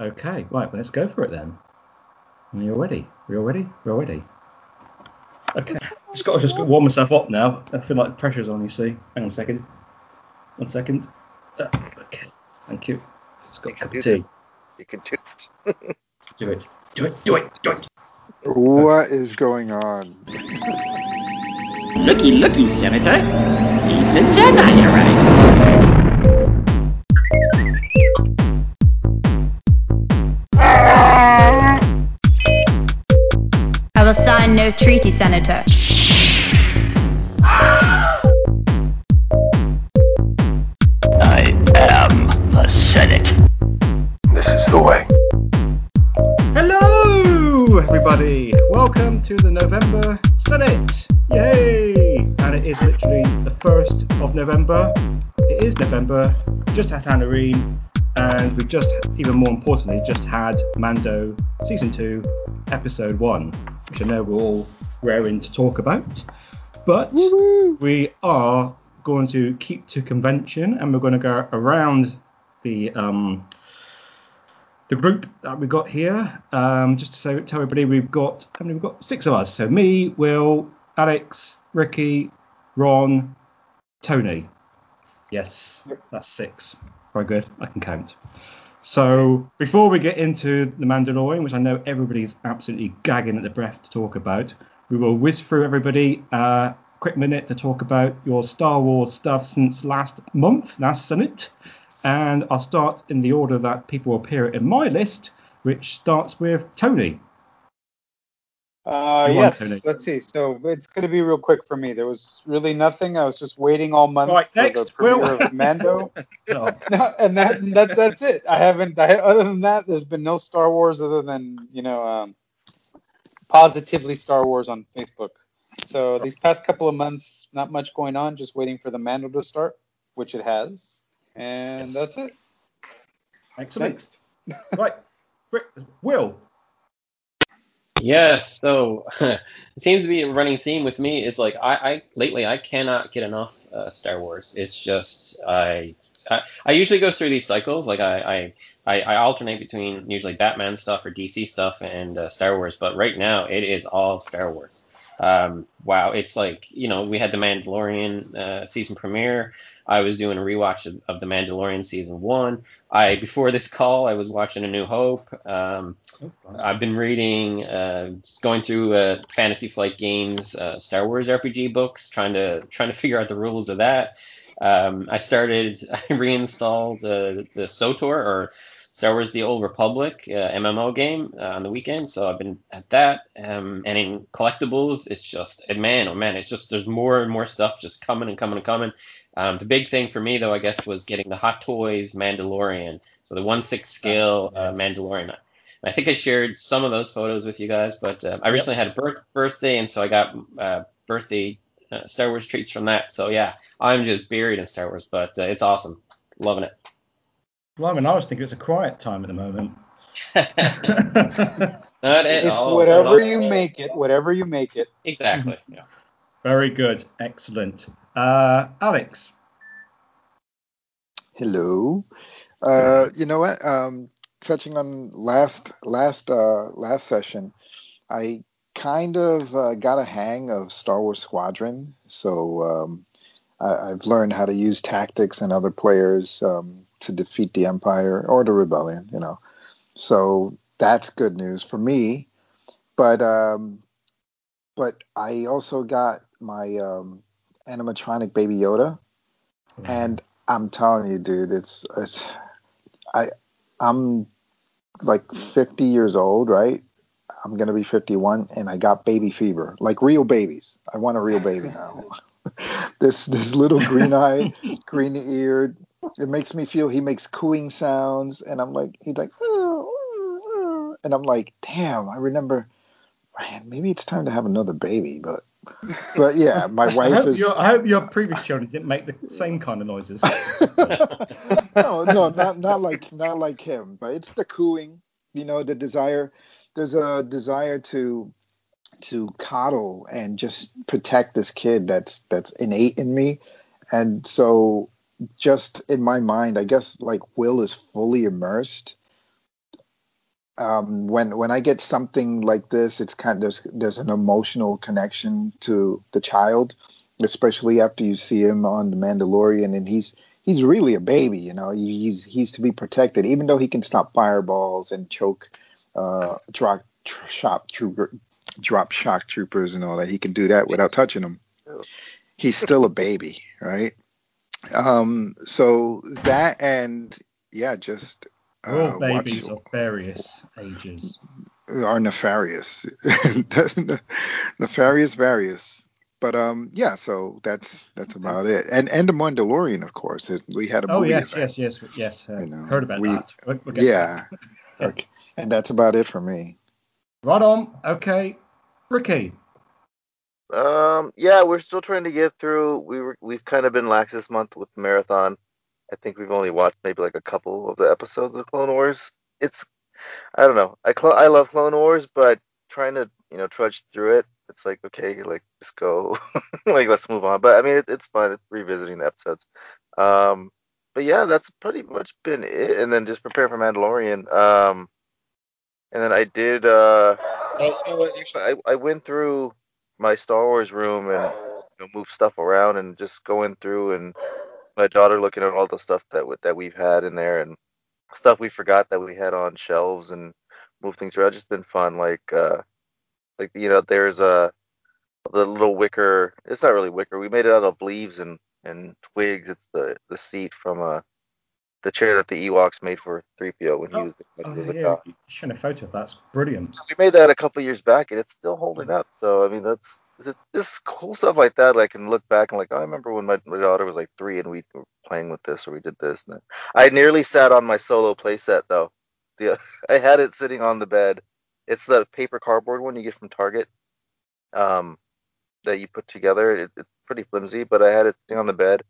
Okay, right, well, let's go for it then. Are you ready? We're all ready? We're ready. Okay, just got to just warm myself up now. I feel like the pressure's on, you see. Hang on a second. One second. Uh, okay, thank you. Just got You a can cup do of tea. this. You can do it. Do it. Do it. Do it. Do it. What is going on? Looky, looky, Senator. Decent Jedi arrived. Senator. I am the Senate. This is the way. Hello, everybody. Welcome to the November Senate. Yay! And it is literally the 1st of November. It is November, just had Halloween, and we just, even more importantly, just had Mando Season 2, Episode 1, which I know we're all raring to talk about. But we are going to keep to convention and we're going to go around the um, the group that we've got here. Um, just to say, tell everybody, we've got how many? We've got six of us. So me, Will, Alex, Ricky, Ron, Tony. Yes, that's six. Very good. I can count. So before we get into the Mandalorian, which I know everybody's absolutely gagging at the breath to talk about, we will whiz through everybody. Uh, quick minute to talk about your Star Wars stuff since last month, last summit. And I'll start in the order that people appear in my list, which starts with Tony. Uh, yes, to, Nick? let's see. So it's going to be real quick for me. There was really nothing. I was just waiting all month Right, for next, the premiere Will. of Mando. Oh, no, and that that that's it. I haven't. I, other than that, there's been no Star Wars other than you know, um, positively Star Wars on Facebook. So these past couple of months, not much going on. Just waiting for the Mando to start, which it has, and Yes. that's it. excellent. Next. Right, Rick- Will. Yes, so it seems to be a running theme with me is like I, I lately I cannot get enough uh, Star Wars. It's just I, I I usually go through these cycles like I I, I, alternate between usually Batman stuff or DC stuff and uh, Star Wars, but right now it is all Star Wars. Um, wow, it's like you know we had the Mandalorian uh, season premiere. I was doing a rewatch of, of the Mandalorian season one. I before this call I was watching A New Hope. Um, I've been reading, uh, going through uh, Fantasy Flight Games, uh, Star Wars RPG books, trying to trying to figure out the rules of that. Um, I started, I reinstalled the the SWTOR or Star Wars: The Old Republic uh, MMO game uh, on the weekend, so I've been at that. Um, and in collectibles, it's just man, oh man, it's just there's more and more stuff just coming and coming and coming. Um, the big thing for me though, I guess, was getting the Hot Toys Mandalorian, so the one six scale uh, Mandalorian. I think I shared some of those photos with you guys, but uh, I recently had a birth birthday, and so I got uh, birthday uh, Star Wars treats from that. So yeah, I'm just buried in Star Wars, but uh, it's awesome, loving it. Well, I mean, I was thinking it's a quiet time at the moment. Not at It's all. whatever not you all. make it. Whatever you make it. Exactly. Yeah. Very good. Excellent. Uh, Alex. Hello. Uh, you know what? Um, touching on last last uh, last session, I kind of uh, got a hang of Star Wars Squadron, so um, I, I've learned how to use tactics and other players um, to defeat the Empire or the Rebellion. You know, so that's good news for me. But um, but I also got my um, animatronic Baby Yoda, and I'm telling you, dude, it's it's I I'm like 50 years old, right? I'm gonna be 51, and I got baby fever, like real babies. I want a real baby now. this this little green eyed, green eared. It makes me feel he makes cooing sounds, and I'm like he's like, "Oh, oh, oh," and I'm like, damn, I remember. Man, maybe it's time to have another baby, but but yeah, my wife hope, is. your, I hope your previous children didn't make the same kind of noises. no, no, not not like not like him, but it's the cooing, you know, the desire. There's a desire to to coddle and just protect this kid that's that's innate in me, and so just in my mind, I guess like Will is fully immersed. um, when when I get something like this, it's kind of there's there's an emotional connection to the child, especially after you see him on the Mandalorian, and he's he's really a baby, you know. He's he's to be protected, even though he can stop fireballs and choke, uh, drop tr- shop trooper, drop shock troopers and all that. He can do that without touching them. He's still a baby, right? Um, so that and yeah, just all uh, babies watch- of various ages. are nefarious, nefarious, various. But um, yeah. So that's that's about it. And and the Mandalorian, of course. It, we had a Oh movie yes, event. yes, yes, yes. Uh, You know, heard about we- that. We'll, we'll Yeah. Yeah. Okay. And that's about it for me. Right on. Okay, Ricky. Um, yeah, we're still trying to get through. We were we've kind of been lax this month with the marathon. I think we've only watched maybe like a couple of the episodes of Clone Wars. It's I don't know. I cl- I love Clone Wars, but trying to you know trudge through it, it's like okay, like just go, like let's move on. But I mean, it, it's fun it's revisiting the episodes. Um, but yeah, that's pretty much been it. And then just prepare for Mandalorian. Um, and then I did. Uh, oh, actually, I I went through my Star Wars room and you know, move stuff around and just going through and my daughter looking at all the stuff that that we've had in there and stuff we forgot that we had on shelves and move things around. It's just been fun. Like uh, like you know, there's a the little wicker. It's not really wicker. We made it out of leaves and and twigs. It's the the seat from uh the chair that the Ewoks made for 3PO when he was, when Oh, he was a yeah, cop. you showing a photo that's brilliant. we made that a couple years back and it's still holding up. So I mean that's this cool stuff like that. I can look back and like oh, I remember when my, my daughter was like three and we were playing with this or we did this. And I nearly sat on my solo playset though. The I had it sitting on the bed. It's the paper cardboard one you get from Target. Um, that you put together. It, it's pretty flimsy, but I had it sitting on the bed.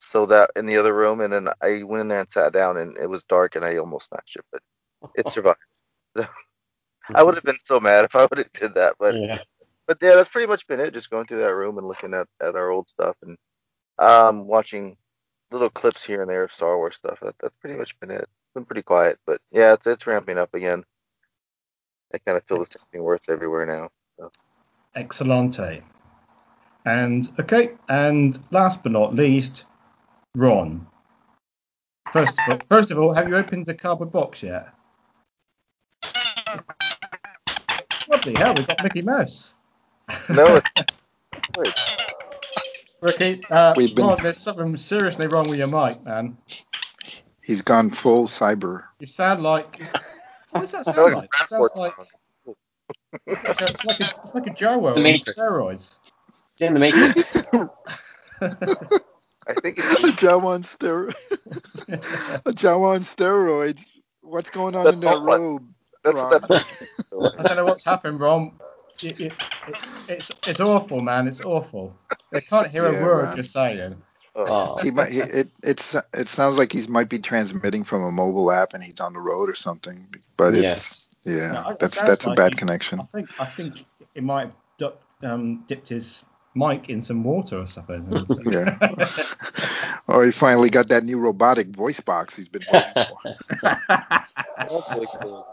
So that in the other room, and then I went in there and sat down, and it was dark, and I almost smashed it, but it survived. I would have been so mad if I would have did that, but yeah. but yeah, that's pretty much been it. Just going through that room and looking at, at our old stuff and um watching little clips here and there of Star Wars stuff. That, that's pretty much been it. It's been pretty quiet, but yeah, it's it's ramping up again. I kind of feel the same thing it's everywhere now. Excellente. And okay, and last but not least, Ron. First of all, first of all, have you opened the cardboard box yet? Lovely hell, we've got Mickey Mouse. No, it's good. Ricky, uh, We've been- Ron, there's something seriously wrong with your mic, man. He's gone full cyber. You sound like. What does that sound like? like It sounds Bradford like song. it's like a, it's like a Jawa The on Matrix. steroids. It's in the Matrix. I think a it's Jawa on steroids. a Jawa on steroids. What's going on That's in that all what- robe? that's Ron? what. I don't know what's happened, Ron. It, it, it, it's it's awful, man. It's awful. They can't hear Yeah, a word Ron. you're saying. Oh, He might. He, it it's it sounds like he might be transmitting from a mobile app and he's on the road or something. But it's yeah, No, it that's sounds that's a bad he- connection. I think I think it might have ducked, um, dipped his mic in some water or something. Yeah. or he finally got that new robotic voice box he's been waiting for. that's really cool.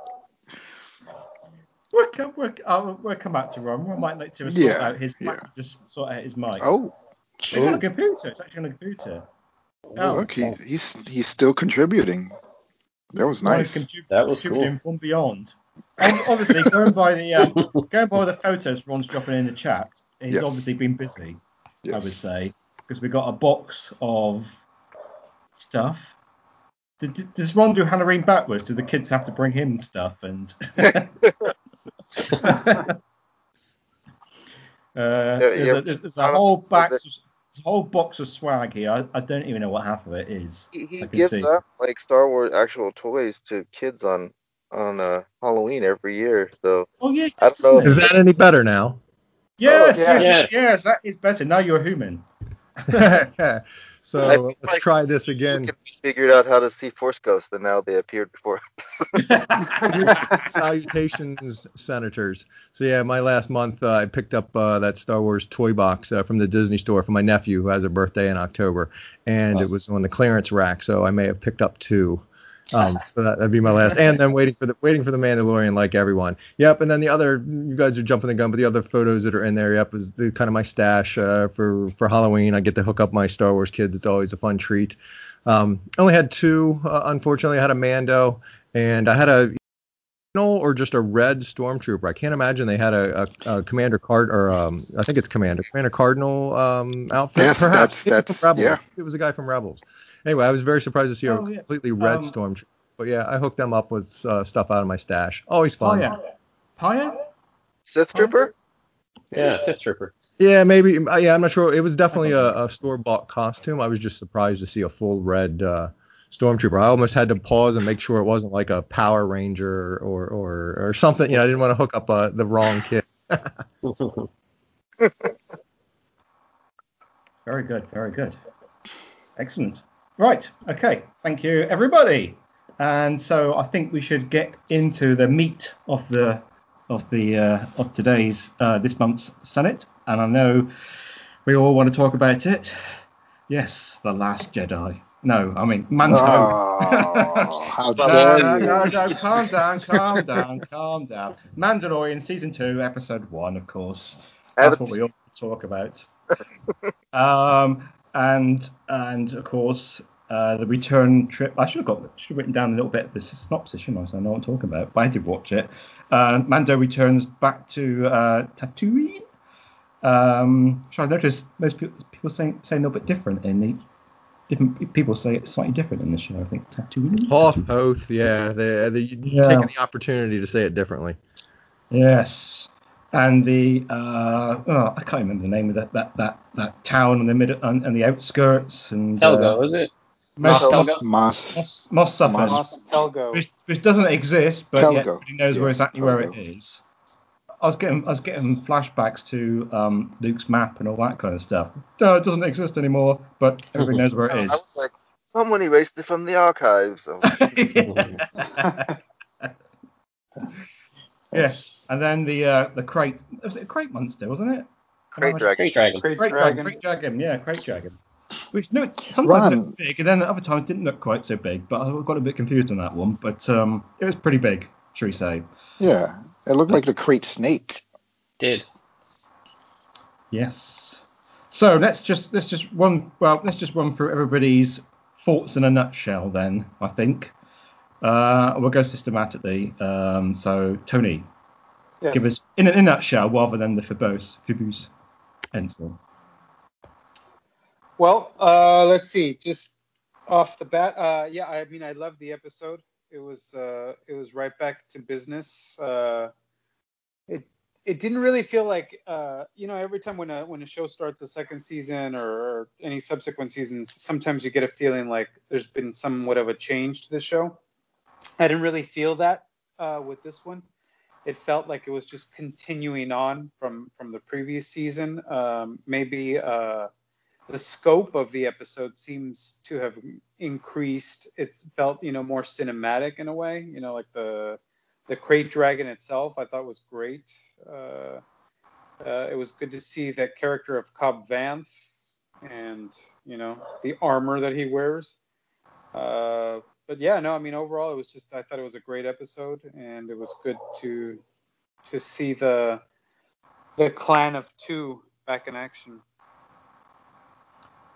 We'll come, we'll, uh, we'll come back to Ron. Ron might like to sort Yeah, out his yeah. just sort out his mic. Oh, it's on a computer. It's actually on a computer. Oh, look, he, he's he's still contributing. That was nice. contrib- That was contributing from beyond. And obviously, going by the um, going by the photos Ron's dropping in the chat, he's Yes. obviously been busy. I would say because we got a box of stuff. Did, does Ron do Halloween backwards? Do the kids have to bring him stuff and? Uh, there's, yeah, a, there's, there's a whole box, there's a whole box of swag here. I, I don't even know what half of it is. He, he gives see. up like Star Wars actual toys to kids on on uh, Halloween every year. So Oh yeah, I don't know. Is that any better now? Yes, Oh, yeah. yes, yes, that is better. Now you're human. so let's like try this again. figured out how to see Force Ghosts, and now they appeared before. Salutations, senators. So yeah, my last month uh, I picked up uh, that Star Wars toy box uh, from the Disney store for my nephew who has a birthday in October, and Nice. it was on the clearance rack, so I may have picked up two. Um, so that, that'd be my last. And then waiting for the waiting for the Mandalorian, like everyone. Yep. And then the other, you guys are jumping the gun, but the other photos that are in there, yep, is the kind of my stash uh, for for Halloween. I get to hook up my Star Wars kids. It's always a fun treat. Um, I only had two, uh, unfortunately. I had a Mando, and I had a Cardinal or just a red stormtrooper. I can't imagine they had a, a, a Commander Card or um, I think it's Commander Commander Cardinal um, outfit. Yes, Perhaps that's- It was from that's- Rebels. yeah. It was a guy from Rebels. Anyway, I was very surprised to see Oh, a yeah. completely red Um, stormtrooper. But yeah, I hooked them up with uh, stuff out of my stash. Always Oh fun. yeah. Paya? Sith Trooper? Yeah, Sith Trooper. Yeah, maybe. uh, Yeah, I'm not sure. It was definitely a, a store-bought costume. I was just surprised to see a full red uh, stormtrooper. I almost had to pause and make sure it wasn't like a Power Ranger or or, or something. You know, I didn't want to hook up uh, the wrong kid. Very good, very good. Excellent. Right, okay. Thank you, everybody. And so I think we should get into the meat of the of the uh, of today's uh, this month's Senate. And I know we all want to talk about it. Yes, the Last Jedi. No, I mean Mando. Oh, how No, dare no, you! no, no, calm down, calm down, calm down. Mandalorian season two, episode one, of course. That's what we all talk about. um, and and of course uh, the return trip. I should have got should have written down a little bit of the synopsis, shouldn't I? So I know what I'm talking about. But I did watch it. Uh, Mando returns back to uh, Tatooine. Um, which I noticed most people, people say say a little bit different in the different people say it slightly different in the show. I think Tatooine. Hoth, Hoth, yeah, they they Yeah. taking the opportunity to say it differently. Yes, and the uh, oh, I can't remember the name of that that that, that town in the middle and, and the outskirts and Helgo, uh, is it? Mos, Mos Mos, Helgo? Moss. Mos, Mos Suffolk, Mos- Moss Pelgo. which, which doesn't exist, but yet everybody knows yeah, where exactly where it is. I was getting I was getting flashbacks to um, Luke's map and all that kind of stuff. No, it doesn't exist anymore, but everybody knows where it is. I was like, someone erased it from the archives. Yes, and then the uh, the crate was it a krayt monster, wasn't it? Krayt Dragon. Krayt Dragon. Krayt Dragon. dragon. Krayt dragon, yeah, krayt dragon. Which no, sometimes Ron. looked big, and then other times didn't look quite so big. But I got a bit confused on that one. But um, it was pretty big, should we say? Yeah, it looked like the krayt snake. Did. Yes. So let's just let's just run well let's just run through everybody's thoughts in a nutshell then. I think uh, we'll go systematically. Um, so Tony, Yes. give us in a, in a nutshell rather than the verbose verbose pencil. Well, uh, let's see. Just off the bat, uh, yeah, I mean, I loved the episode. It was uh, it was right back to business. Uh, it it didn't really feel like uh, you know every time when a when a show starts a second season or, or any subsequent seasons, sometimes you get a feeling like there's been somewhat of a change to the show. I didn't really feel that uh, with this one. It felt like it was just continuing on from from the previous season. Um, maybe. Uh, the scope of the episode seems to have increased. It felt, you know, more cinematic in a way. You know, like the the krayt dragon itself, I thought was great. Uh, uh, it was good to see that character of Cobb Vanth and you know the armor that he wears. Uh, but yeah, no, I mean overall it was just I thought it was a great episode and it was good to to see the the clan of two back in action.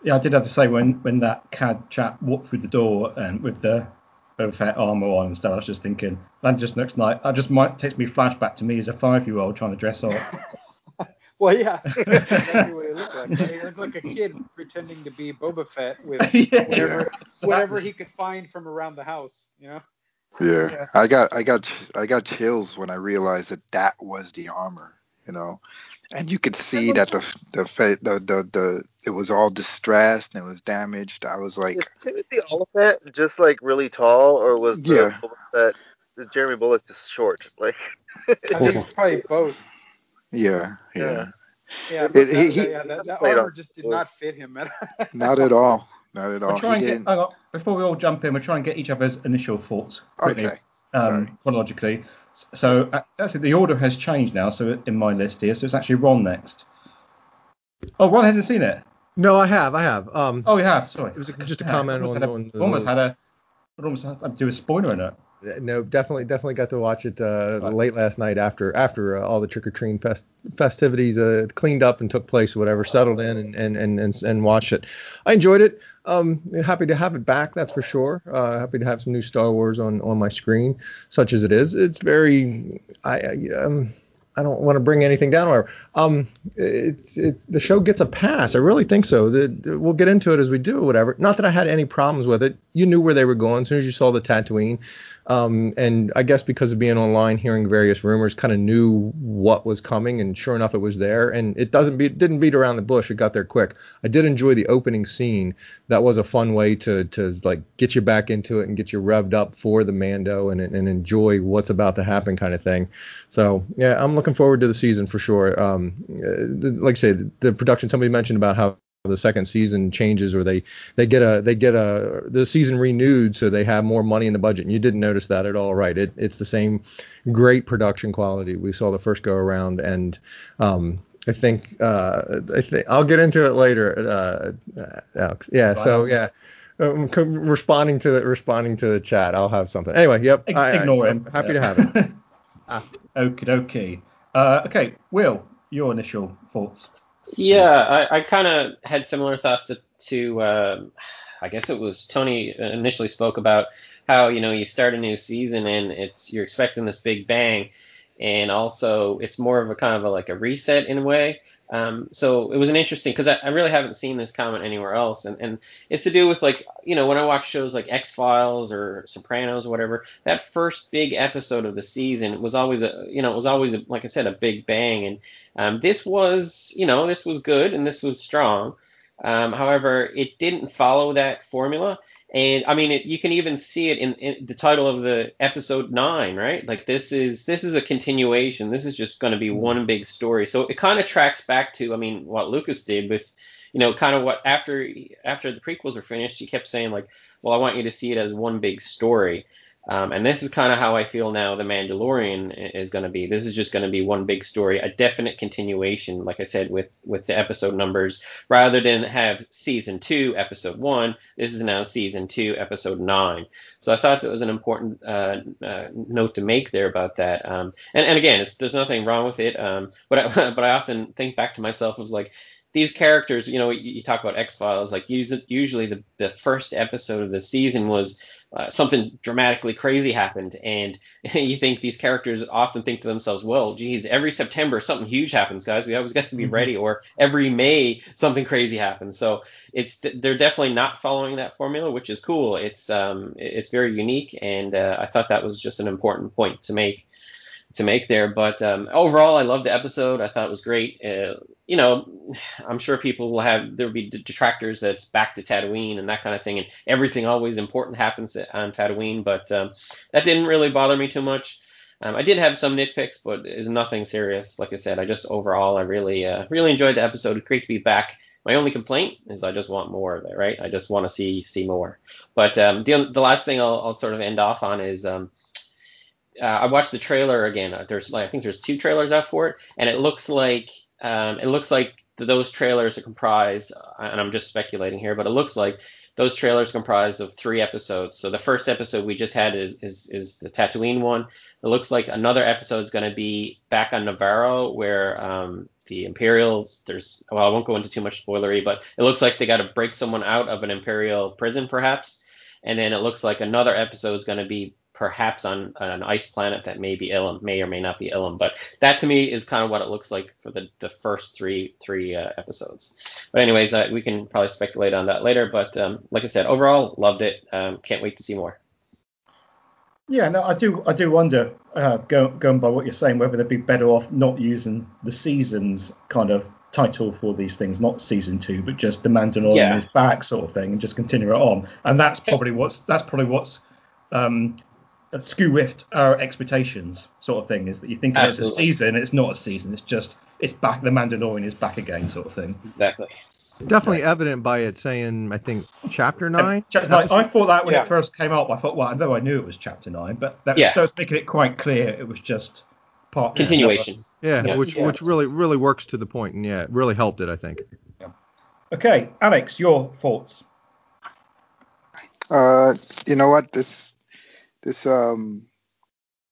Yeah, I did have to say when when that cad chap walked through the door and with the Boba Fett armor on and stuff, I was just thinking that just looks like that just might takes me flashback to me as a five year old trying to dress up. Well, yeah, that's exactly what he looked like. He looked like a kid pretending to be Boba Fett with Yeah. whatever, whatever he could find from around the house. You know? Yeah. Yeah. I got I got I got chills when I realized that that was the armor, you know, and you could see that the the fa- the the, the it was all distressed and it was damaged. I was like, Is Timothy Olyphant just like really tall, or was the Yeah. Boba Fett, the Jeremy Bulloch just short? Like, I think it's probably both. Yeah, yeah, Yeah, but It- that, he- he- yeah, that, that played armor just did not fit him at not at all, not at We'll all. try He and get didn't. hang on, before we all jump in. We'll trying to get each other's initial thoughts quickly, Okay, um, chronologically. So uh, actually, the order has changed now. So in my list here, so it's actually Ron next. Oh, Ron hasn't seen it. No, I have, I have. Um, Oh, you have. Sorry. It was a- just a comment almost on- had a, on the- almost had a I'd almost have to do a spoiler in it. Uh, No, definitely, definitely got to watch it uh, late last night after after uh, all the trick or treating fest- festivities uh, cleaned up and took place, or whatever, settled in and and and and, and watched it. I enjoyed it. Um, happy to have it back, that's for sure. Uh, happy to have some new Star Wars on on my screen, such as it is. It's very, I I, um. I don't want to bring anything down. However, um, it's it's the show gets a pass. I really think so. The, the- we'll get into it as we do, whatever. Not that I had any problems with it. You knew where they were going as soon as you saw the Tatooine. Um, and I guess because of being online, hearing various rumors, kind of knew what was coming, and sure enough, it was there. And it doesn't be didn't beat around the bush. It got there quick. I did enjoy the opening scene. That was a fun way to to like get you back into it and get you revved up for the Mando and and enjoy what's about to happen, kind of thing. So yeah, I'm looking forward to the season for sure. Um, uh, like I say, the, the production. Somebody mentioned about how the second season changes or they they get a they get a the season renewed so they have more money in the budget. And you didn't notice that at all right? It, it's the same great production quality we saw the first go around. And um I think uh I think I'll get into it later uh, Alex. Yeah so yeah. Um, responding to the responding to the chat I'll have something. Anyway yep. I, Ignore I, him. I'm happy Yeah. to have it Okie dokie. Uh, okay, Will, your initial thoughts. Yeah, I, I kind of had similar thoughts to, to um I guess it was Tony initially spoke about how you know you start a new season and it's you're expecting this big bang, and also it's more of a kind of a, like a reset in a way. Um, so it was an interesting because I, I really haven't seen this comment anywhere else, and, and it's to do with like you know when I watch shows like X Files or Sopranos or whatever, that first big episode of the season was always a you know it was always a, like I said a big bang, and um, this was you know this was good and this was strong. Um, however, it didn't follow that formula, and I mean, it, you can even see it in, in the title of the episode nine, right? Like this is this is a continuation. This is just going to be mm-hmm. one big story. So it kind of tracks back to, I mean, what Lucas did with, you know, kind of what after after the prequels are finished, he kept saying like, well, I want you to see it as one big story. Um, and this is kind of how I feel now the Mandalorian is going to be. This is just going to be one big story, a definite continuation, like I said, with, with the episode numbers. Rather than have season two, episode one, this is now season two, episode nine. So I thought that was an important uh, uh, note to make there about that. Um, and, and again, there's nothing wrong with it. Um, but, I, but I often think back to myself as like, these characters, you know, you, you talk about X Files, like usually the, the first episode of the season was uh, something dramatically crazy happened, and you think these characters often think to themselves, "Well, geez, every September something huge happens, guys. We always got to be ready." Or every May something crazy happens. So it's they're definitely not following that formula, which is cool. It's um it's very unique, and uh, I thought that was just an important point to make to make there. But um, overall, I loved the episode. I thought it was great. Uh, you know, I'm sure people will have there'll be detractors that's back to Tatooine and that kind of thing, and everything always important happens on Tatooine. But um, that didn't really bother me too much. Um, I did have some nitpicks, but it's nothing serious. Like I said, I just overall I really uh, really enjoyed the episode. Great to be back. My only complaint is I just want more of it, right? I just want to see see more. But um, the the last thing I'll, I'll sort of end off on is um, uh, I watched the trailer again. Uh, There's like I think there's two trailers out for it, and it looks like um, it looks like those trailers are comprised, uh, and I'm just speculating here, but it looks like those trailers comprised of three episodes. So the first episode we just had is is, is the Tatooine one. It looks like another episode is going to be back on Nevarro, where um, the Imperials. There's well, I won't go into too much spoilery, but it looks like they got to break someone out of an Imperial prison, perhaps. And then it looks like another episode is going to be perhaps on, on an ice planet that may be Ilum, may or may not be Ilum. But that to me is kind of what it looks like for the, the first three three uh, episodes. But anyways, uh, we can probably speculate on that later. But um, like I said, overall loved it. Um, can't wait to see more. Yeah, no, I do. I do wonder, uh, go, going by what you're saying, whether they'd be better off not using the seasons kind of title for these things, not season two, but just the Mandalorian Yeah. is back sort of thing, and just continue it on. And that's probably what's that's probably what's um, skew whiffed our expectations, sort of thing, is that you think it's a season, it's not a season. It's just it's back. The Mandalorian is back again, sort of thing. Exactly. Definitely evident by it saying, I think, chapter nine. Chapter nine, I thought that when Yeah. it first came up, I thought, well, I know I knew it was chapter nine, but that, Yeah. that was making it quite clear it was just part Continuation. yeah, Yeah. which Yeah. which really really works to the point, and yeah, it really helped it, I think. Okay, Alex, your thoughts. Uh, you know what? This this um,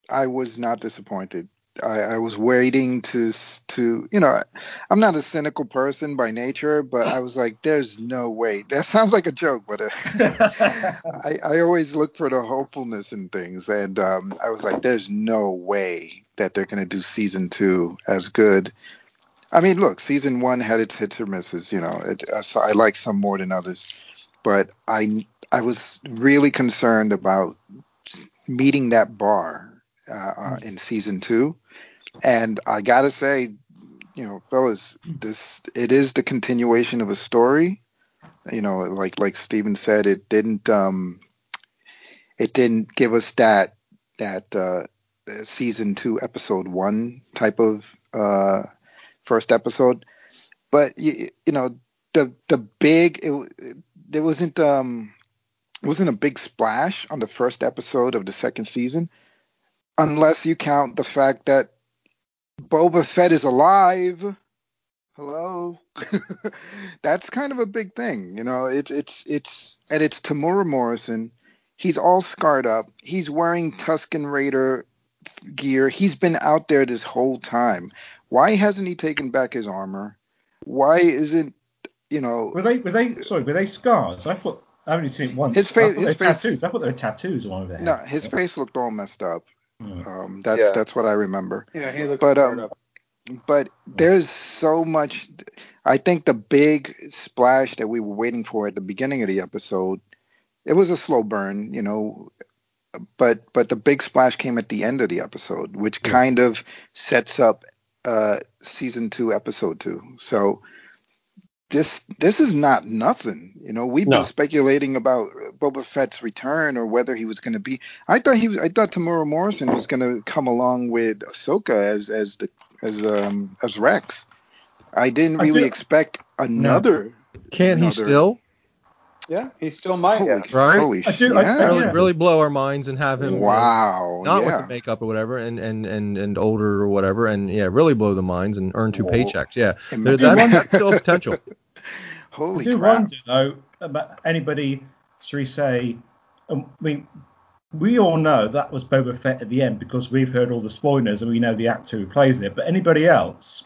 I was not disappointed. I, I was waiting to to you know I'm not a cynical person by nature, but I was like, there's no way. That sounds like a joke, but uh, I I always look for the hopefulness in things, and um, I was like, there's no way that they're gonna do season two as good. I mean, look, season one had its hits or misses. You know, it, so I like some more than others, but I I was really concerned about meeting that bar uh, uh, in season two, and I gotta say, you know, fellas, this it is the continuation of a story. You know, like like Steven said, it didn't um, it didn't give us that that uh, season two episode one type of uh, first episode, but you, you know the the big it, there wasn't um it wasn't a big splash on the first episode of the second season, unless you count the fact that Boba Fett is alive. Hello, that's kind of a big thing, you know. It's it's it's and it's Temuera Morrison. He's all scarred up. He's wearing Tusken Raider gear. He's been out there this whole time. Why hasn't he taken back his armor? Why isn't you know Were they? Were they? Sorry, were they scars? I thought I only seen it once. His face- his face- tattoos. I thought they were tattoos on their head. no his face looked all messed up. Um, that's Yeah. that's what I remember. Yeah, he looks But, um, up. but there's so much i think the big splash that we were waiting for at the beginning of the episode it was a slow burn you know but but the big splash came at the end of the episode which Yeah. kind of sets up uh season 2 episode 2 so this this is not nothing you know we've No. been speculating about Boba Fett's return or whether he was going to be I thought he was I thought Temuera Morrison was going to come along with Ahsoka as as the as um as Rex. I didn't I really do- expect another. Can't he still Yeah, he still might. Holy, Right? holy I shit! do- I- yeah. really, really blow our minds and have him you know, wow. not yeah. with the makeup or whatever, and and and and older or whatever, and yeah, really blow the minds and earn two Whoa. paychecks. Yeah, Im- there, that, that's still potential. Holy I do crap! wonder though about anybody, shall we say, um, I mean, we all know that was Boba Fett at the end because we've heard all the spoilers and we know the actor who plays it. But anybody else,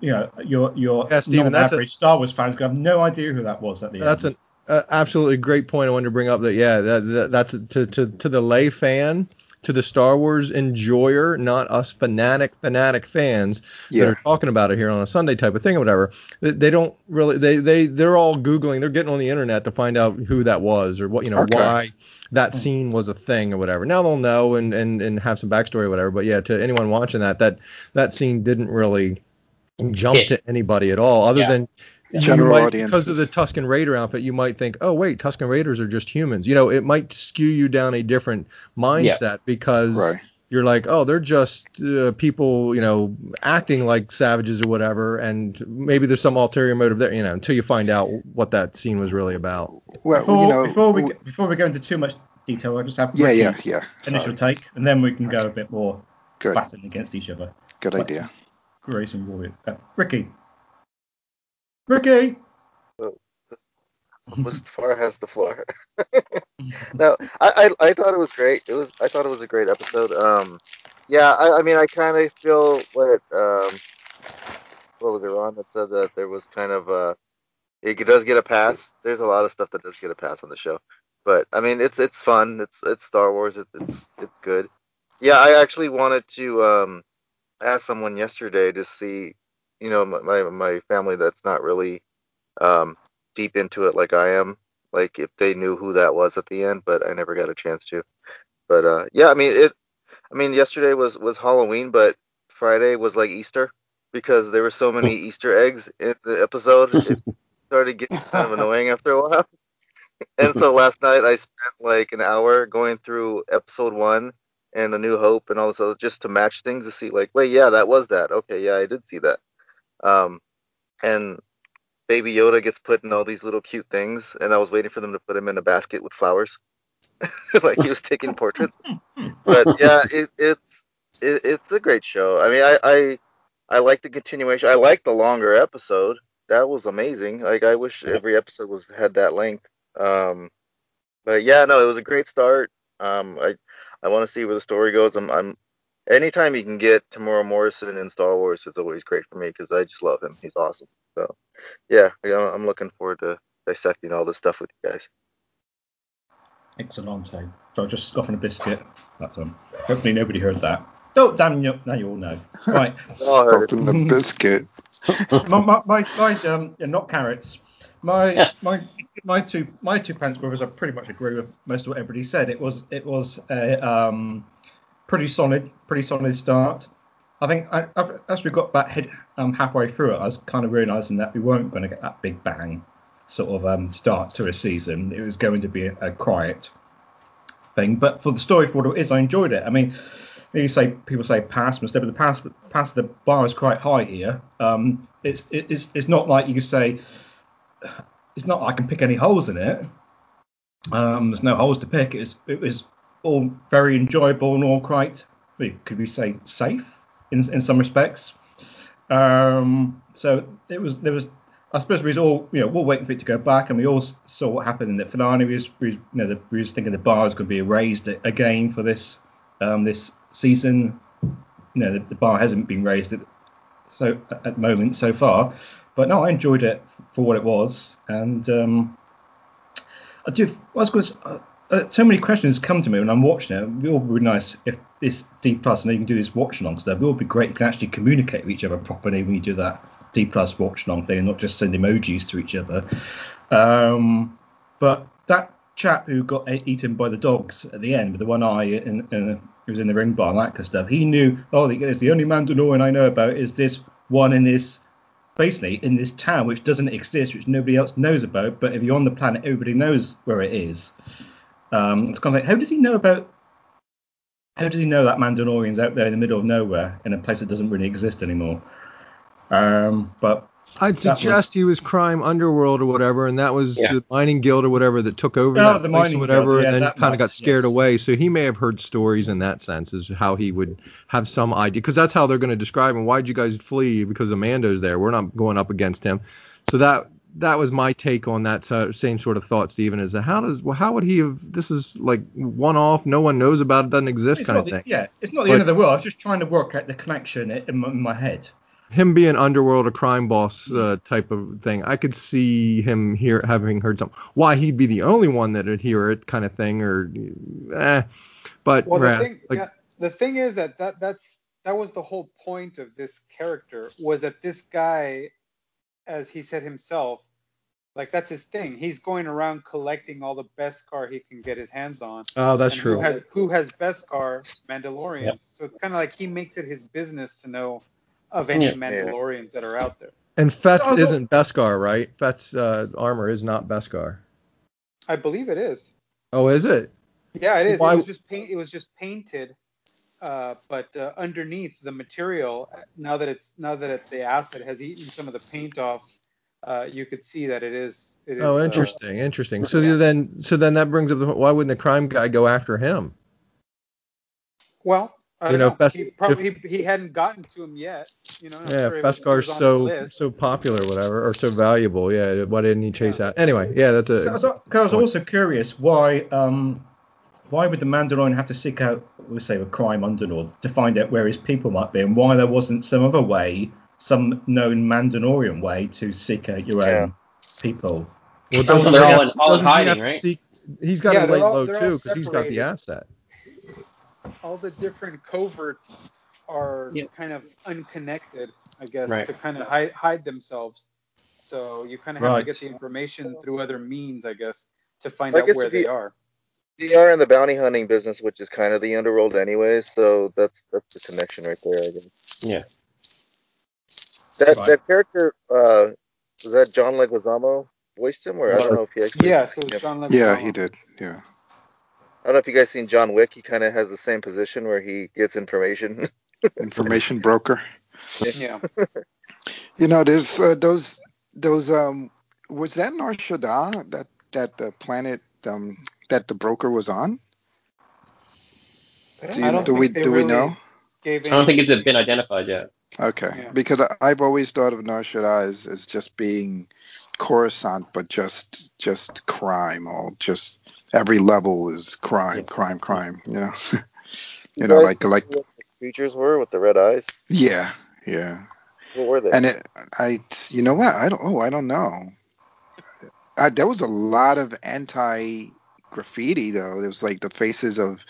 you know, your your Yeah, Steven, that's a- non-average Star Wars fans have no idea who that was at the That's end. an uh, absolutely great point. I wanted to bring up that yeah, that, that that's to to to the lay fan, to the Star Wars enjoyer, not us fanatic fanatic fans that are talking about it here on a Sunday type of thing or whatever. They, they don't really they they they're all googling, they're getting on the internet to find out who that was or what you know Okay. why that scene was a thing or whatever. Now they'll know and and and have some backstory or whatever. But yeah, to anyone watching that, that that scene didn't really jump Hit. to anybody at all, other Yeah. than you General might, audiences. because of the Tusken Raider outfit, you might think, oh wait, Tusken Raiders are just humans. You know, it might skew you down a different mindset because Right. you're like, oh, they're just uh, people, you know, acting like savages or whatever, and maybe there's some ulterior motive there, you know, until you find out what that scene was really about. Well, Before, you know, before we before we go into too much detail, I just have yeah, yeah, yeah. initial Sorry. take, and then we can go a bit more Good, battling against each other. good Let's- idea. Grace and Warrior. Uh, Ricky. Ricky. Mustafar has the floor. no, I, I I thought it was great. It was I thought it was a great episode. Um, yeah, I, I mean I kind of feel what um what was it Ron that said that there was kind of uh it does get a pass. There's a lot of stuff that does get a pass on the show, but I mean it's it's fun. It's it's Star Wars. It, it's it's good. Yeah, I actually wanted to um ask someone yesterday to see, you know, my my, my family that's not really um deep into it like I am, like if they knew who that was at the end, but I never got a chance to. But uh, yeah, I mean it. I mean yesterday was was Halloween, but Friday was like Easter because there were so many Easter eggs in the episode. It started getting kind of annoying after a while. And so last night I spent like an hour going through episode one and A New Hope and all this other just to match things to see like, wait, yeah, that was that. Okay, yeah, I did see that. Um, and Baby Yoda gets put in all these little cute things, and I was waiting for them to put him in a basket with flowers, like he was taking portraits. But yeah, it, it's it, it's a great show. I mean, I, I I like the continuation. I like the longer episode. That was amazing. Like I wish every episode was had that length. Um, but yeah, no, it was a great start. Um, I I want to see where the story goes. I'm I'm anytime you can get Temuera Morrison in Star Wars, it's always great for me because I just love him. He's awesome. So yeah, yeah, I'm looking forward to dissecting all this stuff with you guys. Excellent. So I just scoffing a biscuit. That's um, hopefully nobody heard that. Oh, damn you! Now you all know. Right. I heard the biscuit. my, my, my, my um, yeah, not carrots. My my my two my two pants brothers. I pretty much agree with most of what everybody said. It was it was a um, pretty solid pretty solid start. I think I, as we got about head, um, halfway through it, I was kind of realizing that we weren't going to get that big bang sort of um, start to a season. It was going to be a, a quiet thing. But for the story for what it is, I enjoyed it. I mean, you say people say pass mistake, but the pass pass the bar is quite high here. Um, it's it's it's not like you can say it's not I can pick any holes in it. Um, there's no holes to pick. It was it was all very enjoyable and all quite could we say safe in in some respects. Um, so it was there was I suppose we was all you know we're waiting for it to go back and we all saw what happened in the finale. We was, we was, you know the, we was thinking the bar is going to be raised again for this um, this season. You know the, the bar hasn't been raised at, so at the moment so far, but no, I enjoyed it for what it was, and um, I do. I was going to. Uh, so many questions come to me when I'm watching it. It would be nice if this D plus and you can do this watch along stuff. It would be great. You can actually communicate with each other properly when you do that D plus watch along thing, and not just send emojis to each other. Um, but that chap who got eaten by the dogs at the end with the one eye and, was in the ring bar and that kind of stuff, he knew. Oh, the, the only Mandalorian I know about is this one in this basically in this town which doesn't exist, which nobody else knows about. But if you're on the planet, everybody knows where it is. Um, it's kind of like, how does he know about? How does he know that Mandalorian's out there in the middle of nowhere in a place that doesn't really exist anymore? Um, but I'd That was- suggest he was crime underworld or whatever, and that was Yeah. the mining guild or whatever that took over Oh, that the place mining or whatever, guild, yeah, and then kind of got scared yes. away. So he may have heard stories in that sense, is how he would have some idea, because that's how they're going to describe him. Why'd you guys flee? Because Amando's there. We're not going up against him. So that that was my take on that same sort of thought, Stephen. Is that how does well, how would he have? This is like one off. No one knows about it. Doesn't exist it's kind of the, thing. yeah, it's not the But- end of the world. I was just trying to work out the connection in, in, my, in my head. him being underworld a crime boss uh, type of thing i could see him here having heard something why he'd be the only one that would hear it kind of thing or eh but Well, the thing, like yeah, the thing is that, that that's that was the whole point of this character was that this guy, as he said himself, like that's his thing. He's going around collecting all the Beskar he can get his hands on. oh that's and true Who has who has Beskar? Mandalorians. Yep. So it's kind of like he makes it his business to know of any Yeah. Mandalorians that are out there. and Fett's Oh, no. isn't Beskar, right? Fett's uh, armor is not Beskar. I believe it is. Oh, is it? Yeah, it So is. why- It was just paint. It was just painted, uh, but uh, underneath the material, now that it's now that it, the acid has eaten some of the paint off, uh, you could see that it is. It is Oh, uh, interesting, interesting. So yeah. then, so then that brings up the why wouldn't the crime guy go after him? well, I You know, know. Bes- he probably he, he hadn't gotten to him yet. You know. I'm Yeah, sure if it was- it was Beskar's on his so so popular, whatever, or so valuable, yeah. Why didn't he chase out? Anyway, yeah, that's a. So, so, 'cause I was also curious why um, why would the Mandalorian have to seek out, we say, a crime underlord to find out where his people might be, and why there wasn't some other way, some known Mandalorian way to seek out your Yeah. own people? Well, Well, doesn't they're he all have- in- all in doesn't he have hiding, to right? seek- he's got Yeah, to lay all- low too because he's got the asset. all the different coverts are Yeah. kind of unconnected, I guess, Right. to kind of hide, hide themselves. So you kind of have Right. to get the information through other means, I guess, to find I out where they you- are. They are in the bounty hunting business, which is kind of the underworld anyway. So that's that's the connection right there. I guess. Yeah. That Right. that character uh, was that John Leguizamo voiced him, or I don't know if he actually. Yeah, so John Leguizamo. Yeah, he did. Yeah. I don't know if you guys seen John Wick. He kind of has the same position where he gets information. Information broker. Yeah. You know, there's uh, those those um was that Nar Shaddaa that that the planet um that the broker was on? Do, you, don't do we do we know? I don't think it's been identified yet. Okay, Yeah. because I- I've always thought of Nar Shaddaa as, as just being Coruscant, but just just crime. All just every level is crime, Yep. crime, crime. You know, you know, like like what the creatures were with the red eyes? yeah, yeah. What were they? And it, I, you know what? I don't. Oh, I don't know. I, there was a lot of anti graffiti though. There was like the faces of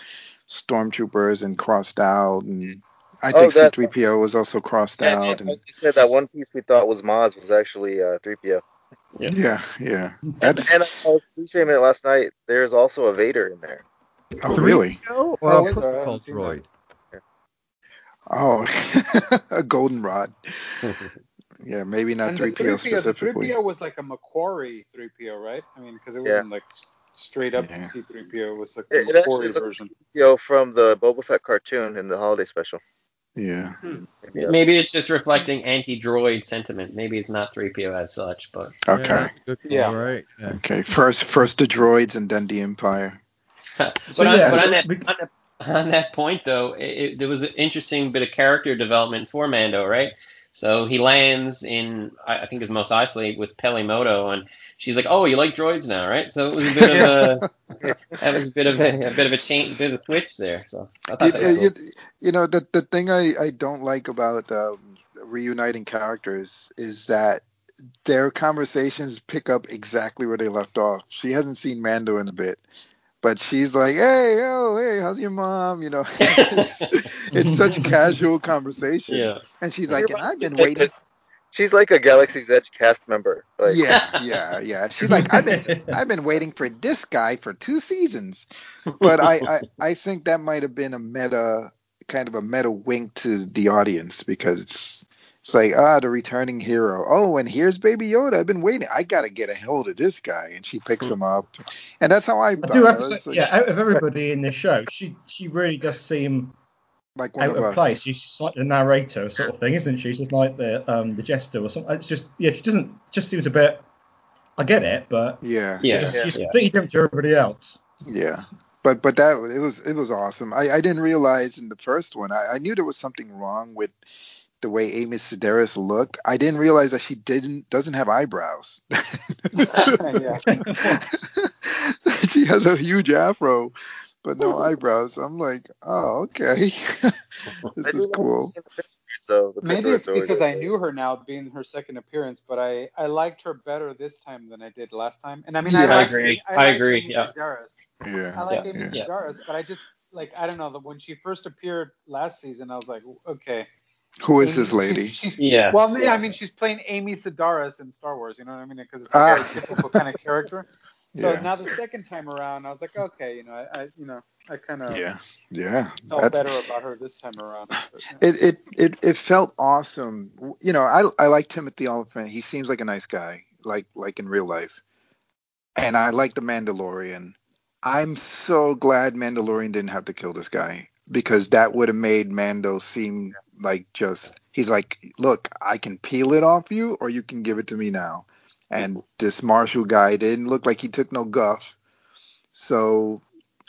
stormtroopers and crossed out, and I Oh, think that- C-3PO was also crossed Yeah, out. And you said that one piece we thought was Maz was actually uh, 3PO. yeah, yeah. That's And I was streaming it last night. There's also a Vader in there. oh really? 3PO or Oh, a is protocol droid? Oh, a goldenrod. Yeah, maybe not 3PO 3PO, the specifically. 3PO was like a McQuarrie 3PO, right? I mean, because it wasn't like straight up Yeah. C3PO. It was like It- the it actually McQuarrie looks- version. You know, from the Boba Fett cartoon in the holiday special. Yeah. Hmm. Yeah. Maybe it's just reflecting anti-droid sentiment. Maybe it's not 3PO as such, but Okay. Yeah, Yeah. right? Yeah. Okay. First, first the droids and then the Empire. but, So, on, yeah, but on, that, on, that, on that point, though, it, it, there was an interesting bit of character development for Mando, right? So he lands in, I think his Mos Eisley with Peli Motto, and she's like, "Oh, you like droids now, right?" So it was a bit of a, that was a bit of a, a bit of a change, a bit of a switch there. So I thought You, that was you, cool. you know, the the thing I, I don't like about um, reuniting characters is that their conversations pick up exactly where they left off. She hasn't seen Mando in a bit, but she's like, "Hey, oh, hey, how's your mom?" You know, it's, it's such casual conversation. yeah. And she's like, "And I've been waiting." She's like a Galaxy's Edge cast member. Like, yeah, yeah, yeah. She's like, I've been I've been waiting for this guy for two seasons. But I, I, I think that might have been a meta kind of a meta wink to the audience because it's it's like, ah, the returning hero. Oh, and here's Baby Yoda. I've been waiting. I gotta get a hold of this guy. And she picks him up. And that's how I, I do have to say, like, yeah, out of everybody in this show, she she really does seem like one out of of us. place. She's just like the narrator sort of thing, isn't she? She's just like the um the jester or something. It's just yeah, she doesn't just seems a bit. I get it, but Yeah. Yeah. it's just, yeah, she's yeah. completely different to everybody else. Yeah. But but that it was it was awesome. I, I didn't realize in the first one. I, I knew there was something wrong with the way Amy Sedaris looked. I didn't realize that she didn't doesn't have eyebrows. She has a huge afro, but no eyebrows. I'm like, oh okay, this is cool. seeing the pictures, though. The Maybe it's because I knew her now, being her second appearance, but I, I liked her better this time than I did last time. And I mean, Yeah. I, I agree. I, I like agree, Amy yeah. Sedaris. I Yeah, like Yeah. Amy Yeah. Sedaris, but I just like I don't know that when she first appeared last season, I was like, okay, who is this lady? She's, she's Yeah. well, yeah, I mean, she's playing Amy Sedaris in Star Wars. You know what I mean? Because it's a Ah. very difficult kind of character. So Yeah. now the second time around, I was like, okay, you know, I, I you know, I kind of Yeah, yeah. felt That's better about her this time around. But, yeah. it, it it it felt awesome. You know, I I like Timothy Olyphant. He seems like a nice guy, like like in real life. And I like the Mandalorian. I'm so glad Mandalorian didn't have to kill this guy because that would have made Mando seem like just he's like, look, I can peel it off you or you can give it to me now. And this Marshall guy didn't look like he took no guff. So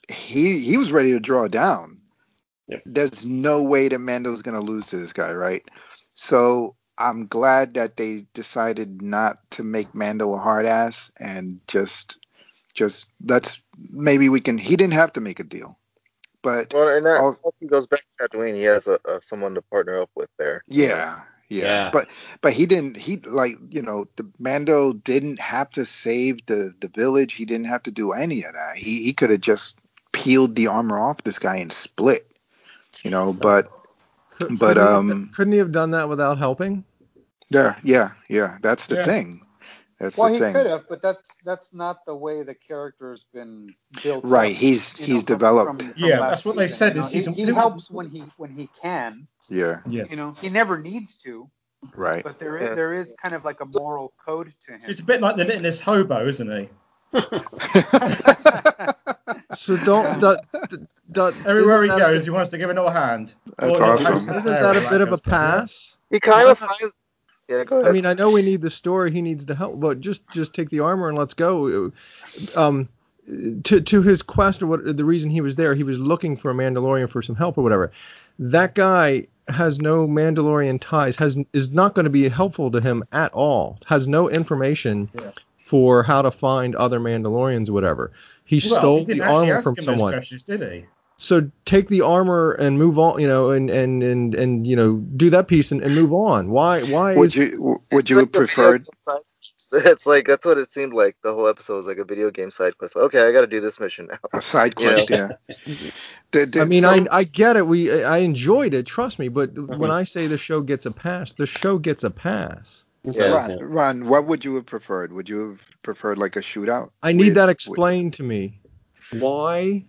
he he was ready to draw down. Yep. There's no way that Mando's gonna lose to this guy, right? So I'm glad that they decided not to make Mando a hard ass and just just let's maybe we can he didn't have to make a deal. But Well, and that I'll- he goes back to Tatooine, he has a, a someone to partner up with there. yeah, yeah. Yeah. But but he didn't he like, you know, the Mando didn't have to save the the village. He didn't have to do any of that. He he could have just peeled the armor off this guy and split. You know, but Could, But, couldn't he have- um, couldn't he have done that without helping? yeah, yeah, yeah. That's the Yeah. thing. That's well, the he thing. could have, but that's that's not the way the character's been built. Right, up, he's you know, he's from- developed. from- from Yeah, that's what they said you know. season- He, he helps when he when he can. Yeah, Yes. You know, he never needs to, right. but there is Yeah. there is kind of like a moral code to him. It's a bit like the littlest hobo, isn't he? So don't. do- do- do- Everywhere he isn't that- goes, he wants to give a little hand. That's Or awesome. Isn't that a bit of a goes to, yeah. pass? He kind of finds. Yeah, go ahead. I mean, I know we need the story. He needs the help, but just just take the armor and let's go. Um, to to his quest or what the reason he was there, he was looking for a Mandalorian for some help or whatever. That guy has no Mandalorian ties, has is not going to be helpful to him at all. Has no information Yeah. for how to find other Mandalorians, or whatever. He Well, stole he the armor from someone. Questions, did he? So take the armor and move on, you know, and and and and you know, do that piece and, and move on. Why why Would is you would you have like a preferred? game side quest. It's like that's what it seemed like. The whole episode was like a video game side quest. Okay, I got to do this mission now. A side You know. quest, yeah. Did- I mean, some- I I get it. We I enjoyed it. Trust me. But Mm-hmm. when I say the show gets a pass, the show gets a pass. Yeah. Ron, Ron, what would you have preferred? Would you have preferred like a shootout? I need with- that with- explained to me. Why?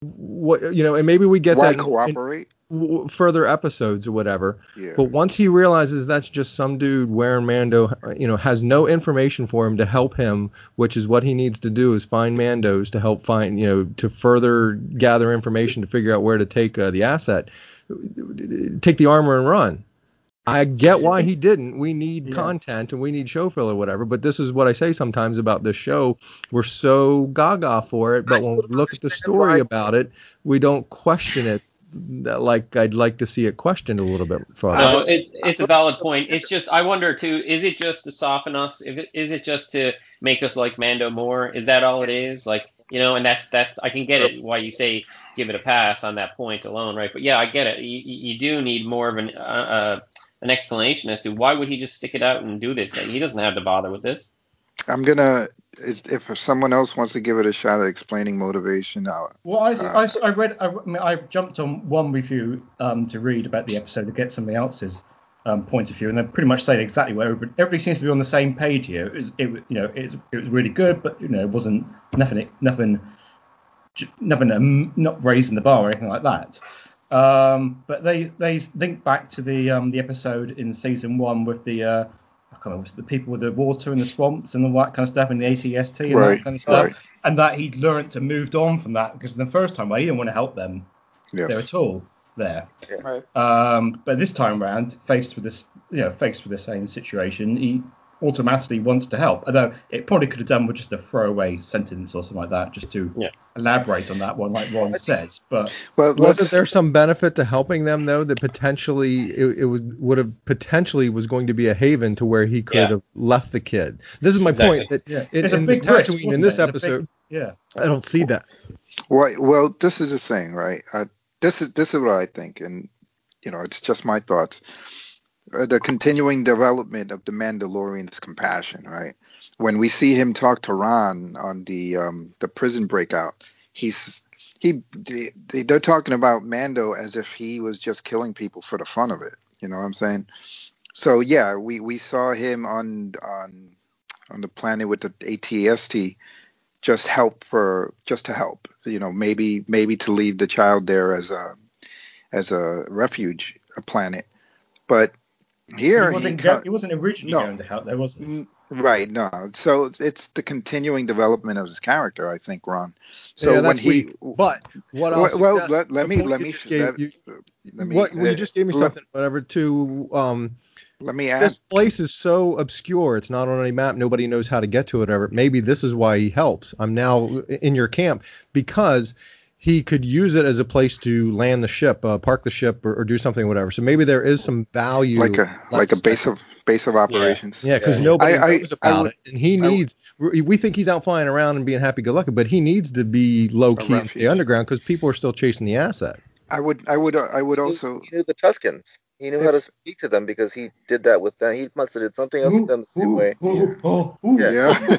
What you know, and maybe we get Why that in- cooperate? in w- further episodes or whatever. Yeah. But once he realizes that's just some dude wearing Mando, you know, has no information for him to help him, which is what he needs to do is find Mandos to help find, you know, to further gather information to figure out where to take uh, the asset, take the armor and run. I get why he didn't. We need Yeah. content and we need show filler, or whatever. But this is what I say sometimes about this show. We're so gaga for it, but when we look at the story about it, we don't question it like I'd like to see it questioned a little bit further. No, it, it's a valid point. It's just I wonder too. Is it just to soften us? If it, is it just to make us like Mando more? Is that all it is? Like you know, and that's that. I can get it why you say give it a pass on that point alone, right? But yeah, I get it. You, you do need more of an uh, uh, an explanation as to why would he just stick it out and do this? He doesn't have to bother with this. I'm gonna. If someone else wants to give it a shot at explaining motivation, I'll, Well, I, Uh, I, I read, I, I, mean, I jumped on one review um, to read about the episode to get somebody else's um, point of view, and they're pretty much saying exactly what everybody, everybody seems to be on the same page here. It was, it, you know, it, it was really good, but you know, it wasn't nothing, nothing, nothing, um, not raising the bar or anything like that. Um, but they they link back to the um, the episode in season one with the uh, I can't remember, was the people with the water in the swamps and all that kind of stuff, and the ATST and Right, that kind of stuff right. and that he'd learnt to moved on from that because the first time well, he didn't want to help them there yes. at all there. Right. Um, but this time round, faced with this, you know, faced with the same situation, he automatically wants to help. Although it probably could have done with just a throwaway sentence or something like that, just to Yeah. elaborate on that one, like Ron says. But Well, Wasn't let's. there some benefit to helping them though that potentially it, it was would have potentially was going to be a haven to where he could Yeah. have left the kid. This is my Exactly. point. That yeah, in, it's a in big this risk. Tatooine, in this it? It's big- episode, yeah. I don't see that. Well, well, this is the thing, right? Uh, this is this is what I think, and you know, it's just my thoughts. The continuing development of the Mandalorian's compassion, right? When we see him talk to Ron on the um, the prison breakout, he's he they, they- they're talking about Mando as if he was just killing people for the fun of it. You know what I'm saying? So yeah, we we saw him on on on the planet with the ATST just help for just to help you know maybe maybe to leave the child there as a as a refuge a planet but here he he, wasn't, co- go- he wasn't originally No. going to help there, was he? Mm, right no so it's- it's the continuing development of his character i think ron so yeah, when he weak. But what I'll well, well let, let me let me, gave- let, you- let me what well, you uh, just gave me let- something whatever to um let me ask. this place is so obscure it's not on any map nobody knows how to get to it ever maybe this is why he helps i'm now in your camp because he could use it as a place to land the ship uh, park the ship or, or do something whatever. So maybe there is some value. Like a like a base of base of operations. Yeah because Yeah. nobody I- I- knows I about would- it and he I would- needs we think he's out flying around and being happy-go-lucky but he needs to be low-key and stay underground because people are still chasing the asset. I would i would i would also he knew the Tuskens. He knew how to speak to them because he did that with them. He must have did something else with them the same way. Oh, ooh. Yeah. Yeah.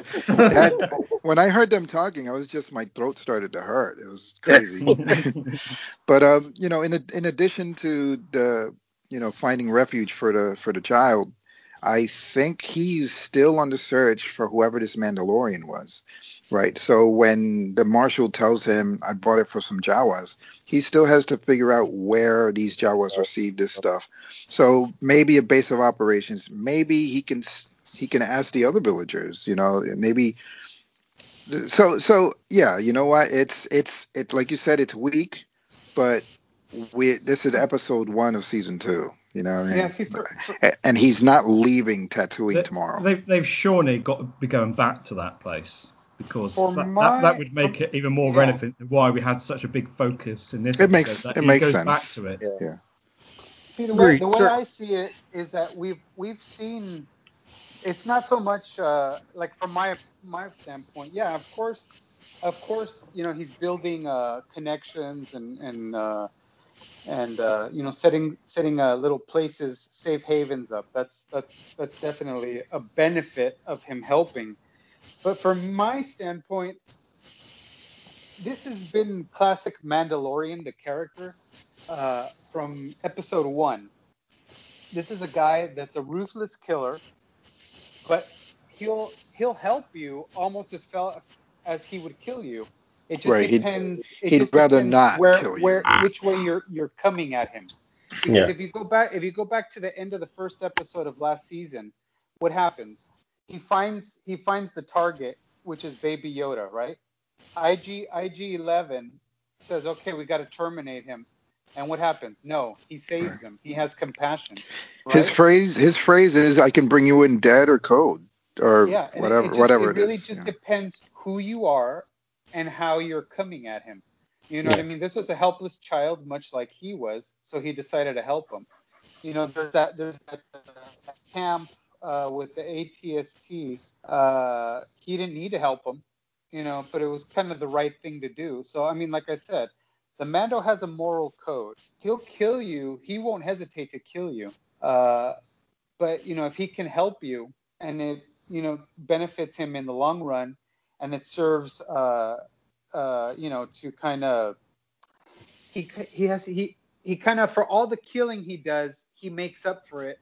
That- when I heard them talking, I was just my throat started to hurt. It was crazy. but um, you know, in in addition to the you know finding refuge for the for the child, I think he's still on the search for whoever this Mandalorian was. Right. So when the marshal tells him, I bought it for some Jawas, he still has to figure out where these Jawas received this stuff. So maybe a base of operations. Maybe he can he can ask the other villagers. You know, maybe. So so yeah, you know what? It's it's it like you said, it's weak, but we this is episode one of season two. You know, what I mean? Yeah, see, for, for, and he's not leaving Tatooine They- tomorrow. They've, they've surely got to be going back to that place because that, my- that, that would make it even more yeah. relevant to why we had such a big focus in this. It makes- episode, that it makes sense. back to it. Yeah. See the way the way sir. I see it is that we've we've seen it's not so much uh, like from my my standpoint. Yeah, of course, of course, you know he's building uh, connections and and uh, and uh, you know setting setting uh, little places, safe havens up. That's that's that's definitely a benefit of him helping. But from my standpoint, this has been classic Mandalorian, the character, uh, from episode one. This is a guy that's a ruthless killer, but he'll he'll help you almost as fel- as he would kill you. It just Right, he'd- depends. it he'd just rather depends not where kill you. where which way you're you're coming at him. Because Yeah. if you go back if you go back to the end of the first episode of last season, what happens? He finds he finds the target, which is Baby Yoda, right? IG IG Eleven says, okay, we got to terminate him. And what happens? No, he saves him. He has compassion. Right? His phrase his phrase is I can bring you in dead or code or yeah, and it- whatever it, just, whatever it it really is. just yeah. depends who you are and how you're coming at him. You know what I mean? This was a helpless child, much like he was, so he decided to help him. You know, there's that there's that uh, camp uh, with the ATST. Uh, he didn't need to help him, you know, but it was kind of the right thing to do. So I mean, like I said, the Mando has a moral code. He'll kill you. He won't hesitate to kill you. Uh, but you know, if he can help you and it you know benefits him in the long run, and it serves uh, uh, you know to kind of he he has he he kind of for all the killing he does, he makes up for it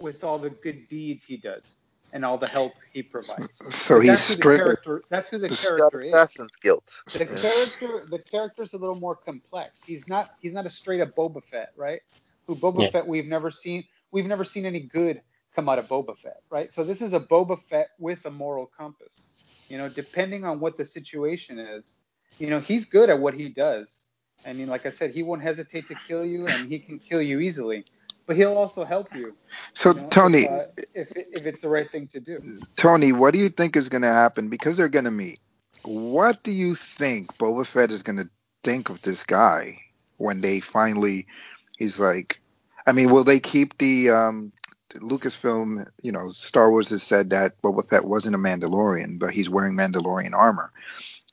with all the good deeds he does and all the help he provides. So But he's that's who character. That's who the Just Got character is. assassin's guilt. The character, the character's a little more complex. He's not, he's not a straight up Boba Fett, right? Who Boba Yeah. Fett we've never seen, we've never seen any good come out of Boba Fett, right? So this is a Boba Fett with a moral compass. You know, depending on what the situation is, you know, he's good at what he does. I mean, like I said, he won't hesitate to kill you, and he can kill you easily. But he'll also help you. So you know, Tony, if, uh, if, if it's the right thing to do. Tony, what do you think is going to happen because they're going to meet? What do you think Boba Fett is going to think of this guy when they finally? He's like, I mean, will they keep the um, Lucasfilm? You know, Star Wars has said that Boba Fett wasn't a Mandalorian, but he's wearing Mandalorian armor.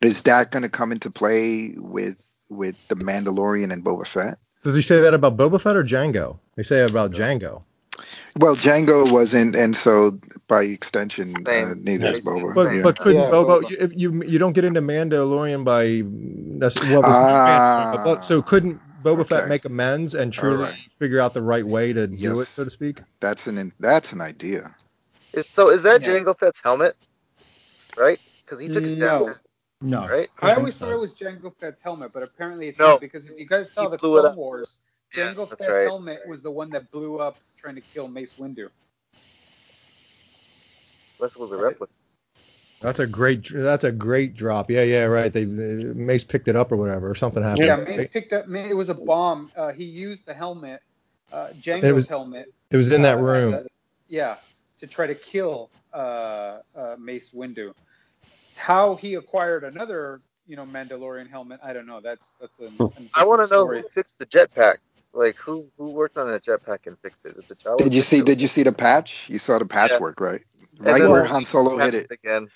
Is that going to come into play with with the Mandalorian and Boba Fett? Does he say that about Boba Fett or Jango? They say about Jango. Well, Jango wasn't, and so by extension, uh, Same. neither is Yeah. Boba. But yeah. but couldn't Yeah, Boba? Boba. You, you you don't get into Mandalorian by that's what was Ah. but so couldn't Boba Fett Okay. make amends and truly Alright. figure out the right way to do it, so to speak? that's an that's an idea. Is, so is that Yeah. Jango Fett's helmet? Right? Because he took his No. down. No. Right? I think always so. thought it was Jango Fett's helmet, but apparently it's No. not because if you guys saw He the Clone. Wars, Jango that's Fett's right. helmet was the one that blew up trying to kill Mace Windu. This was a replica. That's a great that's a great drop. Yeah, yeah, right. They, they Mace picked it up or whatever, or something happened. Yeah, Mace picked up. It was a bomb. Uh, he used the helmet, uh, Jango's It was- helmet. It was in that uh, room. a- yeah, to try to kill uh, uh, Mace Windu. How he acquired another, you know, Mandalorian helmet, I don't know. That's that's I want to know who fixed the jetpack. Like who who worked on that jetpack and fixed it Jawa? Did you see? Did you see the patch? You saw the patchwork, right? Right then where the- Han Solo hit it. again.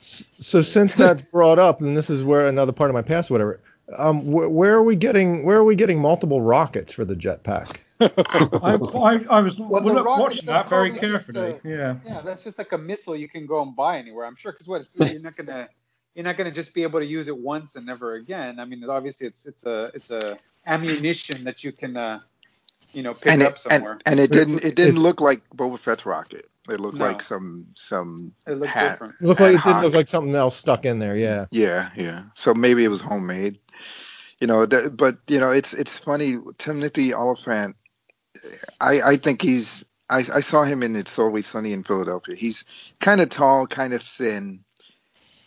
So since that's brought up, and this is where another part of my past, whatever. Um, wh- where are we getting where are we getting multiple rockets for the jetpack? I, I, I was Well, the watching that very carefully. uh, yeah. Yeah, that's just like a missile you can go and buy anywhere. I'm sure because what it's, you're not gonna you're not gonna just be able to use it once and never again. I mean, obviously it's it's a it's a ammunition that you can uh, you know pick And up it, somewhere. and, and it didn't it didn't look like Boba Fett's rocket. It looked No. like some some it looked hat. different. It looked like it didn't look like something else stuck in there. Yeah. Yeah, yeah. So maybe it was homemade. You know, that, but you know, it's it's funny. Timothy Olyphant. I I think he's. I I saw him in It's Always Sunny in Philadelphia. He's kind of tall, kind of thin,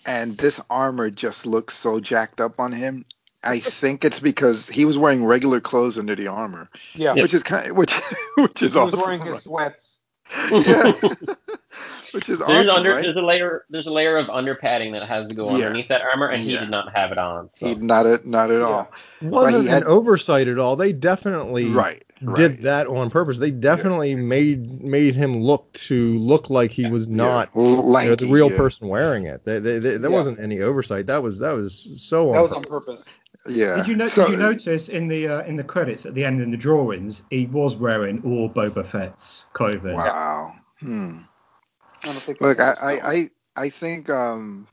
and this armor just looks so jacked up on him. I think it's because he was wearing regular clothes under the armor, Yeah, which is kind which which is he was awesome. wearing his sweats. yeah. which is There's awesome, under right? there's a layer there's a layer of under padding that has to go Yeah. underneath that armor, and he Yeah. did not have it on. So. He not at not at all. wasn't he had- an oversight at all. They definitely Right, did that on purpose. They definitely made made him look to look like he was not yeah, you know, the real yeah. person wearing it. They, they, they, there Yeah. wasn't any oversight. That was that was so on That was on purpose. Purpose. Yeah. Did you, no- So- did you notice in the uh, in the credits at the end in the drawings, he was wearing all Boba Fett's clothing. Wow. Hmm. I Look, I, noticed that one. I, I, I think um,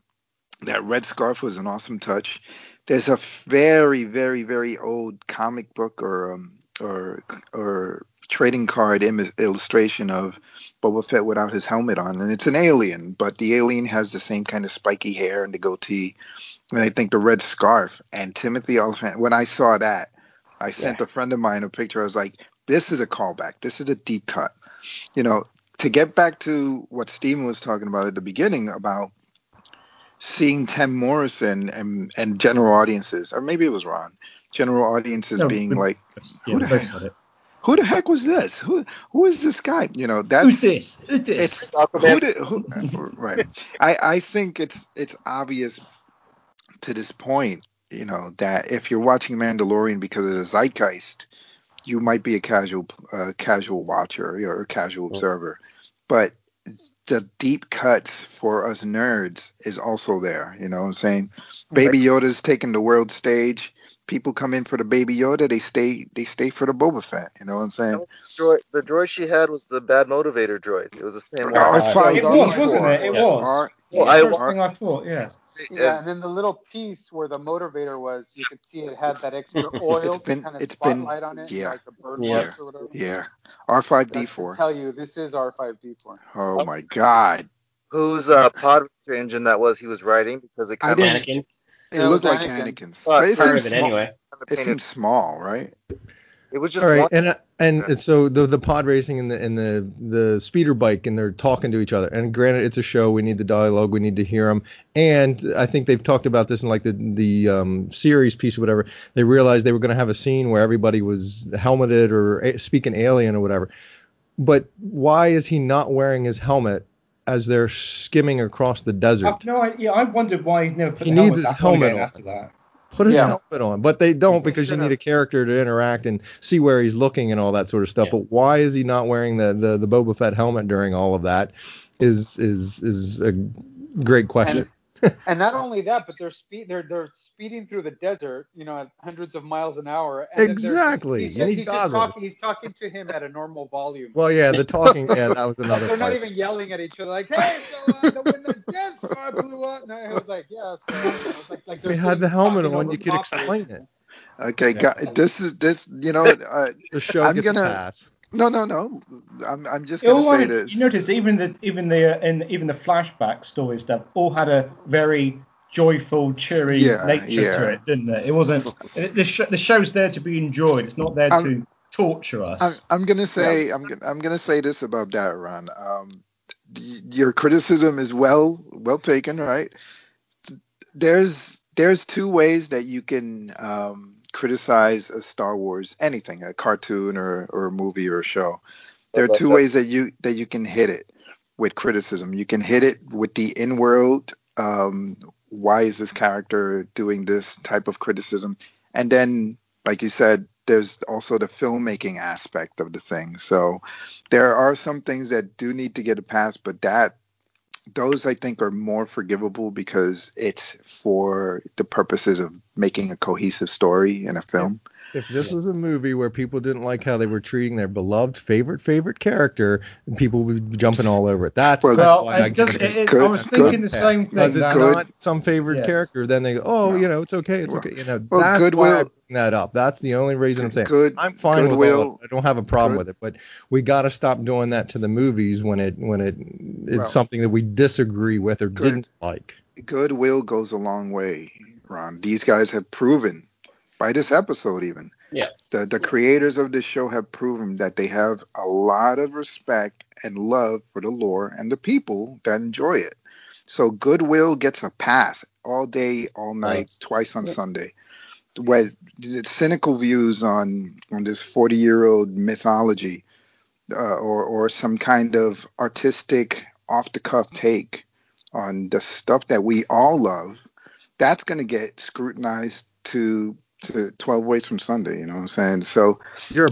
that red scarf was an awesome touch. There's a very, very, very old comic book or um, or or trading card Im- illustration of Boba Fett without his helmet on, and it's an alien, but the alien has the same kind of spiky hair and the goatee, and I think the red scarf and Timothy Olyphant. When I saw that, I sent a friend of mine a picture. I was like, "This is a callback. This is a deep cut." You know, to get back to what Stephen was talking about at the beginning about seeing Tim Morrison and, and general audiences, or maybe it was Ron, general audiences No, being but- like, Yeah, Who the heck- who the heck was this? Who who is this guy? You know, that's Who's this? Who's this? it's who did, who, right. I I think it's it's obvious to this point, you know, that if you're watching Mandalorian because of the zeitgeist, you might be a casual uh, casual watcher or a casual observer, but the deep cuts for us nerds is also there. You know what I'm saying? Baby Yoda's taking the world stage. People come in for the Baby Yoda. They stay. They stay for the Boba Fett. You know what I'm saying? Droid, the droid she had was the bad motivator droid. It was the same one. R5D4. It was, wasn't it? It Yeah. was. R- Well, the I first wa- thing I thought, yeah. Yeah, and then the little piece where the motivator was, you could see it had that extra oil been- to kind of it's been- on it, yeah. like the bird Yeah. or whatever. yeah. R5D4. tell you this is R5D4. Oh my God. Whose uh, pod racer engine that was he was riding because it I kind didn't- of Anakin, It That looked was like Anakin. Anakin's. Well, But it part seems of it small. anyway. It painted. seems small, right? It was just All right, one. and uh, and so the the pod racing and the and the the speeder bike and they're talking to each other. And granted, it's a show. We need the dialogue. We need to hear them. And I think they've talked about this in like the the um, series piece or whatever. They realized they were going to have a scene where everybody was helmeted or a- speaking alien or whatever. But why is he not wearing his helmet as they're skimming across the desert? I've no idea. I wondered why he's never put He the needs helmet his back on helmet again on. after that. Put his Yeah. helmet on, but they don't They because you should've. need a character to interact and see where he's looking and all that sort of stuff. Yeah. But why is he not wearing the, the the Boba Fett helmet during all of that? Is is is a great question. And not only that, but they're speed they're they're speeding through the desert, you know, at hundreds of miles an hour. And then they're just- Exactly. He's, just, need he's just talking. He's talking to him at a normal volume. well, yeah, the talking, yeah, that was Like, another they're not even yelling at each other like, "Hey, so uh, the, when the Death Star blew up," no, it was like, "Yeah." So, you know, it's like, like If they're had the helmet on, you could explain it. Okay, got, this is this. You know, uh, The show I'm gets gonna- a pass. No, no, no. I'm I'm just gonna say this. You notice even the even the uh, in even the flashback story stuff all had a very joyful, cheery Yeah, nature yeah. to it, didn't it? It wasn't. the, sh- the show's there to be enjoyed. It's not there I'm- to torture us. I'm, I'm gonna say I'm gonna I'm gonna say this about that, Ron. Um, y- your criticism is well well taken, right? There's there's two ways that you can um, criticize a Star Wars anything, a cartoon or or a movie or a show. There are two ways that you that you can hit it with criticism. You can hit it with the in-world. Um, why is this character doing this type of criticism? And then, like you said, there's also the filmmaking aspect of the thing. So there are some things that do need to get a pass, but that those I think are more forgivable because it's for the purposes of making a cohesive story in a film. If this was a movie where people didn't like how they were treating their beloved favorite favorite character, people would be jumping all over it. That's Well, kinda well, why I it does, give it, it it, Good- I was good thinking the pass. same because thing. it's good. not some favorite Yes. character. Then they go, oh, No. you know, it's okay, it's Well- okay. You know, well, that's goodwill- why I bring that up. That's the only reason I'm saying. Good. I'm fine with all of it. I don't have a problem good- with it, but we got to stop doing that to the movies when it when it it's Well, something that we disagree with or good. didn't like. Goodwill goes a long way, Ron. These guys have proven by this episode even. Yeah. The the creators of this show have proven that they have a lot of respect and love for the lore and the people that enjoy it. So Goodwill gets a pass all day, all night, twice on Sunday. Where the cynical views on on this 40 year old mythology uh, or or some kind of artistic off the cuff take on the stuff that we all love, that's going to get scrutinized to to 12 ways from Sunday. You know what I'm saying? So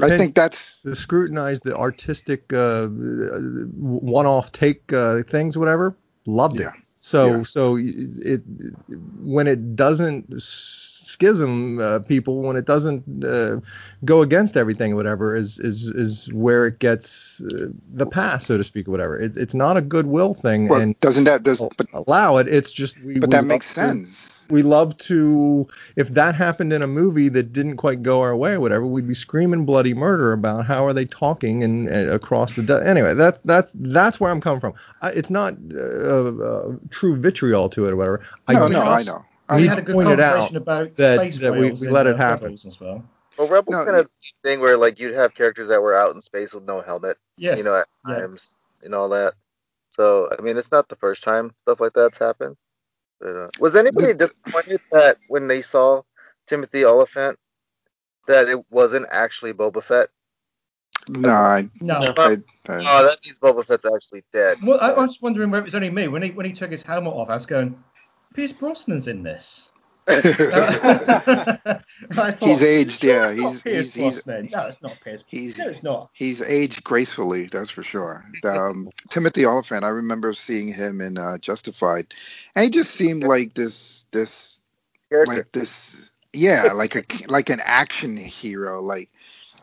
I think that's to scrutinize the artistic uh, one-off take uh, things, whatever. Loved it. So Yeah. so it when it doesn't schism uh, people, when it doesn't uh, go against everything, whatever, is is is where it gets uh, the pass, so to speak, or whatever. It, it's not a goodwill thing, well, and doesn't that does but allow it. It's just we. but we that makes to- sense. we love to if that happened in a movie that didn't quite go our way or whatever we'd be screaming bloody murder about how are they talking and, and across the de- anyway that's that's that's where i'm coming from I, it's not uh, uh, true vitriol to it or whatever No, I no, I know. We I need had a good point it conversation about that- space that we- whales we in, let it uh, happen. Rebels as well. Well, Rebels No, kind of thing where like you'd have characters that were out in space with no helmet, Yes. you know, at yeah. times and all that. So I mean, it's not the first time stuff like that's happened. But, uh, was anybody disappointed that when they saw Timothy Olyphant that it wasn't actually Boba Fett? no, I, No. No. I, I Oh, that means Boba Fett's actually dead. Well, I, I was wondering whether it was only me when he when he took his helmet off. I was going, Pierce Brosnan's in this. Thought, He's aged, "Sure, yeah, he's- he's- he's- no, it's not Pierce. he's no, it's not. he's aged gracefully, that's for sure. Um, Timothy Olyphant, I remember seeing him in uh, Justified, and he just seemed like this this Character. like this yeah like a like an action hero like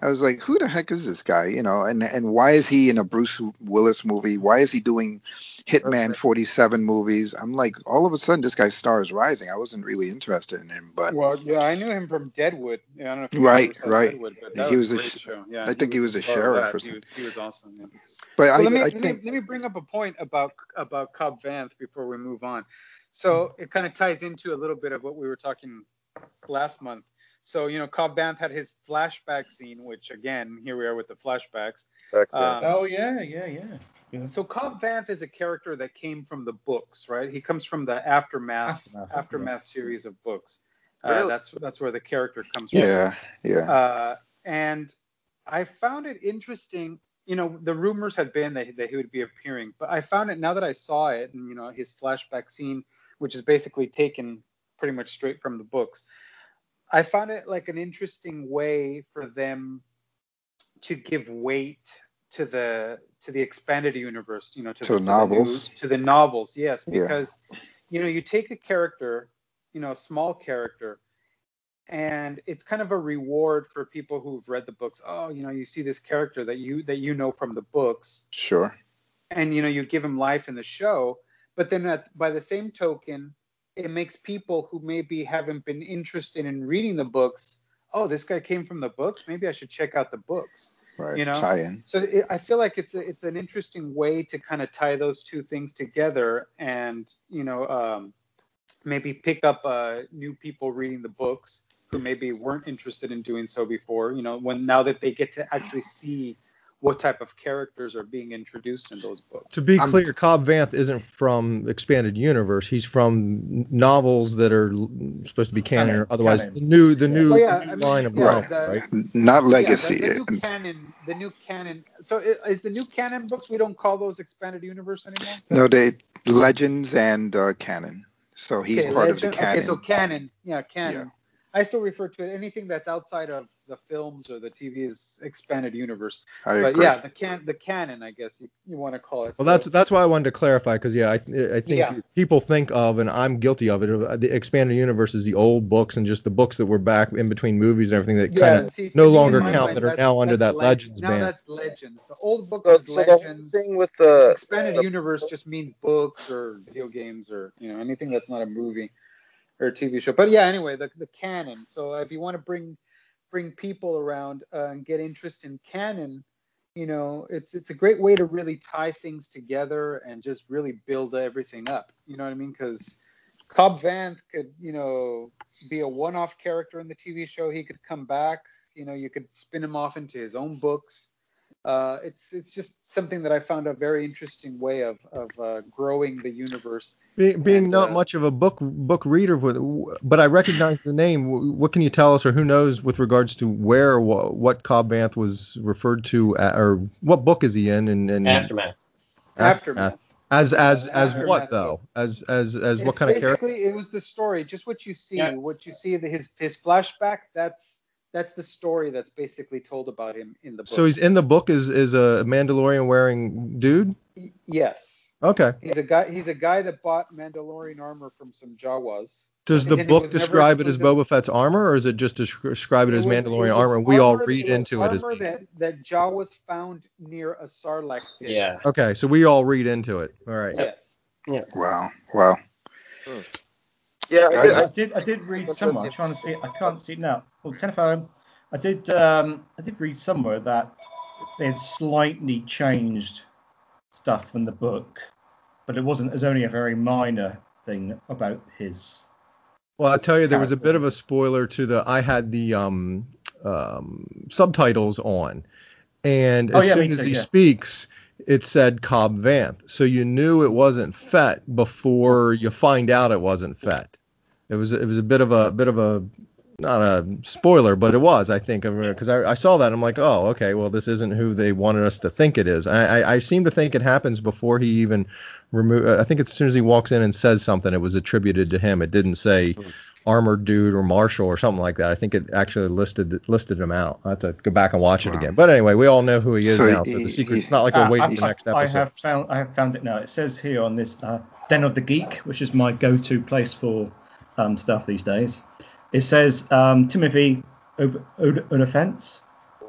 i was like who the heck is this guy you know and and why is he in a bruce willis movie why is he doing hitman 47 movies i'm like all of a sudden this guy's star is rising i wasn't really interested in him but Well, yeah, I knew him from Deadwood. I don't know if you Right, right. Deadwood, but Yeah, that he was, was a a great sh- show. Yeah, I think he was a sheriff or He was, he was awesome. Yeah. but Well, I, let me I let me think let me bring up a point about about Cobb Vanth before we move on. So it kind of ties into a little bit of what we were talking last month. So you know, Cobb Vanth had his flashback scene, which again, here we are with the flashbacks. Um, Oh yeah, yeah, yeah. yeah. So Cobb Vanth is a character that came from the books, right? He comes from the aftermath Aftermath, aftermath, series of books. Uh, Really? That's that's where the character comes from. yeah yeah Uh, and I found it interesting. You know, the rumors had been that, that he would be appearing, but I found it now that I saw it, and you know, his flashback scene, which is basically taken pretty much straight from the books. I found it like an interesting way for them to give weight to the to the expanded universe, you know, to, To the, to the novels. to the novels, yes, Yeah. because you know, you take a character, you know, a small character, and it's kind of a reward for people who've read the books. Oh, you know, you see this character that you that you know from the books, sure and you know, you give him life in the show. But then, at, by the same token, it makes people who maybe haven't been interested in reading the books. Oh, this guy came from the books. Maybe I should check out the books. right You know? tie-in So it, I feel like it's a, it's an interesting way to kind of tie those two things together, and you know, um, maybe pick up uh, new people reading the books who maybe weren't interested in doing so before. You know, when now that they get to actually see what type of characters are being introduced in those books. To be I'm- clear, Cobb Vanth isn't from expanded universe. He's from novels that are supposed to be canon, Canon, or otherwise canon. the new the new, yeah, the new I mean, line of yeah, novels, right? not Yeah, legacy the, the new canon, the new canon. So i- is the new canon books? We don't call those expanded universe anymore. no they legends and uh, canon so he's okay, part legend, of the canon Okay, so canon, yeah, canon. I still refer to it anything that's outside of the films or the TV's expanded universe. I but agree. yeah, the can the canon, I guess you, you want to call it. Well, So- that's that's why I wanted to clarify because yeah, I I think Yeah. people think of and I'm guilty of it. uh, The expanded universe is the old books and just the books that were back in between movies and everything that yeah, kind of see, no longer count mind, that are now under that leg- Legends now ban. that's legends. The old books So, is so the legends. thing with the expanded the- universe just means books or video games or you know anything that's not a movie or a TV show. But yeah, anyway, the the canon. So if you want to bring bring people around uh, and get interest in canon, you know, it's it's a great way to really tie things together and just really build everything up. You know what I mean? Because Cobb Vanth could, you know, be a one-off character in the TV show. He could come back. You know, you could spin him off into his own books. Uh, it's it's just something that I found a very interesting way of of uh, growing the universe. Being, being And, not uh, much of a book book reader, with, but I recognize the name. What can you tell us, or who knows, with regards to where or wha- what Cobb Vanth was referred to, at, or what book is he in? And, and Aftermath. Aftermath. As as as After what though? As as as what kind of character? basically it was the story, just what you see, Yeah. what you see the, his his flashback. That's that's the story that's basically told about him in the book. So he's in the book is is a Mandalorian wearing dude. Yes. Okay. He's a guy. He's a guy that bought Mandalorian armor from some Jawas. Does the then book was describe it as exclusive- Boba Fett's armor, or is it just describe it as was- Mandalorian was armor? And we all read was into it as armor that that Jawas found near a Sarlacc pit. Yeah. okay. So we all read into it. All right. Yes. Yeah. Wow. Wow. Hmm. Yeah, I did, I did I did read somewhere. I'm trying to see. it. I can't see it now. Oh, telephone. I did um I did read somewhere that they had slightly changed stuff from the book, but it wasn't. It was only a very minor thing about his. Well, I tell you, there was a bit of a spoiler to the. I had the um, um, subtitles on, and Oh, as yeah, soon as too, he yeah. speaks, it said Cobb Vanth, so you knew it wasn't Fett before you find out it wasn't Fett. It was it was a bit of a bit of a not a spoiler, but it was I think because I, I saw that I'm like oh okay well this isn't who they wanted us to think it is. I I, I seem to think it happens before he even remove. I think as soon as he walks in and says something, it was attributed to him. It didn't say hmm. Armored dude or marshal or something like that. I think it actually listed listed him out. I have to go back and watch it again. But anyway, we all know who he is So now, so he- the secret's he- not like we're Ah, waiting I, for the next I- I have found I have found it now. It says here on this uh, Den of the Geek, which is my go-to place for um, stuff these days. It says um, Timothy Olyphant.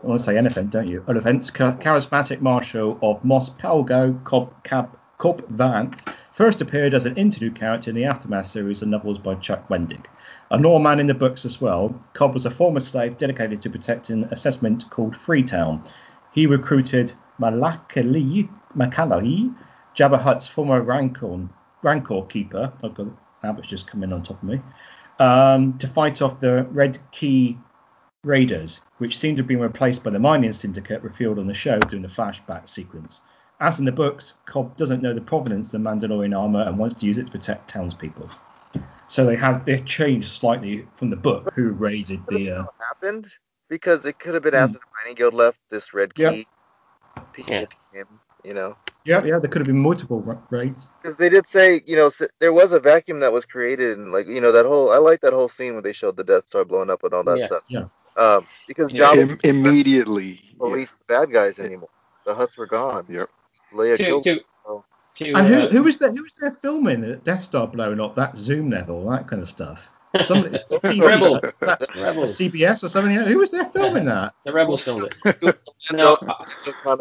I want to say anything, don't you? Olyphant, charismatic marshal of Mos Pelgo, Cobb, Cab, Cobb Vanth, first appeared as an interlude character in the Aftermath series of novels by Chuck Wendig. A Norman in the books as well, Cobb was a former slave dedicated to protecting a settlement called Freetown. He recruited Malakali, Makalali, Jabba Hutt's former Rancor, Rancor keeper. God, that was just coming on top of me. Um, to fight off the Red Key Raiders, which seem to have been replaced by the mining syndicate revealed on the show during the flashback sequence. As in the books, Cobb doesn't know the provenance of the Mandalorian armor and wants to use it to protect townspeople. So they have they've changed slightly from the book who raided Could the. Uh, happened because it could have been Hmm. after the mining guild left. This red Yeah. key people Yeah. came, you know, yeah, yeah, there could have been multiple raids. because they did say, you know, there was a vacuum that was created, and like, you know, that whole. I like that whole scene when they showed the Death Star blowing up and all that Yeah. stuff. Yeah. Um, because Yeah. Jabba Im- immediately. Yeah. released the bad guys anymore. The Hutts were gone. Yep. Leia To, killed. to, Oh. to, And who uh, who was there who was there filming the Death Star blowing up that zoom level that kind of stuff? Somebody, Rebel. Was that Rebels. CBS or something. Who was there filming that? The rebels filmed it. No, No,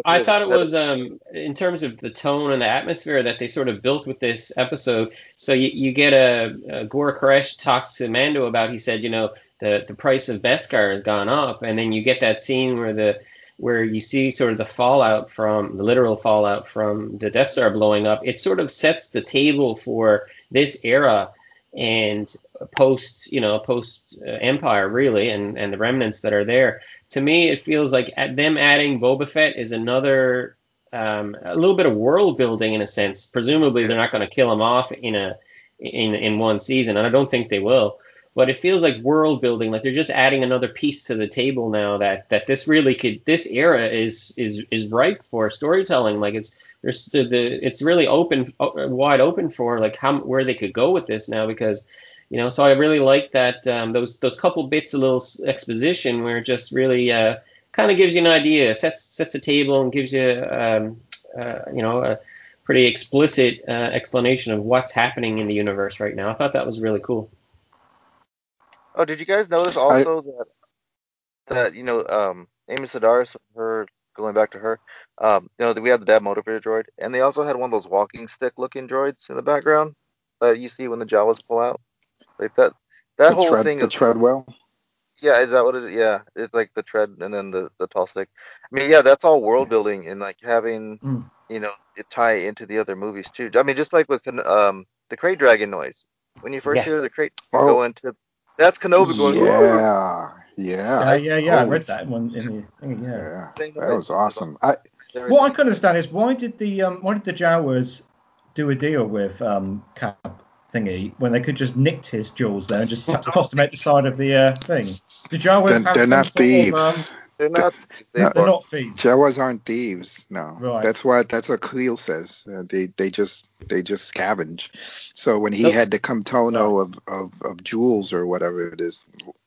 I thought it was um in terms of the tone and the atmosphere that they sort of built with this episode. So you, you get a, a Gor Koresh talks to Mando about he said you know the the price of Beskar has gone up, and then you get that scene where the where you see sort of the fallout from the literal fallout from the Death Star blowing up. It sort of sets the table for this era and post you know post uh, Empire really and and the remnants that are there to me, it feels like them adding Boba Fett is another um, a little bit of world building in a sense. Presumably, they're not going to kill him off in a in in one season, and I don't think they will. But it feels like world building, like they're just adding another piece to the table now. That that this really could this era is is is ripe for storytelling. Like it's there's the, the it's really open wide open for like how where they could go with this now because you know so i really like that um, those those couple bits of little exposition where it just really uh, kind of gives you an idea sets sets the table and gives you um, uh, you know a pretty explicit uh, explanation of what's happening in the universe right now i thought that was really cool Oh, did you guys notice also that that you know um Amy Sedaris, her going back to her, um, you know that we have the bad motivator droid, and they also had one of those walking stick looking droids in the background that you see when the Jawas pull out. Like that that the whole tread, thing the is Treadwell. yeah, is that what it is? Yeah, it's like the tread and then the, the tall stick. I mean, yeah, that's all world building and like having Mm. you know it tie into the other movies too. I mean, just like with um the krayt dragon noise when you first Yeah. hear the krayt Oh. go into that's Kenobi going. "Ooh." Yeah, yeah. Yeah, yeah, yeah. I read that one in the thing. Yeah. Yeah, that was awesome. I What I couldn't understand is why did the um why did the Jawas do a deal with um Cab thingy when they could just nicked his jewels there and just t- tossed them out the side of the uh, thing? The Jawas they're, have they're some not sort of, um, thieves. They're not. They No, They're not thieves. Jawas aren't thieves. No, Right. that's what that's what Creel says. Uh, they they just they just scavenge. So when he Nope. had the Camtono of, of of jewels or whatever it is,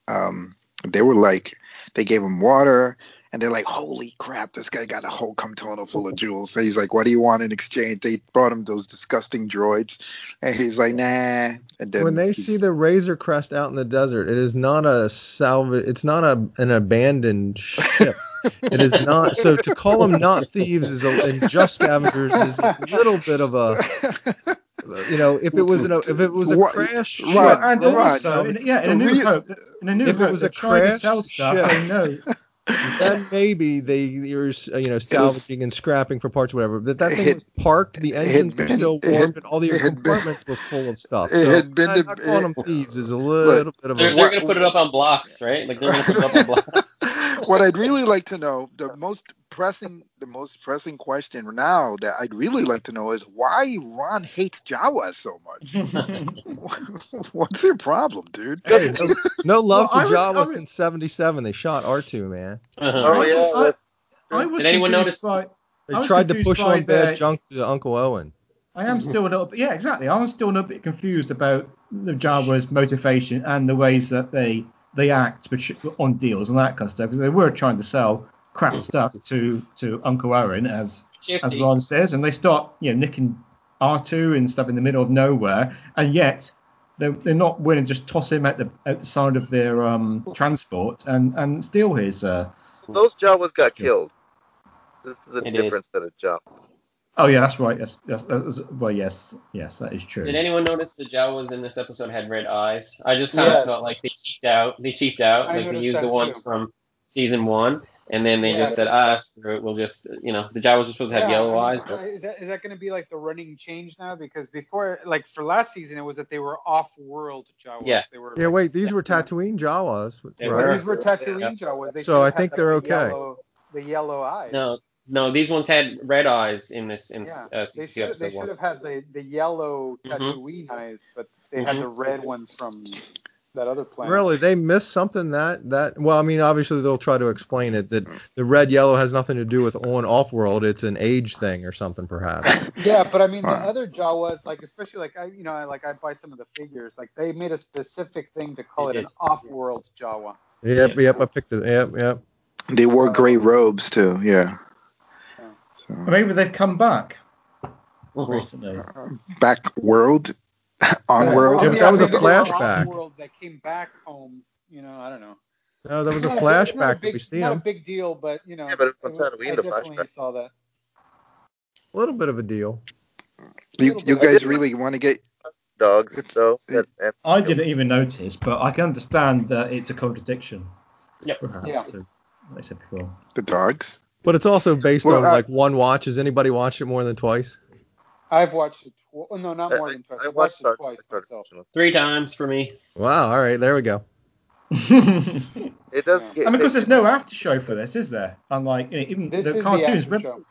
um, they were like they gave him water. And they're like, holy crap, this guy got a whole Camtono full of jewels. So he's like, what do you want in exchange? They brought him those disgusting droids. And he's like, nah. And then when they see the Razor Crest out in the desert, it is not a salvage. It's not a an abandoned ship. it is not. So to call them not thieves is a, and just scavengers is a little bit of a. You know, if it was an, if it was a What- crash ship, Right, Well, and right. also, in, yeah, in a new real- hope, in a new if it hope, was they're a trying to sell stuff. ship. They know. Then maybe they you're uh, you know salvaging and scrapping for parts or whatever. But that thing It- was parked, the engines were been- still it had- and all the it had been- compartments were full of stuff. it so had been not, the- not calling them it- thieves is a little bit of They're, a they're gonna put it up on blocks, right? Like they're gonna put it up on blocks. what I'd really like to know, the most pressing, the most pressing question now that I'd really like to know is why Ron hates Jawas so much. What's your problem, dude? Hey, no, no love Well, for was- Jawa was- since '77. They shot R2, man. Uh-huh. Oh yeah. I, I was Did anyone confused notice- By, They I tried to push on bad their- junk to Uncle Owen. I am still a little bit, yeah, exactly. I'm still a little bit confused about the Jawa's motivation and the ways that they they act on deals and that kind of stuff because they were trying to sell crap stuff to to Uncle Owen as as Ron says, and they start you know nicking R2 and stuff in the middle of nowhere, and yet they're, they're not willing to just toss him at the at the side of their um transport and and steal his. Uh, Those Jawas got killed. This is a difference different set of Jawas. Oh yeah, that's right. Yes, yes, that's- well yes, yes, that is true. Did anyone notice the Jawas in this episode had red eyes? I just kind of felt like they cheaped out. They cheaped out. I like they noticed used the ones too. from season one, and then they Yeah. just said, ah, screw it. We'll just, you know, the Jawas are supposed to have Yeah, yellow I mean, eyes. But Is that, is that going to be like the running change now? Because before, like for last season, it was that they were off-world Jawas. Yeah. They were. Yeah, wait, these were Tatooine Jawas, right? were. These were Tatooine Yeah. Jawas. They So I think had, they're the okay. Yellow, the yellow eyes. no, no, these ones had red eyes in this in Yeah, uh, they season two, should they episode should have had the, the yellow Mhm. Eyes, but they had Mhm. the red ones from that other planet. Really, they missed something that that well, I mean, obviously they'll try to explain it that the red yellow has nothing to do with on off world. It's an age thing or something, perhaps. Yeah, but I mean the Wow. other Jawas, like especially like I, you know, like I buy some of the figures, like they made a specific thing to call They it an off-world Jawa. Yep, yep, I picked it. Yep, yep. They wore gray robes too. Yeah. So, Maybe they've come back Mhm. recently. back world, on world. Yeah, that was a maybe they were flashback. off-world that came back home. You know, I don't know. No, that was a Not big- flashback that big, we see Not a big deal, but you know. Yeah, but it's on it was- I the definitely flashback. saw that. A little bit of a deal. You, you guys really want to get Dogs, though. and- and- I didn't even notice, but I can understand that it's a contradiction. Yep. Perhaps, Yeah. to, like I said before. the dogs? But it's also based Well, on I- like one watch. Has anybody watched it more than twice? I've watched it. Tw- oh, no, not more I- than twice. I I've watched it twice I started myself. watching. Three times for me. Wow. All right, there we go. It does Yeah. get. mean, because there's no after show for this, is there? Unlike you know, even This the is cartoons. the after show.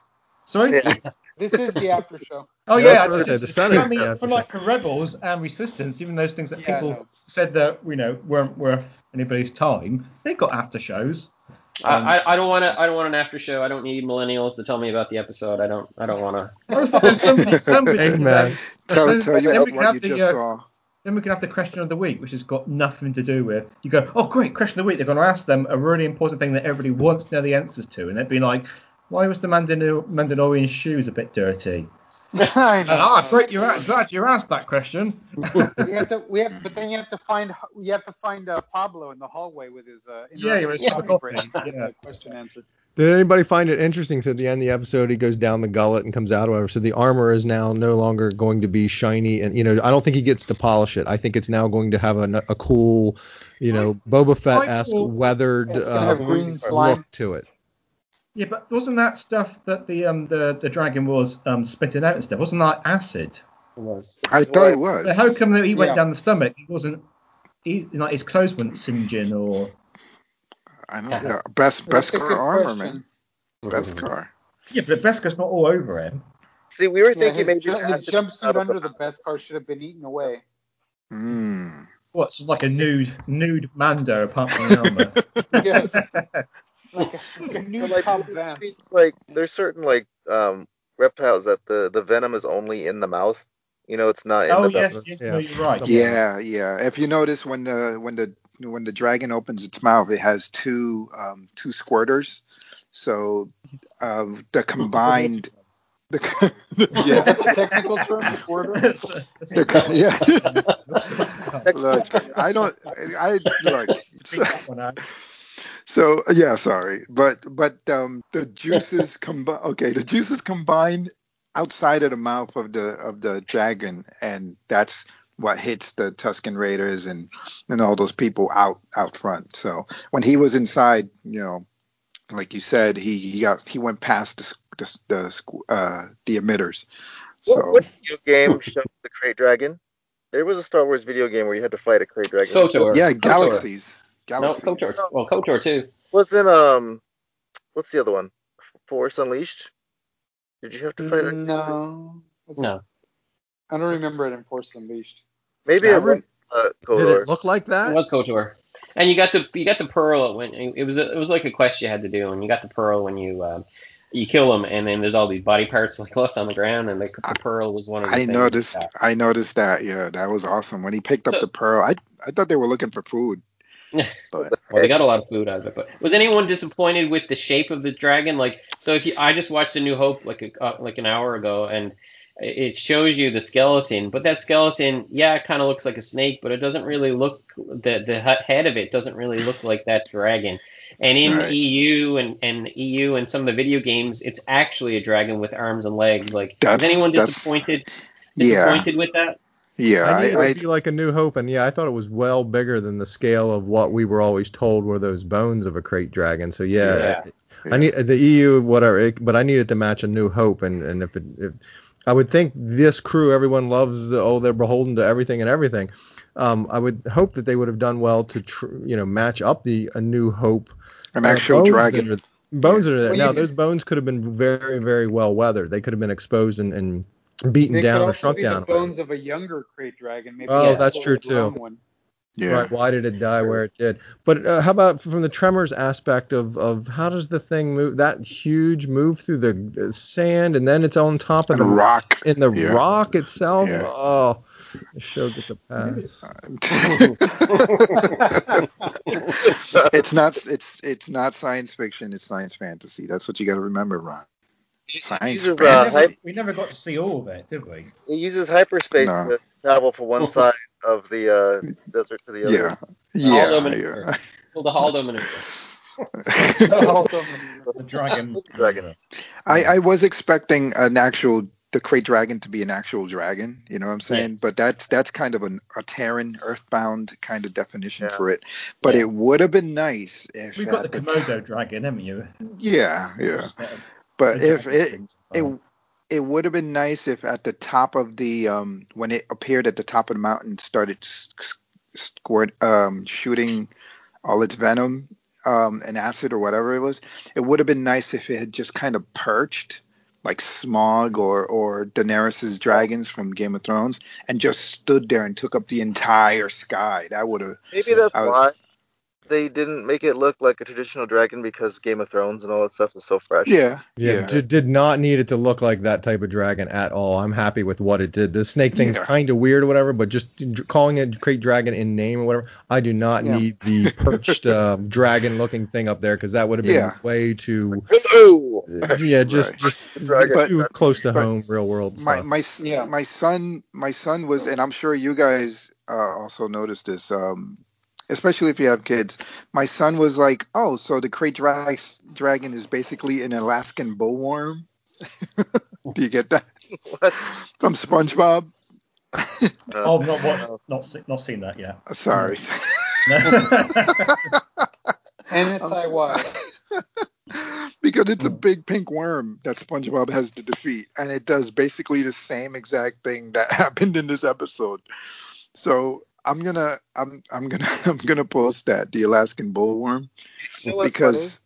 Sorry. Yeah. This is the after show. Oh Yeah, yeah, that's what I this said, is- the Senate I mean, is the for like for rebels and resistance, even those things that Yeah, people no. said that you know weren't worth anybody's time, they got after shows. Um, I, I, I don't want to. I don't want an after show. I don't need millennials to tell me about the episode. I don't. I don't want to. I was thinking somebody, somebody Amen. then- Tell, tell you what, we can have you the, just uh, saw. Then we can have the question of the week, which has got nothing to do with. You go, oh great, question of the week. They're going to ask them a really important thing that everybody wants to know the answers to, and they'd be like, why was the Mandalor- Mandalorian shoes a bit dirty? I know. Ah, great, you're glad you asked that question. we have to, we have, but then you have to find, you have to find uh, Pablo in the hallway with his, uh, Yeah, interactive with his coffee coffee, break. to get yeah. question answered. Did anybody find it interesting? So at the end of the episode, he goes down the gullet and comes out, or whatever. So the armor is now no longer going to be shiny, and you know, I don't think he gets to polish it. I think it's now going to have a, a cool, you know, Boba Fett-esque thought- weathered It's uh, green slime. look to it. Yeah, but wasn't that stuff that the um the, the dragon was um spitting out and stuff? Wasn't that acid? It was. I thought it was. So how come that he went Yeah. down the stomach? He wasn't. He, like his clothes weren't singeing or. I don't know. Best That's best a car good armor, question. man. Beskar. Yeah, but Beskar's not all over him. See, we were Yeah, thinking his, maybe ju- his acid jumpsuit under the- the Beskar should have been eaten away. Mm. What's like a nude nude Mando apart from the helmet? Yes. like a, new like, Cobb it's like there's certain like um reptiles that the the venom is only in the mouth. You know, it's not in Oh the yes, yes, Yeah. no, you're right. Yeah, yeah. If you notice when the when the when the dragon opens its mouth, it has two um, two squirters. So uh, the combined, the, yeah, the technical term, squirter? That's a- that's the, yeah. look, I don't. I look. Beat that one out. So yeah, sorry, but but um, the juices combine. Okay, the juices combine outside of the mouth of the of the dragon, and that's what hits the Tusken Raiders and and all those people out out front. So when he was inside, you know, like you said, he he got he went past the the the, uh, the emitters. So What, what video game showed the krayt dragon? There was a Star Wars video game where you had to fight a krayt dragon. KOTOR. yeah, KOTOR. Galaxies, No, galaxies. KOTOR. Well, KOTOR too. Wasn't um, what's the other one? Force Unleashed. Did you have to fight that? No. No. I don't remember it in Force Unleashed. Maybe I it was re- uh, Did it look like that? It that? was KOTOR. And you got the you got the pearl when it was a, it was like a quest you had to do, and you got the pearl when you um, you kill them, and then there's all these body parts like left on the ground, and the, the pearl was one of the I things noticed. that- I noticed that. Yeah, that was awesome. When he picked up So- the pearl, I I thought they were looking for food. Well, they got a lot of food out of it, but was anyone disappointed with the shape of the dragon? Like, so if you, I just watched A New Hope like a, uh, like an hour ago, and it shows you the skeleton, but that skeleton, yeah, it kind of looks like a snake, but it doesn't really look the the head of it doesn't really look like that dragon. And in Right. EU and and EU and some of the video games, it's actually a dragon with arms and legs. Like, That's- is anyone that's- disappointed yeah, disappointed with that? Yeah, I knew it I, I be like a New Hope, and yeah, I thought it was well bigger than the scale of what we were always told were those bones of a krayt dragon. So yeah, Yeah. I need the EU whatever, it, but I needed to match a New Hope, and and if it if I would think this crew, everyone loves the oh they're beholden to everything and everything. Um, I would hope that they would have done well to tr- you know match up the a New Hope an uh, actual bones dragon. are- bones that are there. Well, now those bones could have been very very well weathered. They could have been exposed and, and beaten They down could or shrunk be down. the bones of a younger krayt dragon. Maybe Oh, that's true, too. One. Yeah, Right. Why did it die where it did? But uh, how about from the tremors aspect of, of how does the thing move? That huge move through the sand and then it's on top of and the rock. in the Yeah. rock itself. Yeah. Oh, the show gets a pass. it's not. It's it's not science fiction. It's science fantasy. That's what you got to remember, Ron. Science uses, uh, We never, we never got to see all of it, did we? It uses hyperspace No. to travel from one side of the uh, desert to the other. yeah, yeah, Although yeah. Well, the Haldo maneuver. The dragon. Dragon. I, I was expecting an actual the Krayt Dragon to be an actual dragon, you know what I'm saying? But that's that's kind of an, a Terran, Earthbound kind of definition Yeah. for it. But Yeah. it would have been nice if We've got the at t- Komodo dragon, haven't you? yeah, yeah. Just, But if it it it would have been nice if at the top of the um when it appeared at the top of the mountain started s- s- squirt um shooting all its venom um and acid or whatever it was it would have been nice if it had just kind of perched like Smaug or or Daenerys's dragons from Game of Thrones and just stood there and took up the entire sky. That would have Maybe that's I was- why they didn't make it look like a traditional dragon because Game of Thrones and all that stuff is so fresh. yeah Yeah, yeah Did, did not need it to look like that type of dragon at all. I'm happy with what it did. The snake thing's Yeah. kind of weird or whatever, but just calling it Krayt Dragon in name or whatever, I do not Yeah. need the perched uh, dragon-looking thing up there because that would have been Yeah. way too, Ooh! yeah, just Right. just Dragon. too close to But home, real world my stuff. my Yeah. my son my son was and i'm sure you guys uh, also noticed this um especially if you have kids my son was like oh so the krayt dra- dragon is basically an alaskan bullworm do you get that What? from spongebob Uh, Oh, I've not watched, not not seen that yet. sorry NSIY. because it's a Mm. big pink worm that SpongeBob has to defeat, and it does basically the same exact thing that happened in this episode. So I'm gonna I'm I'm gonna I'm gonna post that the Alaskan bullworm You know what's because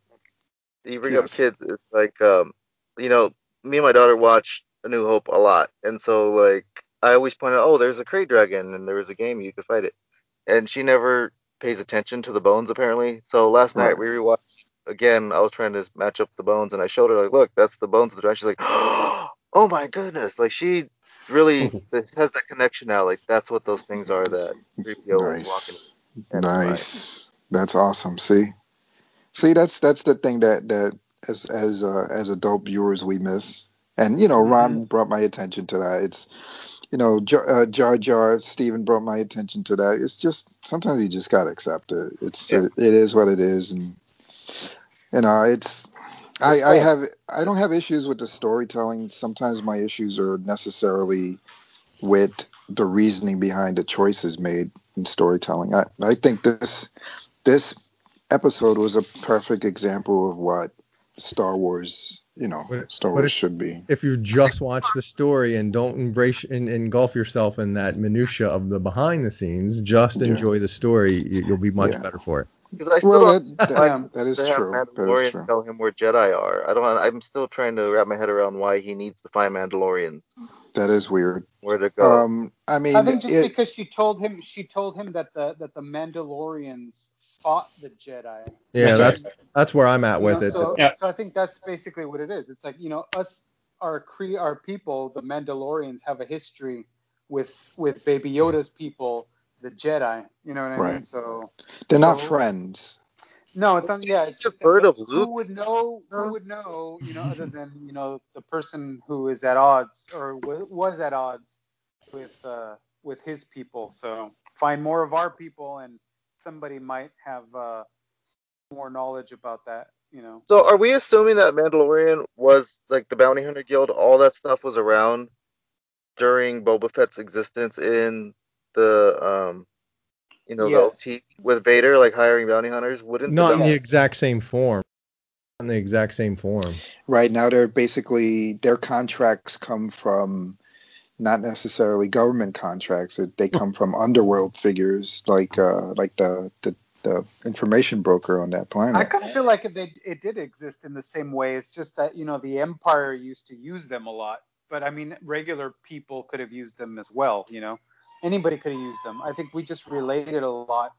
you bring Yes. up kids, it's like um, you know, me and my daughter watch A New Hope a lot, and so like I always point out, oh, there's a krayt dragon, and there was a game you could fight it, and she never pays attention to the bones apparently. So last night Right. we rewatched again, I was trying to match up the bones, and I showed her like, look, that's the bones of the dragon. She's like, oh my goodness, like she really it has that connection now. Like that's what those things are that 3PO. Nice. Nice. That's awesome. See, see, that's that's the thing that that as as uh, as adult viewers we miss. And you know, Ron brought my attention to that. It's you know, Jar, uh, Jar Jar, Stephen brought my attention to that. It's just sometimes you just gotta accept it. It's Yeah. it, it is what it is, and you know, it's. I, I have I don't have issues with the storytelling. Sometimes my issues are necessarily with the reasoning behind the choices made in storytelling. I, I think this this episode was a perfect example of what Star Wars, you know, But- Star Wars it- should be. If you just watch the story and don't embrace and engulf yourself in that minutia of the behind the scenes, just Yeah. enjoy the story. you- You'll be much Yeah. better for it. Because I still Well, don't that, that, like that is to have true. That is Mandalorians true. tell him where Jedi are. I don't. I'm still trying to wrap my head around why he needs to find Mandalorians, That is weird. where to go. Um, I mean, I think just it, because she told him, she told him that the that the Mandalorians fought the Jedi. Yeah, That's that's that's where I'm at You with know, it. So, Yeah. so I think that's basically what it is. It's like you know, us, our Cree, our people, the Mandalorians have a history with with Baby Yoda's people, the Jedi. You know what I mean? Right. So they're not so- friends. no, it's not. Yeah, it's You've just heard of Luke. who would know? Who would know? You know, other than you know the person who is at odds or wa- was at odds with uh, with his people. So find more of our people, and somebody might have uh, more knowledge about that. You know. So are we assuming that Mandalorian was like the Bounty Hunter Guild? All that stuff was around during Boba Fett's existence in the um, you know, Yes. the OT with Vader, like hiring bounty hunters. Wouldn't Not in the exact same form. Not in the exact same form. Right now, they're basically their contracts come from not necessarily government contracts. They come from underworld figures like uh, like the, the the information broker on that planet. I planet. kind of feel like it, they, it did exist in the same way. It's just that you know the Empire used to use them a lot, but I mean regular people could have used them as well. You know, anybody could have used them. I think we just related a lot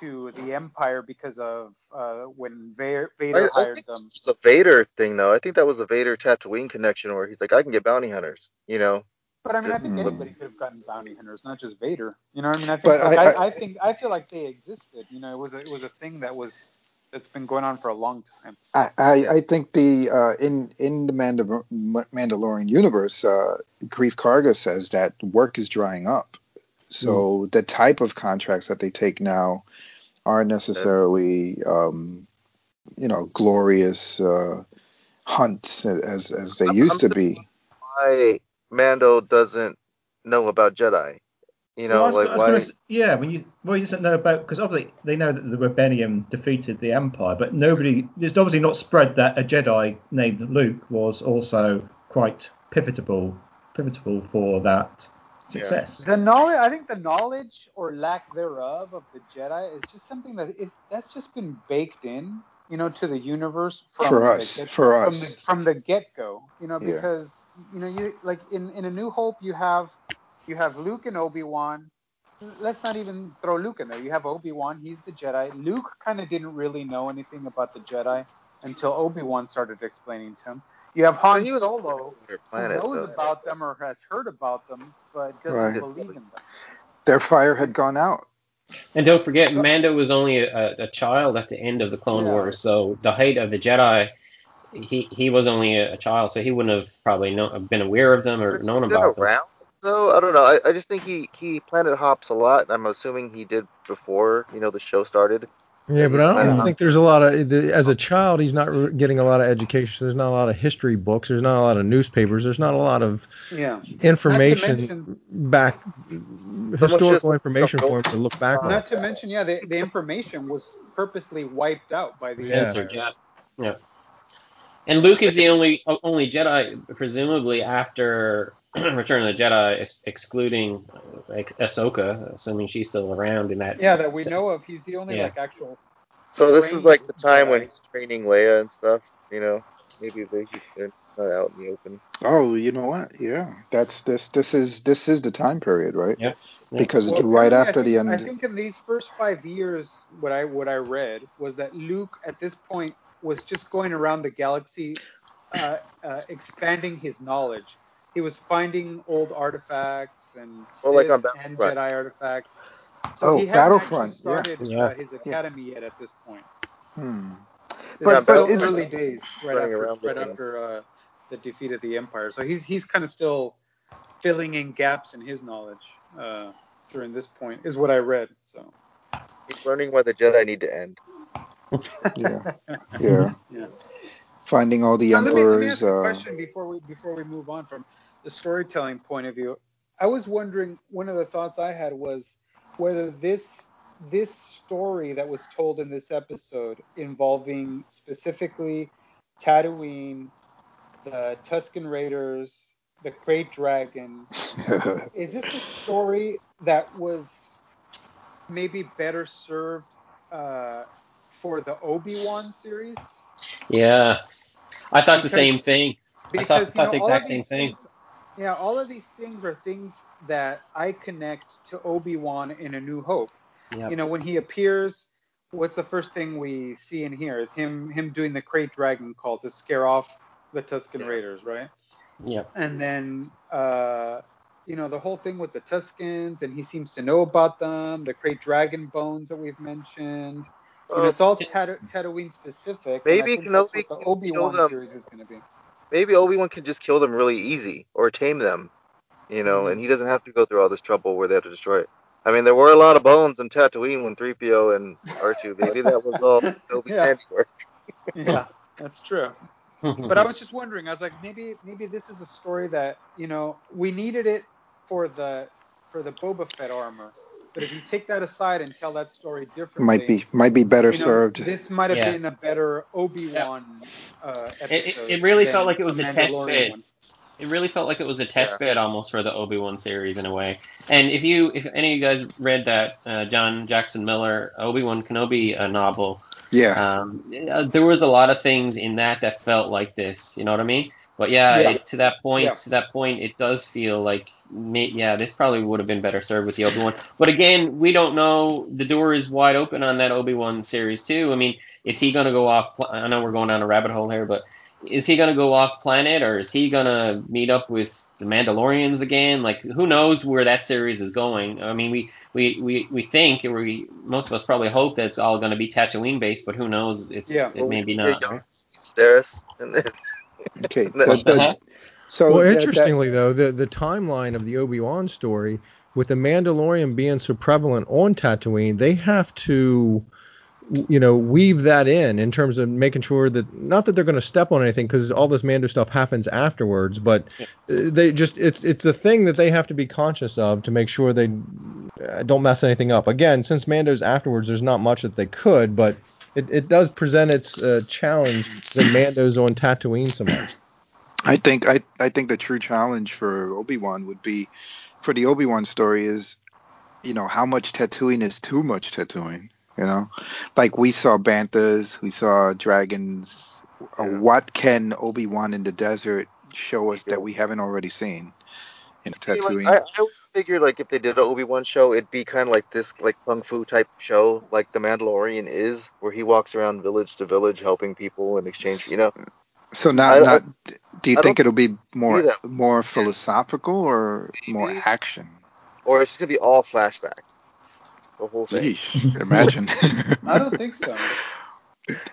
to the Empire because of uh, when Vader, I, Vader I hired think them. it's a Vader thing, though. I think that was a Vader Tatooine connection where he's like, I can get bounty hunters. You know, But I mean, I think Hmm. anybody could have gotten bounty hunters, not just Vader. You know, what I mean, I think But like, I- I, I, think I feel like they existed. You know, it was a, it was a thing that was that's been going on for a long time. I, I, I think the uh, in in the Mandal- Mandalorian universe, uh, Greef Karga says that work is drying up. So the type of contracts that they take now aren't necessarily, um, you know, glorious uh, hunts as as they I'm- used I'm to be. why Mando doesn't know about Jedi? You know, Well, was, like I was why? gonna yeah, when you well, he doesn't know about because obviously they know that the rebellion defeated the Empire, but nobody it's obviously not spread that a Jedi named Luke was also quite pivotal, pivotal for that success. The knowledge, I think, the knowledge or lack thereof of the Jedi is just something that it that's just been baked in, you know, to the universe from For the us, get- for from us. the from the get go, you know, Yeah. because you know, you like in in A New Hope, you have you have Luke and Obi Wan. Let's not even throw Luke in there. You have Obi Wan, he's the Jedi. Luke kind of didn't really know anything about the Jedi until Obi Wan started explaining to him. You have Han he was Solo, on who planet, knows though. about them or has heard about them, but doesn't Right. believe in them. Their fire had gone out. And don't forget, Mando was only a, a child at the end of the Clone Yeah. Wars, so the height of the Jedi, he he was only a, a child, so he wouldn't have probably known, been aware of them or But he's known been about them. around, though. I don't know. I, I just think he he planet hops a lot. I'm assuming he did before you know the show started. Yeah, but I don't Yeah. think there's a lot of the, as a child he's not re- getting a lot of education. There's not a lot of history books. There's not a lot of newspapers. There's not a lot of Yeah. information mention- back historical information for him to look back on. Not to mention, yeah, the, the information was purposely wiped out by the Yeah. Censored, Empire. yeah. Yeah. And Luke is the only only Jedi, presumably after Return of the Jedi, ex- excluding like Ahsoka, assuming she's still around in that. Yeah, that we know of. He's the only Yeah. like actual. So this is like the time when he's training Leia and stuff. You know, maybe they they're not out in the open. Oh, you know what? Yeah, that's this. This is this is the time period, right? Yep. Yep. Because it's Well, right apparently, after I the end. I think in these first five years, what I what I read was that Luke at this point was just going around the galaxy, uh, uh, expanding his knowledge. He was finding old artifacts and Well, like Sith on and Battlefront. Jedi artifacts. So Oh, he hadn't Battlefront, started yeah. Uh, his academy yet at this point. Hmm. This But- is but still is- early days, right after, right after uh, the defeat of the Empire. So he's he's kind of still filling in gaps in his knowledge uh, during this point, is what I read. So He's learning why the Jedi need to end. Yeah. Yeah. yeah. Finding all the Now, let me, let me emperors. ask you a uh, question before we before we move on from the storytelling point of view. I was wondering one of the thoughts I had was whether this this story that was told in this episode involving specifically Tatooine, the Tusken Raiders, the Krayt Dragon, is this a story that was maybe better served uh, for the Obi Wan series? Yeah. I thought the same thing. I thought- you thought know the exact same these thing. Things yeah all of these things are things that i connect to obi-wan in a new hope Yep. you know when he appears what's the first thing we see and hear is him him doing the krayt dragon call to scare off the tusken Yeah. raiders right Yep. and then uh you know the whole thing with the tuskens and he seems to know about them the krayt dragon bones that we've mentioned you know, it's all Tat- Tatooine specific. Maybe think that's Kenobi what the can Obi Wan series is going to be. Maybe Obi Wan can just kill them really easy or tame them, you know, Mhm. and he doesn't have to go through all this trouble where they have to destroy it. I mean, there were a lot of bones in Tatooine when 3PO and R2. Maybe that was all Kenobi's Yeah. handiwork. Yeah, that's true. but I was just wondering. I was like, maybe maybe this is a story that you know we needed it for the for the Boba Fett armor, but if you take that aside and tell that story differently, might be might be better you know, served. This might have Yeah. been a better Obi Wan uh, it, episode. it really than felt like it was a test bed. one. It really felt like it was a test bed almost for the Obi Wan series in a way. And if you, if any of you guys read that uh, John Jackson Miller Obi Wan Kenobi uh, novel, Yeah. um, uh, there was a lot of things in that that felt like this. You know what I mean? But yeah, Yeah. It, to that point, Yeah. to that point, it does feel like, may, yeah, this probably would have been better served with the Obi Wan. But again, we don't know. The door is wide open on that Obi Wan series too. I mean, is he going to go off? pl- I know we're going down a rabbit hole here, but is he going to go off planet or is he going to meet up with the Mandalorians again? Like, who knows where that series is going? I mean, we we we, we think, or we most of us probably hope that it's all going to be Tatooine based, but who knows? It's Yeah. it may be Yeah, not. young Right? Sedaris. And then, Okay. What the- the- Uh-huh. so well, that- that- interestingly though, the the timeline of the Obi Wan story, with the Mandalorian being so prevalent on Tatooine, they have to, you know, weave that in in terms of making sure that not that they're going to step on anything because all this Mando stuff happens afterwards, but Yeah. uh, they just it's it's a thing that they have to be conscious of to make sure they uh, don't mess anything up. Again, since Mando's afterwards, there's not much that they could, but it, it does present its uh, challenge that Mando's on Tatooine so much. I think I, I think the true challenge for Obi Wan would be for the Obi Wan story is, you know, how much Tatooine is too much Tatooine. You know, like we saw banthas, we saw dragons. Uh, Yeah. What can Obi Wan in the desert show us that we haven't already seen in See, like, Tatooine? I, I would figure like if they did an Obi Wan show, it'd be kind of like this like kung fu type show, like The Mandalorian is, where he walks around village to village helping people in exchange. You know, so not I- I- not. do you I think it'll be more more philosophical or more action? or it's just gonna be all flashbacks, the whole thing. Yeesh, imagine. I don't think so.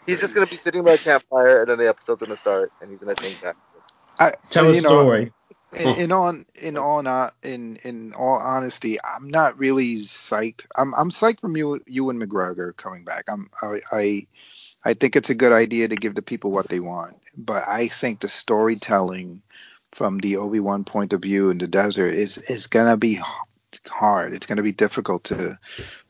He's just gonna be sitting by a campfire, and then the episode's gonna start, and he's gonna think back. I, Tell you a know, story. Hmm. in, in on in all not uh, in in all honesty, I'm not really psyched. I'm I'm psyched from you Ewan McGregor coming back. I'm I, I I think it's a good idea to give the people what they want, but I think the storytelling from the Obi Wan point of view in the desert is is gonna be hard. It's gonna be difficult to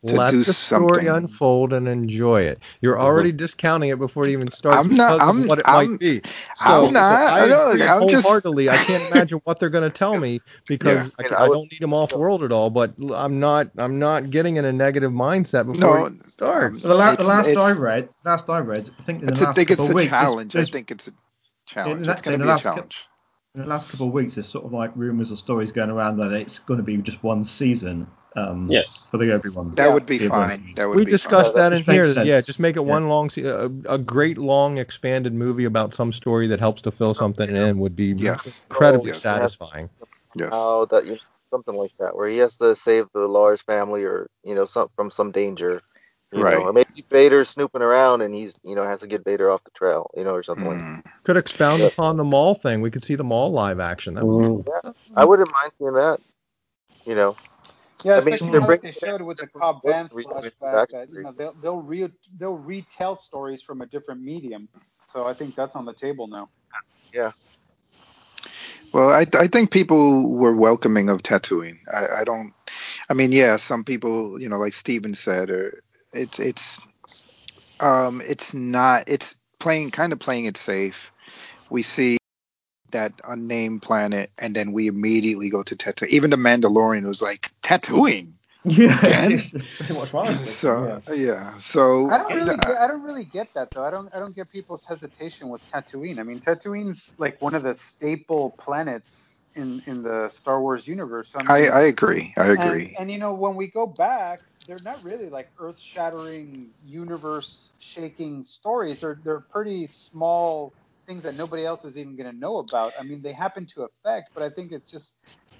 to Let do the story something. unfold and enjoy it. You're mm-hmm. already discounting it before it even starts I'm not- because I'm- of what it I'm- might be. I'm So, not- so I no, agree I'm just- I can't imagine what they're going to tell me because Yeah. I, And can, I I don't need them off world at all. But I'm not. I'm not getting in a negative mindset before No, it starts. the, la- the last it's- I read, last I read, I think in the It's a, I last think it's a weeks, it's- challenge. I think it's a challenge. that's It's going to be a last cou- challenge. In the last couple of weeks, there's sort of like rumours or stories going around that it's going to be just one season. Um, Yes. For the everyone. That would be the fine. That would We be discussed fine. that That in just makes here. Yeah, just make it Yeah. one long, se- a, a great long expanded movie about some story that helps to fill something in would be Yes. incredibly Yes. satisfying. Yes. How that you something like that where he has to save the Lars family or you know some from some danger. You Right. know, or maybe Vader's snooping around and he's you know has to get Vader off the trail, you know, or something like. Mm. Could expound Yeah. upon the Maul thing. We could see the Maul live action. That would be Mm. I wouldn't mind seeing that. You know, Yeah, I mean, especially they're now that they bringing showed with the back Cobb books, Vanth redoing the flashback that backstory. you know they'll they'll re they'll retell stories from a different medium. So I think that's on the table now. Yeah. Well, I I think people were welcoming of Tatooine. I, I don't. I mean, yeah, some people, you know, like Stephen said, or it's it's um it's not it's playing kind of playing it safe. We see that unnamed planet, and then we immediately go to Tatooine. Even the Mandalorian was like Tatooine. Yeah, Again? it's pretty much what I was thinking, So yeah. yeah, so I don't really uh, get, I don't really get that though. I don't I don't get people's hesitation with Tatooine. I mean, Tatooine's like one of the staple planets in in the Star Wars universe. So, I, I mean, I agree. I and, agree. and you know when we go back, they're not really like earth-shattering, universe-shaking stories. They're they're pretty small things that nobody else is even going to know about. I mean, they happen to affect, but I think it's just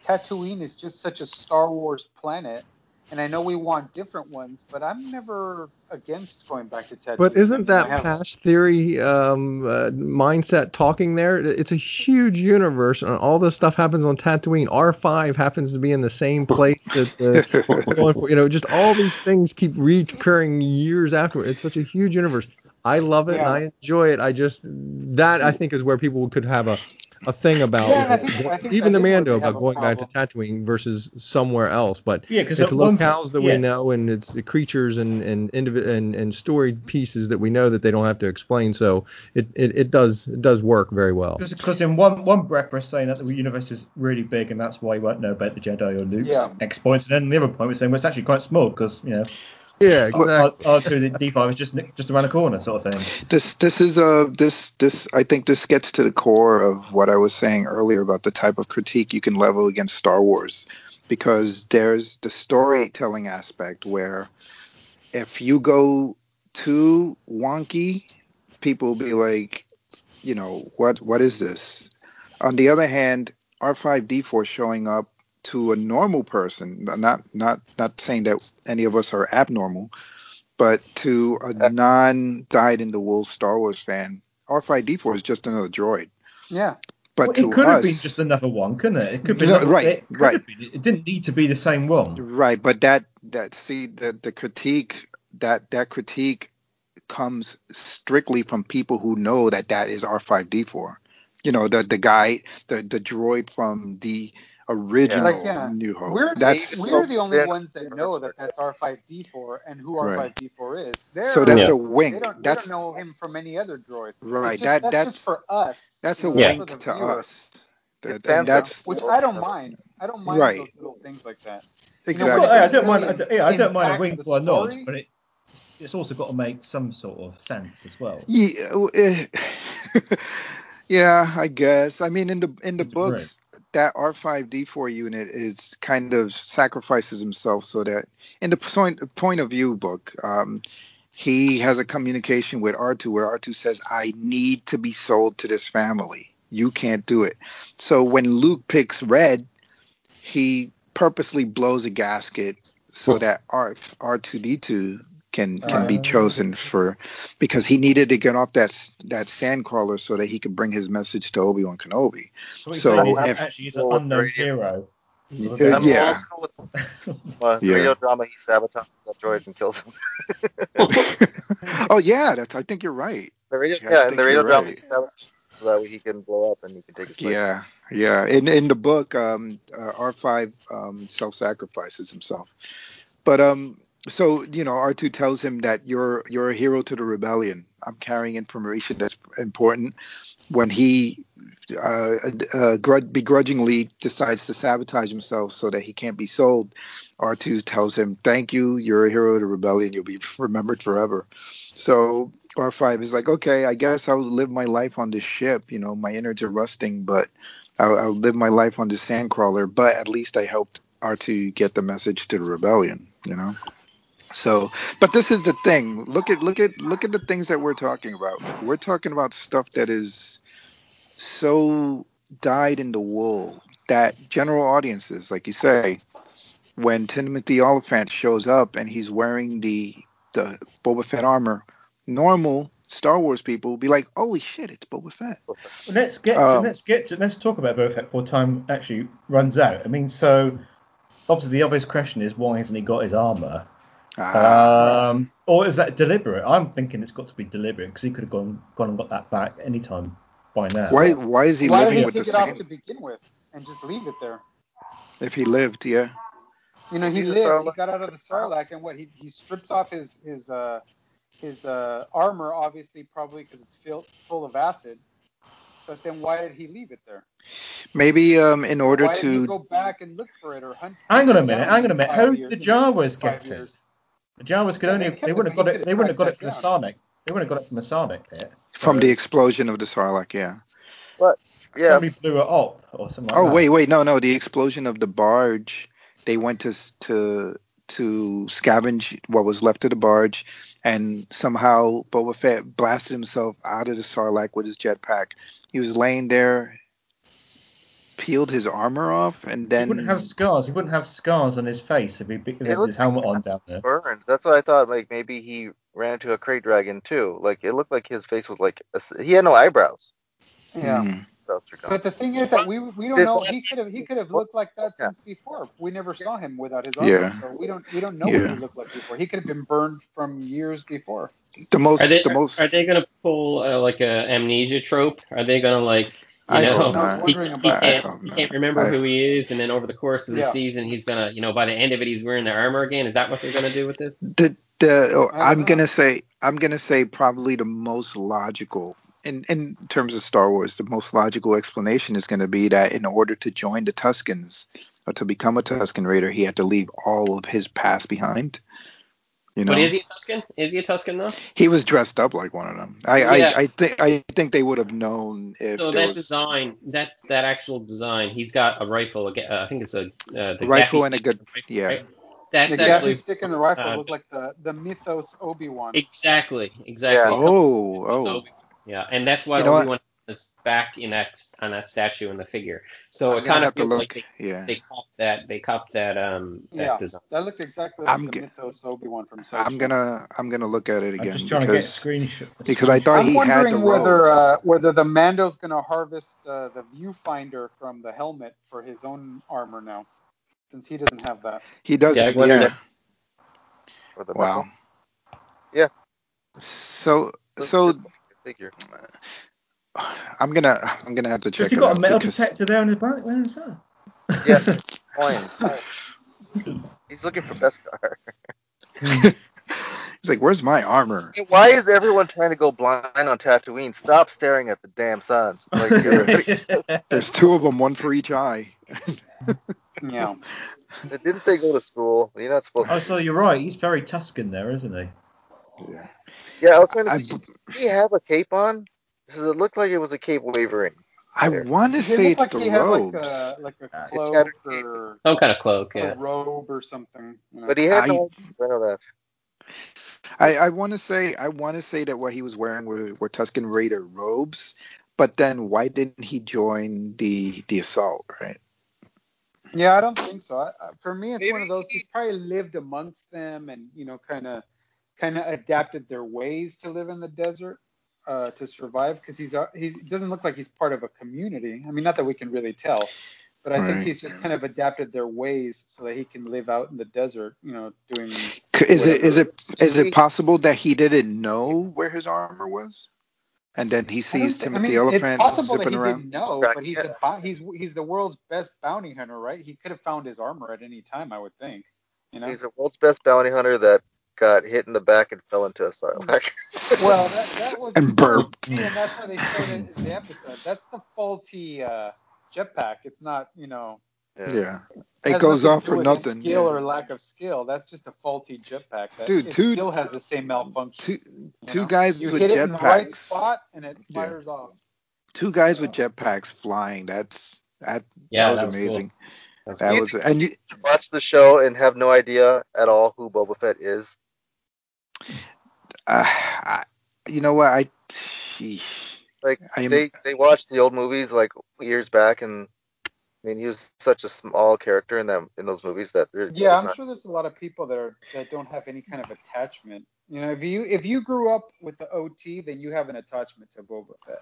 Tatooine is just such a Star Wars planet. And I know we want different ones, but I'm never against going back to Tatooine. But isn't that have- past theory um, uh, mindset talking there? It's a huge universe, and all this stuff happens on Tatooine. R5 happens to be in the same place that the going for. You know, just all these things keep recurring years afterward. It's such a huge universe. I love it and I enjoy it. I just that I think is where people could have a a thing about Yeah, I think- I think even the Mando about going back to Tatooine versus somewhere else. But Yeah, because it's locales that we know and it's the creatures and and, indivi- and and story pieces that we know that they don't have to explain. So it, it, it does it does work very well. Because in one one breath we're saying that the universe is really big and that's why you won't know about the Jedi or Luke's Yeah. X points, and then the other point we're saying well, it's actually quite small because you know Yeah, R- exactly. R two D five is just just around the corner sort of thing. this this is a this this I think this gets to the core of what I was saying earlier about the type of critique you can level against Star Wars because there's the storytelling aspect where if you go too wonky people will be like you know what what is this on the other hand R5D4 showing up to a normal person not not not saying that any of us are abnormal but to a non dyed in the wool Star Wars fan, R5D4 is just another droid. Yeah. But Well, to it could us, have been just another one, couldn't it? It could be No, another- right, It could right. have been. It didn't need to be the same one. right? But that that see the the critique that that critique comes strictly from people who know that that is R5D4. You know the the guy the the droid from the original Like, yeah. New Hope. We're, that's we're the only Yeah. ones that know that that's R5D4 and who Right. R5D4 is. They're, so that's Yeah. a wink. they don't, they that's don't know him from any other droid. right. Just, that that's, that's just for us. that's a know, Yeah. wink to viewer, us. That, and that's Which I don't mind. I don't mind Right. those little things like that. exactly. Well, yeah, I don't mind. I don't, yeah, I don't mind a wink or a nod, but it, it's also got to make some sort of sense as well. Yeah, w- eh, yeah, I guess. I mean, in the in the Right. books, that R5D4 unit is kind of sacrifices himself so that in the point point of view book, um, he has a communication with R2 where R2 says, "I need to be sold to this family. You can't do it." So when Luke picks Red, he purposely blows a gasket so that R R2D2 can can be Ah. chosen for because he needed to get off that that sand crawler so that he could bring his message to Obi Wan Kenobi. So what So, you're saying is if- actually he's an unknown radio- hero. Uh, yeah. old school with uh, Yeah. radio drama. He sabotages that droid and kills him. oh yeah, that's. I think you're right. The radio, Yeah, yeah, think in the radio drama, right. he sabotages so that way he can blow up and he can take his place. Yeah, yeah. In in the book, um, uh, R5 um, self-sacrifices himself, but um, so you know, R2 tells him that you're you're a hero to the rebellion. I'm carrying information that's important. When he uh, uh, begrudgingly decides to sabotage himself so that he can't be sold, R2 tells him, "Thank you. You're a hero to rebellion. You'll be remembered forever." So R5 is like, okay, I guess I'll live my life on this ship. You know, my innards are rusting, but I'll, I'll live my life on this sandcrawler. But at least I helped R2 get the message to the rebellion. You know. So, but this is the thing. Look at look at look at the things that we're talking about. We're talking about stuff that is so dyed in the wool that general audiences, like you say, when Timothy Olyphant shows up and he's wearing the the Boba Fett armor, normal Star Wars people will be like, "Holy shit, it's Boba Fett." Well, let's get to, Um, let's get to, let's talk about Boba Fett before time actually runs out. I mean, so obviously the obvious question is why hasn't he got his armor? Ah, Um, or is that deliberate? I'm thinking it's got to be deliberate because he could have gone gone and got that back anytime by now. why why is he Why did living he with the take it off to begin with and just leave it there? If he lived, yeah. You know, he He's lived. He got out of the Sarlacc, and what he he strips off his his uh his uh armor, obviously probably because it's filled full of acid. But then why did he leave it there? Maybe um in order why did he to go back and look for it or hunt? Hang on a minute, hang on a minute. How did the Jawas get it? Years? The Jawas could Yeah, only they they, wouldn't have got it they wouldn't have got it from the that down. Sonic. They wouldn't have got it from the Sonic pit. from So the explosion of the Sarlacc, yeah. But Yeah, somebody blew it up or something like Oh that. wait, wait, no, no, the explosion of the barge. They went to to to scavenge what was left of the barge, and somehow Boba Fett blasted himself out of the Sarlacc with his jetpack. He was laying there, peeled his armor off, and then He then wouldn't have scars. He wouldn't have scars on his face if he if he had looks his helmet on down there. burned. That's what I thought. Like maybe he ran into a krayt dragon too. Like it looked like his face was like a s he had no eyebrows. Yeah. Those. But the thing is that we we don't know. He could have he could have looked like that Yeah. since before. We never saw him without his armor, Yeah. so we don't we don't know what he looked like before. He could have been burned from years before. the most Are they the most are they gonna pull uh, like a amnesia trope? Are they gonna like you I know hope I was not. he, he can't he can't remember I- who he is, and then over the course of the Yeah. season he's gonna you know by the end of it he's wearing the armor again. Is that what they're gonna do with this? the the oh, I'm know. gonna say I'm gonna say probably the most logical in in terms of Star Wars, the most logical explanation is gonna be that in order to join the Tuskens or to become a Tusken Raider, he had to leave all of his past behind. You know, But is he a Tusken? Is he a Tusken though? he was dressed up like one of them. I Yeah. I, I think I think they would have known if So that was design, that that actual design, he's got a rifle. a Uh, I think it's a uh, the rifle Gaffy and a good rifle, yeah. right? That's the actually stick and the rifle uh, was like the the mythos Obi Wan. exactly exactly. Oh oh So, yeah, and that's why You know Obi Wan is back in that on that statue in the figure. So it kind of have feels look. like they, yeah. they copped that they copped that um that yeah, design. that looked exactly like I'm the g- mythos Obi Wan from. I'm gonna I'm gonna look at it I'm again just trying because to get screenshot. because I thought I'm he had the wondering whether uh, whether the Mando's gonna harvest uh, the viewfinder from the helmet for his own armor now, since he doesn't have that. He does Yeah, I yeah. Or the Wow. missile. Yeah. So so Figure. I'm gonna I'm gonna have to check Has he it got out a metal because detector there in his back? Where is that? Yeah. Coin. He's looking for Beskar. he's like, "Where's my armor?" Hey, Why is everyone trying to go blind on Tatooine? Stop staring at the damn suns. Like everybody's- There's two of them, one for each eye. Yeah. didn't they go to school? You're not supposed oh, to. so you're right. He's very Tusken there, isn't he? Yeah, Yeah, I was trying to I, see. Did he have a cape on? Because it looked like it was a cape wavering. I There. want to It say it's like the he robes. like a like a cloak or Some kind of cloak, a yeah. robe or something. you know. But he had I- no. I know that. I, I want to say I want to say that what he was wearing were, were Tusken Raider robes, but then why didn't he join the the assault? Right? Yeah, I don't think so. I, I- for me, it's one of those. He's probably lived amongst them and you know, kind of, kind of adapted their ways to live in the desert uh, to survive. Because he's uh, he's he doesn't look like he's part of a community. I mean, not that we can really tell, but I think he's just kind of adapted their ways so that he can live out in the desert. You know, doing. C- Is it is it is it possible that he didn't know where his armor was, and then he sees thi- I Timothy mean, Olyphant it's possible that zipping he around? didn't know, but he's yeah. a he's he's the world's best bounty hunter, right? He could have found his armor at any time, I would think. You know. He's the world's best bounty hunter that got hit in the back and fell into a sarlacc. Well, that, that was and burped. And that's how they showed it in the episode. That's the faulty uh, jetpack. It's not, you know, Yeah, has it goes off for nothing. Skill yeah. or lack of skill. That's just a faulty jetpack. That Dude, it two- still has the same malfunction. Two you two know? guys You with hit it in the right jetpacks. spot and it Yeah. off. Two guys with jetpacks flying. That's that. Yeah, that was that was amazing. That's That was and you, Watch the show and have no idea at all who Boba Fett is. Uh, I, you know what I. Like I am- they they watched the old movies like years back, and I mean he was such a small character in them in those movies that Yeah, I'm not- sure there's a lot of people that are that don't have any kind of attachment. You know, if you if you grew up with the OT, then you have an attachment to Boba Fett.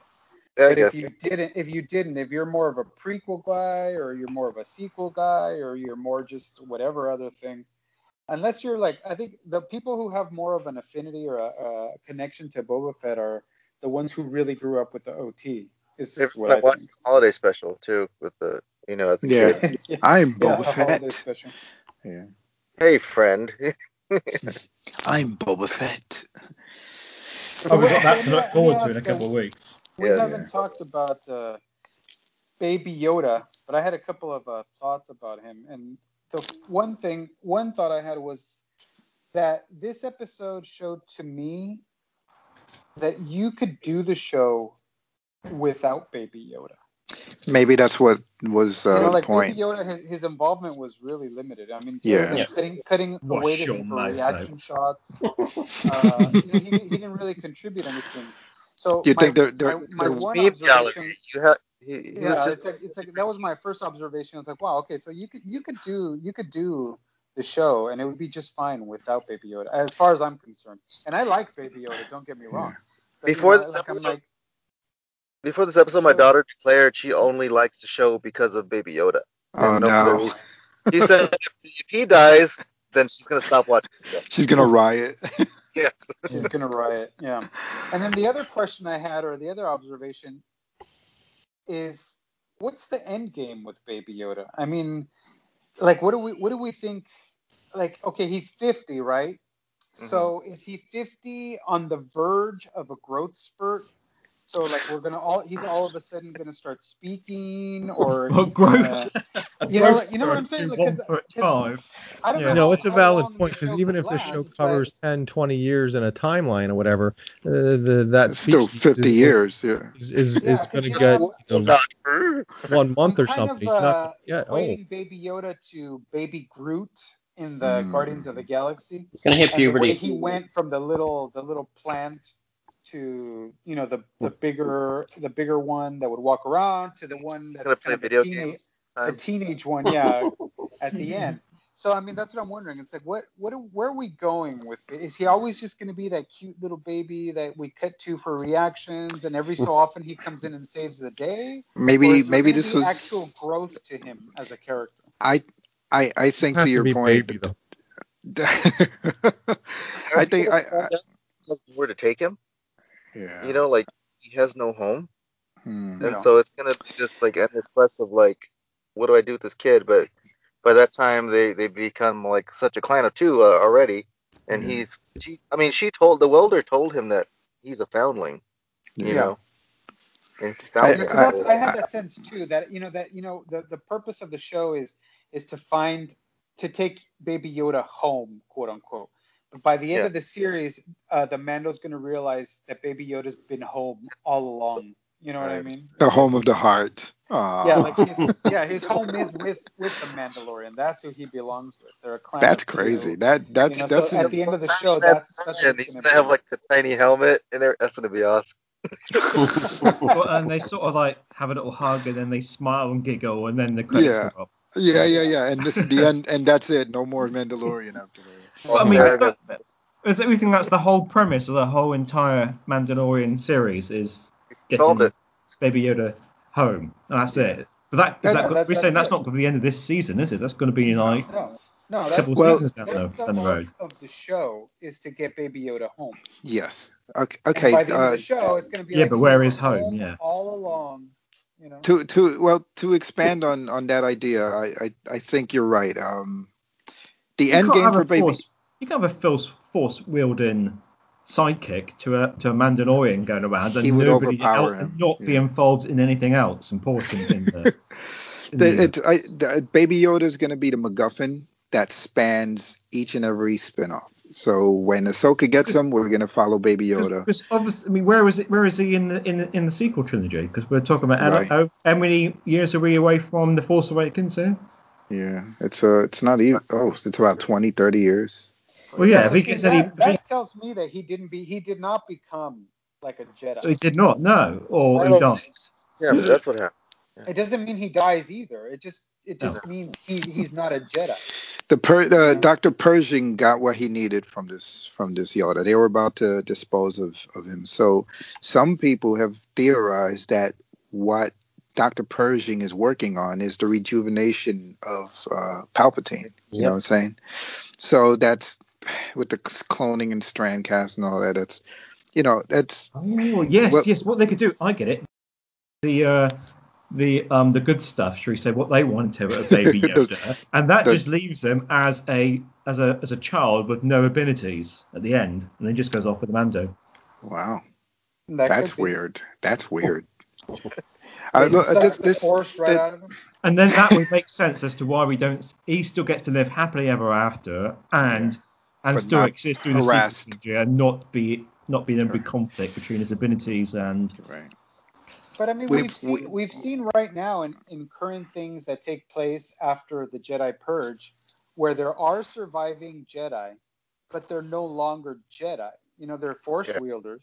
Yeah, But if you didn't, if you didn't, if you're more of a prequel guy, or you're more of a sequel guy, or you're more just whatever other thing, unless you're like, I think the people who have more of an affinity or a, a connection to Boba Fett are the ones who really grew up with the OT. Is If what I I watched the holiday special too with the you know as a Yeah. yeah, I'm yeah, Boba the holiday Fett. special. Yeah. Hey friend. I'm Boba Fett. Oh, we've got that to look forward to in a couple of weeks. We Yes. haven't talked about uh, Baby Yoda, but I had a couple of uh, thoughts about him. And the one thing, one thought I had was that this episode showed to me that you could do the show without Baby Yoda. Maybe that's what was uh, you know, the point. Baby Yoda, his, his involvement was really limited. I mean, Yeah. other Yeah. cutting cutting Wash away the your for reaction out. shots. Uh, you know, he, he didn't really contribute anything. So You my, think they're- they're- my, my they're one Meme observation You have he, he yeah, was just it's like it's like that was my first observation. I was like, wow, okay, so you could you could do you could do the show and it would be just fine without Baby Yoda, as far as I'm concerned. And I like Baby Yoda, don't get me wrong. But, you Before know, this like, episode- like, before this episode. My daughter declared she only likes the show because of Baby Yoda. Oh no no. She said if, if he dies, then she's gonna stop watching. She's gonna riot. Yes. she's gonna riot. Yeah. And then the other question I had, or the other observation, is what's the end game with Baby Yoda? I mean, like, what do we what do we think? Like, okay, he's 50, right? Mm-hmm. So is he 50 on the verge of a growth spurt? So like we're gonna all he's all of a sudden gonna start speaking or Well, he's gonna, you know like, you know what I'm saying? Like, one 'cause- foot 'cause five. I don't Yeah. know. No, it's a valid point because even could if the show last, but- covers 10, 20 years in a timeline or whatever, uh, the, that It's still 50 is, years. Yeah. is is, Yeah, is 'cause going to you know, get you know, one month or something. Of, He's not uh, going to get old. equating Baby Yoda to Baby Groot in the Hmm. Guardians of the Galaxy. It's gonna hit and the way puberty. he went from the little the little plant to you know the the bigger the bigger one that would walk around to the one He's that's gonna play kind of the video teenage games. the teenage one yeah at the end so i mean that's what i'm wondering it's like what what where are we going with is he always just going to be that cute little baby that we cut to for reactions and every so often he comes in and saves the day Maybe maybe this was. actual growth to him as a character I I I think to to your be point. baby, though. I think I, I has nowhere to take him. Yeah. You know, like he has no home, Hmm. and Yeah. so it's gonna be just like endless quest of like, what do I do with this kid? But by that time, they they become like such a clan of two uh, already, and Mhm. he's she. I mean, she told the welder told him that he's a foundling. You Yeah. know. And he I- found Yeah, it. 'cause that's, I had that sense too. That you know that you know the the purpose of the show is is to find to take Baby Yoda home, quote unquote. But by the end Yeah. of the series, uh, the Mando's going to realize that Baby Yoda's been home all along. You know what I mean? The home of the heart. Aw. Yeah, like his, yeah, his home is with with the Mandalorian. That's who he belongs with. They're a clan. that's of two. crazy. That that's you know, that's so at the end of the show, that's that's and what he's it's gonna have like the tiny helmet, and every- that's gonna be awesome. Well, and they sort of like have a little hug and then they smile and giggle and then the credits Yeah. go up. Yeah yeah yeah. And this is the end, and that's it. No more Mandalorian after that. But I mean, Yeah, that, that, is everything that's the whole premise of the whole entire Mandalorian series is getting it. Baby Yoda home, and that's it. But that, is That's- that that- we're saying that's that's it. not going to be the end of this season, is it? That's going to be in like No, no, a that's, couple Well- seasons down, that's the, the down the road. of the show is to get Baby Yoda home. Yes. Okay. And Okay. by the end uh, of the show, it's going to be Yeah, like but where is you home? Yeah. all along. You know. to to well to expand on on that idea, I I, I think you're right. Um, the You end game for Baby. force, You can't have a force, force wielding sidekick to a to a Mandalorian going around and nobody overpower el- him, not be involved in anything else important in the. in The, the- it, I, the, Baby Yoda is going to be the MacGuffin that spans each and every spinoff. So when Ahsoka gets him, we're going to follow Baby Yoda. Because obviously, I mean, where is it? Where is he in the in the, in the sequel trilogy? Because we're talking about how- Right. how, how many years are we away from the Force Awakens here? Yeah, it's uh, it's not even. Oh, it's about 20, 30 years. Well, yeah, if he gets that, any, if that tells me that he didn't be he did not become like a Jedi. So he did not, no, or he Well, dies. Yeah, but that's what happened. It doesn't mean he dies either. It just it just means he he's not a Jedi. The per, uh, Dr. Pershing got what he needed from this from this Yoda. They were about to dispose of, of him. So some people have theorized that what Dr. Pershing is working on is the rejuvenation of uh, Palpatine. You know what I'm saying? So that's with the cloning and strand cast and all that. That's you know that's Oh yes, Well- yes. What they could do, I get it. The uh, the um the good stuff, shall we say, what they want to a baby Yoda, and that just leaves them as a as a as a child with no abilities at the end, and then just goes off with the Mando. wow. That That's could be. weird. That's weird. Uh, look, suck this, the this, right that- out of him. And then that would make sense as to why we don't. He still gets to live happily ever after, and and But still exist through the harassed. sequel and not be not be there be conflict between his abilities and right. But I mean, We've- we've, seen we- we've seen right now in, in current things that take place after the Jedi Purge, where there are surviving Jedi, but they're no longer Jedi. You know, they're Force Yeah. wielders,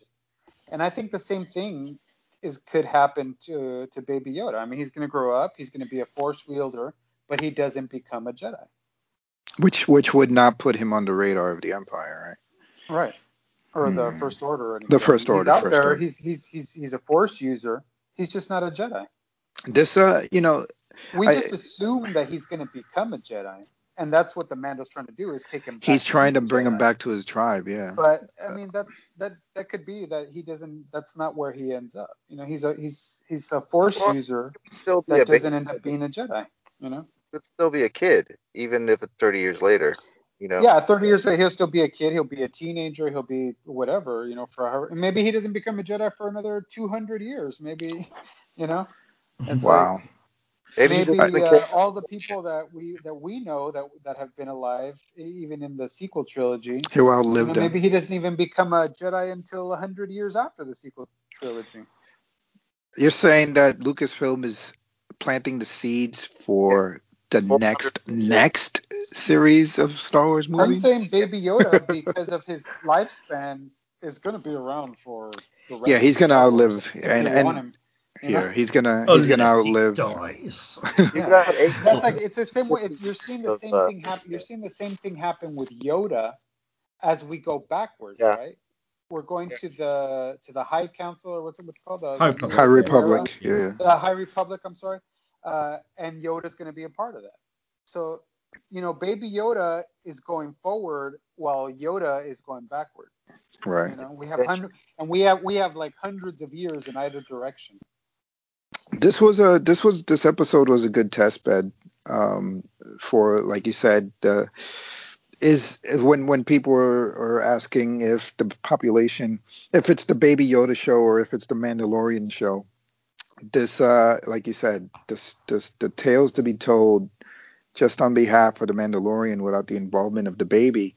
and I think the same thing is could happen to to Baby Yoda. I mean, he's going to grow up, he's going to be a Force wielder, but he doesn't become a Jedi. Which which would not put him on the radar of the Empire, right? Right. Or the Hmm. First Order. Or. The First Order. he's out First there. Order. He's he's he's he's a Force user. He's just not a Jedi. This uh, you know, We I- just assume that he's going to become a Jedi, and that's what the Mando's trying to do is take him. Back he's trying to be a bring him back to his tribe, yeah. But I mean, that's that that could be that he doesn't. That's not where he ends up. You know, he's a he's he's a Force Well, user Still that doesn't end up being a Jedi. You know. could still be a kid, even if it's 30 years later. You know. Yeah, 30 years later, he'll still be a kid. He'll be a teenager. He'll be whatever. You know, for her. Maybe he doesn't become a Jedi for another 200 years. Maybe, you know. It's like, wow. Maybe, maybe uh, all the people that we that we know that that have been alive, even in the sequel trilogy, He'll you outlive know, maybe he doesn't even become a Jedi until hundred years after the sequel trilogy. You're saying that Lucasfilm is planting the seeds for the For- next next series of Star Wars movies? I'm saying Baby Yoda because of his lifespan is going to be around for the rest. Yeah, he's gonna outlive- and- and- want you know? yeah, he's gonna oh, he's gonna Unless he outlive. dies. Yeah. That's like it's the same way. It's, you're seeing the same thing happen. You're seeing the same thing happen with Yoda as we go backwards, Yeah. right? We're going to the to the High Council or what's it what's it called the High the Republic. High era? Republic, yeah. the High Republic. I'm sorry, uh, and Yoda's going to be a part of that. So you know, Baby Yoda is going forward while Yoda is going backward. Right. You know, we have hundred and we have we have like hundreds of years in either direction. This was a this was this episode was a good test bed um, for like you said the is when when people are, are asking if the population if it's the Baby Yoda show or if it's the Mandalorian show. This uh like you said this this the tales to be told just on behalf of the Mandalorian without the involvement of the baby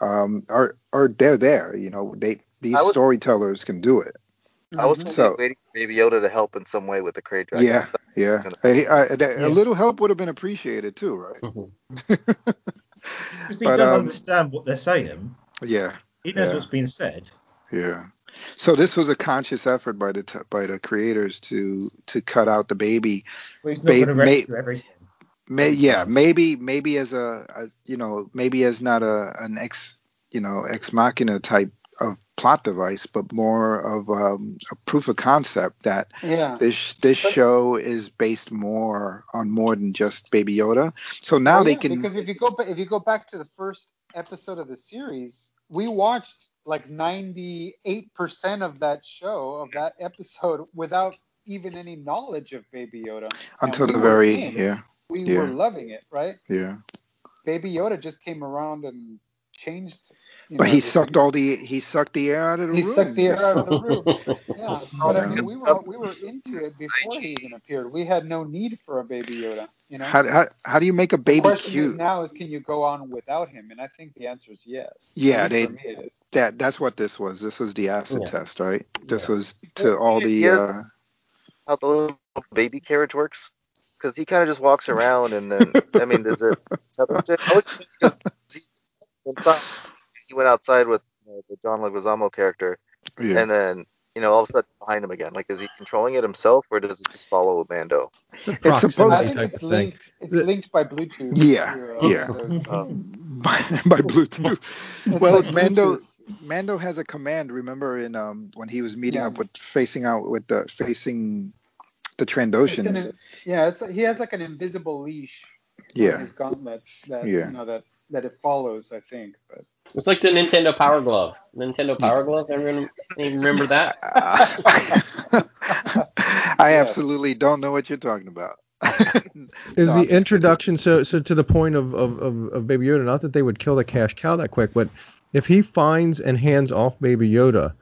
um, are are they're there you know they these was- storytellers can do it I was totally So- waiting for Baby Yoda to help in some way with the Krayt Dragon. yeah yeah gonna- a, a- a- Yeah. a little help would have been appreciated too right Because he But, doesn't um, understand what they're saying. yeah He knows yeah. what's being said. Yeah. So this was a conscious effort by the t- by the creators to to cut out the baby. Not Babe, may- May, yeah, maybe maybe as a, a you know maybe as not a an ex you know ex machina type of plot device, but more of um, a proof of concept that Yeah. this this But- show is based more on more than just Baby Yoda. So now Well, they yeah, can because if you go if you go back to the first episode of the series, we watched like 98% of that show of that episode without even any knowledge of Baby Yoda. Until we the very in. yeah We yeah. were loving it, right? yeah. Baby Yoda just came around and changed. But know, he everything. sucked all the he sucked the air out of the He room. sucked the air out of the room. Yeah, but I mean, we were we were into it before he even appeared. We had no need for a Baby Yoda. You know. How, how, how do you make a the baby question is now is can you go on without him? And I think the answer is yes. Yeah, they- it is. That that's what this was. This was the acid Yeah. test, right? This Yeah. was to all the uh How the little baby carriage works? Because he kind of just walks around, and then I mean, is it tethered? I was just because he, inside, he went outside with uh, the John Leguizamo character, Yeah. and then you know all of a sudden behind him again. Like, is he controlling it himself, or does it just follow Mando? It's supposed to- think type it's of thing. linked. It's linked by Bluetooth. Yeah, to, uh, yeah. those, uh, by, by Bluetooth. Well, like Mando Bluetooth. Mando has a command. Remember in um when he was meeting Yeah. up with facing out with the facing the It's an- yeah, it's he has like an invisible leash. on Yeah. His gauntlets. that Yeah. you know that that it follows. I think, but It's like the Nintendo Power Glove. Nintendo Power Glove. Everyone remember that? I absolutely don't know what you're talking about. Is No, the introduction so so to the point of, of, of, of Baby Yoda? Not that they would kill the cash cow that quick, but if he finds and hands off Baby Yoda,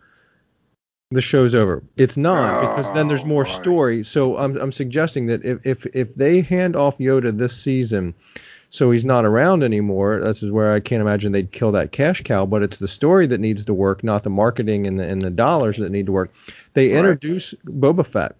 the show's over. It's not because then there's Oh, more boy. story. So I'm I'm suggesting that if if if they hand off Yoda this season, so he's not around anymore. This is where I can't imagine they'd kill that cash cow. But it's the story that needs to work, not the marketing and the and the dollars that need to work. They Right. introduce Boba Fett.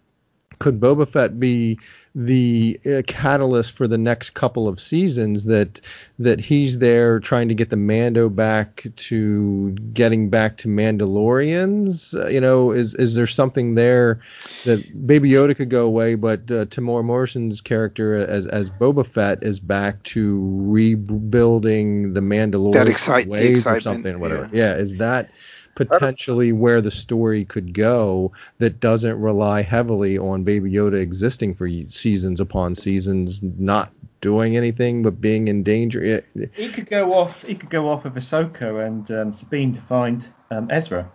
Could Boba Fett be the uh, catalyst for the next couple of seasons that that he's there trying to get the Mando back to getting back to Mandalorians? Uh, you know, is is there something there that Baby Yoda could go away, but uh, Temuera Morrison's character as as Boba Fett is back to rebuilding the Mandalorian That excite- ways or something, or whatever. Yeah. is that potentially where the story could go that doesn't rely heavily on Baby Yoda existing for seasons upon seasons, not doing anything but being in danger? He could go off. He could go off with Ahsoka and um, Sabine to find um, Ezra.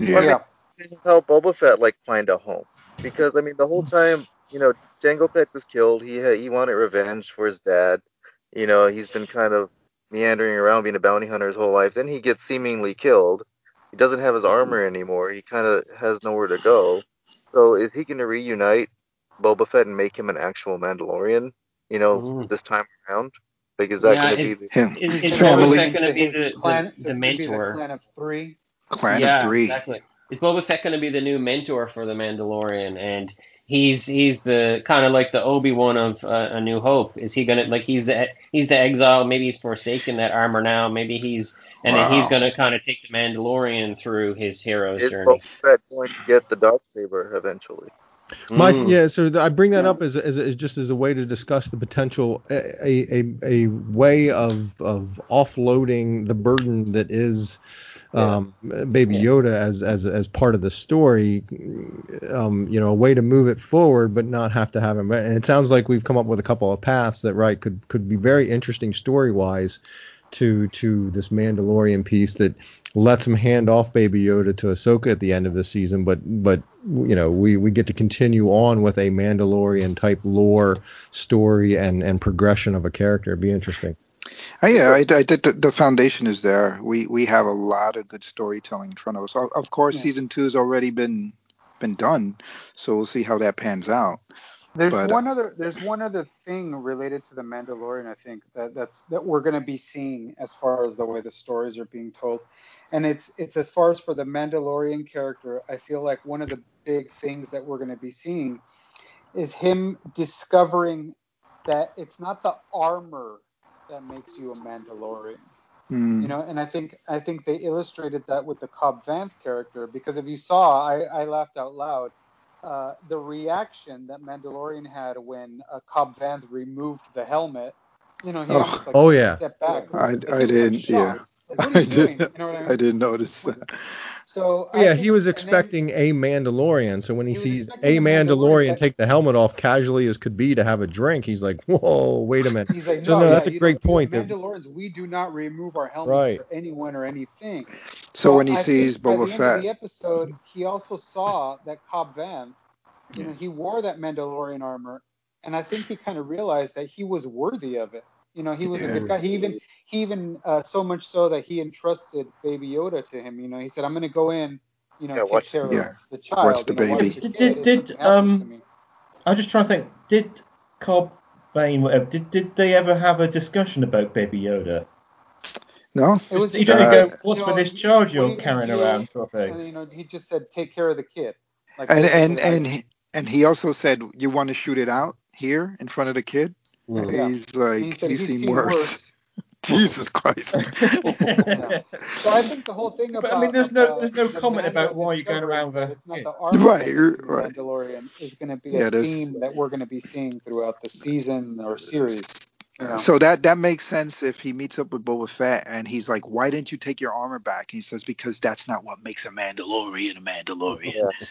Yeah. yeah, This is how Boba Fett like find a home because I mean the whole time you know Jango Fett was killed. He had, he wanted revenge for his dad. You know he's been kind of meandering around being a bounty hunter his whole life. Then he gets seemingly killed. He doesn't have his armor anymore. He kind of has nowhere to go. So is he going to reunite Boba Fett and make him an actual Mandalorian? You know Mm. this time around. Like is that Yeah, going to be the Him. Is, He's is gonna Boba Fett going to be his the, clan, the, the gonna the mentor? clan of three. Clan yeah, of three. exactly. Is Boba Fett going to be the new mentor for the Mandalorian? And he's he's the kind of like the Obi Wan of uh, A New Hope. Is he gonna like he's the he's the exile? Maybe he's forsaken that armor now. Maybe he's and then he's going to kind of take the Mandalorian through his hero's is journey. Boba Fett going to get the dark saber eventually? My Mm. yeah, so th- I bring that Yeah. up as, as, as just as a way to discuss the potential a a, a, a way of of offloading the burden that is um, Baby Yeah. Yoda as as as part of the story. Um, you know, a way to move it forward, but not have to have him. And it sounds like we've come up with a couple of paths that right could could be very interesting story wise to to this Mandalorian piece that lets him hand off Baby Yoda to Ahsoka at the end of the season, but but you know we we get to continue on with a Mandalorian type lore story and and progression of a character. It'd be interesting. Oh, yeah, I, I did. The, the foundation is there. We we have a lot of good storytelling in front of us. Of, course, Yeah. season two has already been been done, so we'll see how that pans out. There's But, uh, one other there's one other thing related to the Mandalorian I think that that's that we're going to be seeing as far as the way the stories are being told. And it's it's as far as for the Mandalorian character, I feel like one of the big things that we're going to be seeing is him discovering that it's not the armor that makes you a Mandalorian. Hmm. You know, and I think I think they illustrated that with the Cobb Vanth character because if you saw, I, I laughed out loud. Uh, the reaction that Mandalorian had when uh, Cobb Vanth removed the helmet, you know, he Oh. almost like Oh, yeah. stepped back. I- I he was, like, didn't, yeah. Like, I did. You know I mean? I didn't notice that. So yeah, think- he was and then- expecting a Mandalorian, so when he, He sees a a Mandalorian, Mandalorian take the helmet off casually as could be to have a drink, he's like, whoa, wait a minute. He's like, So, no, no, yeah, that's a great like, "We point that- Mandalorians, we do not remove our helmets Right. for anyone or anything. So when he I sees think by Boba the end of the episode, he also saw that Cobb Vanth, you know, he wore that Mandalorian armor, and I think he kind of realized that he was worthy of it. You know, he was a good guy. He even, he even uh, so much so that he entrusted Baby Yoda to him. You know, he said, "I'm going to go in, you know, Yeah, take watch- care yeah. of the child. Watch the you know, watch baby. the Did- did- if did, something happens um. I'm just trying to think. Did Cobb, Bane, whatever, did, did they ever have a discussion about Baby Yoda? no, It was you don't uh, go, what's you with this charge what you're do carrying do? around, sort of And, thing? you know, he just said, "Take care of the kid." Like and and and he, and he also said, "You want to shoot it out?" here in front of the kid. Mm. Yeah. He's like, He said he's he's seen seen worse. worse. Jesus Christ. Yeah. So I think the whole thing But, I mean, there's no- there's no the comment about why you're going around that the- It's not the armor Right, that you're- makes him a right. Mandalorian is going to be Yeah, a theme that we're going to be seeing throughout the season or series. You? So that that makes sense if he meets up with Boba Fett and he's like, "Why didn't you take your armor back?" And he says, "Because that's not what makes a Mandalorian a Mandalorian." Yeah.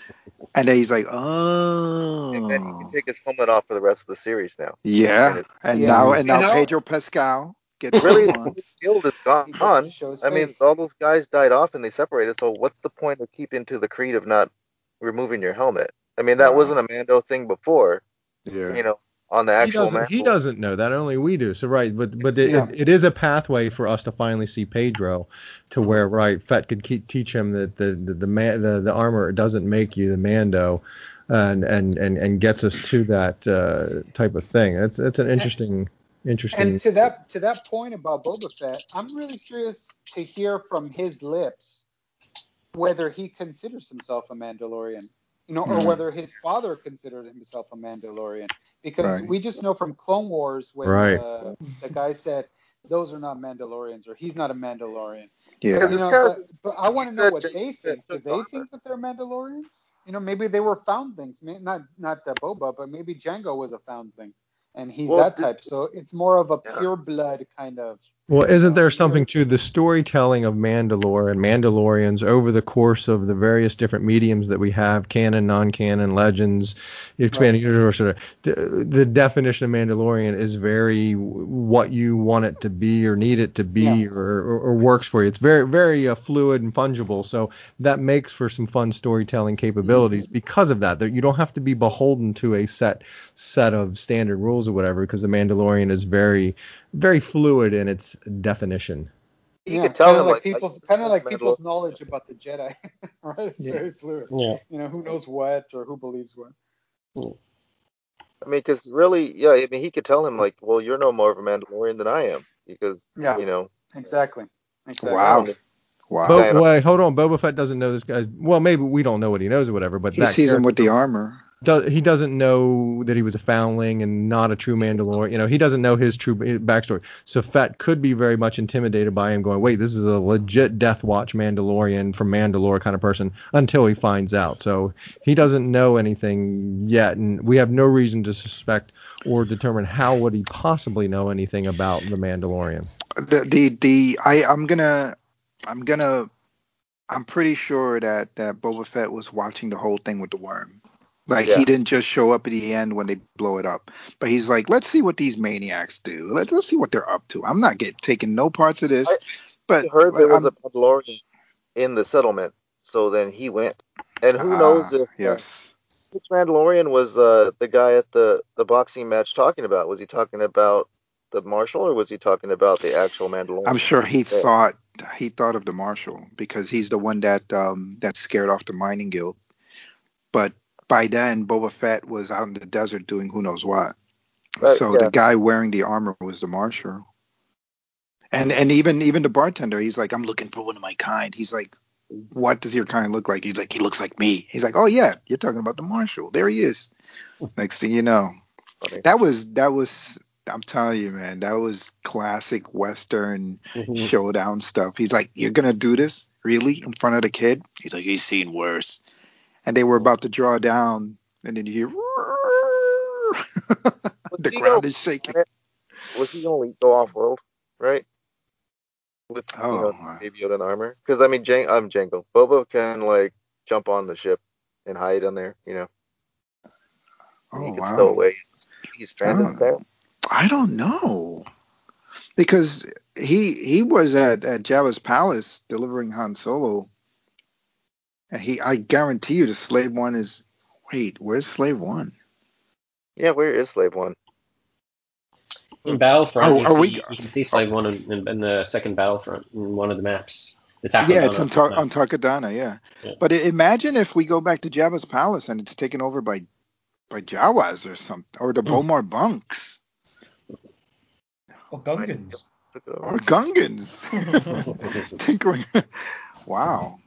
And then he's like, "Oh." And then he can take his helmet off for the rest of the series now. yeah. And Yeah. now and now You know- Pedro Pascal gets Really, what he his wants. guild is gone. He gets to show his I mean, all those guys died off and they separated. So what's the point of keeping to the creed of not removing your helmet? I mean, that Wow. wasn't a Mando thing before. Yeah. You know, on the He actual doesn't, Mando. he doesn't know that. Only we do. So right, but but it, Yeah. it, it is a pathway for us to finally see Pedro, to where right Fett could keep, teach him that the the the, man, the the armor doesn't make you the Mando, and and and, and gets us to that uh, type of thing. That's that's an interesting interesting. And to that to that point about Boba Fett, I'm really curious to hear from his lips whether he considers himself a Mandalorian, you know, or whether his father considered himself a Mandalorian, because Right. we just know from Clone Wars when Right. uh, the guy said those are not Mandalorians or he's not a Mandalorian. Yeah. Because You know, but, but I want to know what they think. Do they think that they're Mandalorians? You know, maybe they were foundlings. May- Not not uh, Boba, but maybe Jango was a foundling, and he's Well, that type. So it's more of a Yeah. pure blood kind of. Well, isn't there something to the storytelling of Mandalore and Mandalorians over the course of the various different mediums that we have, canon, non-canon, legends, expanded universe? The, the definition of Mandalorian is very what you want it to be or need it to be Yeah. or, or, or works for you. It's very, very uh, fluid and fungible. So that makes for some fun storytelling capabilities Mm-hmm. because of that. That you don't have to be beholden to a set set of standard rules or whatever, because the Mandalorian is very, very fluid in its definition. You yeah, could tell kind him of like like, people's like, kind of like Mandalorian- people's knowledge about the Jedi, right? It's Yeah. very fluid. Yeah. You know, who knows what or who believes what. I mean, because really, yeah, I mean, he could tell him like, well, you're no more of a Mandalorian than I am, because Yeah. you know, Exactly. Exactly. Wow. Um, wow. Bo- wait, hold on. Boba Fett doesn't know this guy. Well, maybe we don't know what he knows or whatever, but He that sees him with the armor. Does, he doesn't know that he was a foundling and not a true Mandalorian. You know, he doesn't know his true backstory. So Fett could be very much intimidated by him, going, "Wait, this is a legit Death Watch Mandalorian from Mandalore kind of person." Until he finds out, so he doesn't know anything yet, and we have no reason to suspect or determine how would he possibly know anything about the Mandalorian. The the, the I I'm gonna I'm gonna I'm pretty sure that that Boba Fett was watching the whole thing with the worm. Like Yeah. he didn't just show up at the end when they blow it up, but he's like, let's see what these maniacs do. Let's let's see what they're up to. I'm not getting taking no parts of this. I- but he heard there was I'm- a Mandalorian in the settlement, so then he went. And who knows Ah, if uh, yes. which Mandalorian was uh, the guy at the the boxing match talking about? Was he talking about the Marshal or was he talking about the actual Mandalorian? I'm sure he Yeah. thought he thought of the marshal because he's the one that um that scared off the mining guild. But by then Boba Fett was out in the desert doing who knows what. Right, so yeah. the guy wearing the armor was the marshal. And and even even the bartender, he's like, I'm looking for one of my kind. He's like, What does your kind look like? He's like, He looks like me. He's like, Oh yeah, you're talking about the marshal. There he is. Next thing you know. Funny. That was that was I'm telling you, man, that was classic Western Mhm. showdown stuff. He's like, You're gonna do this? Really? In front of the kid? He's like, He's seen worse. And they were about to draw down, and then you hear the he ground is shaking. was he only go off world, right? With Oh, you know. Baby Yoda and armor, because I mean, Jan- um, I'm Jango. Boba can like jump on the ship and hide on there, you know. and he Oh can wow. stow away. He's stranded Oh. there. I don't know. Because he he was at, at Jabba's palace delivering Han Solo. And he I guarantee you the slave one is wait, where's slave one? Yeah, where is Slave One? In Battlefront, Are- you, are see, we- you can see Slave One in, in, in the second Battlefront in one of the maps. The yeah, it's on, Tar- on Takodana, yeah. Yeah. But imagine if we go back to Jabba's palace and it's taken over by by Jawas or something, or the Hmm. Bomar bunks, Or Gungans. or Gungans. tinkering. wow.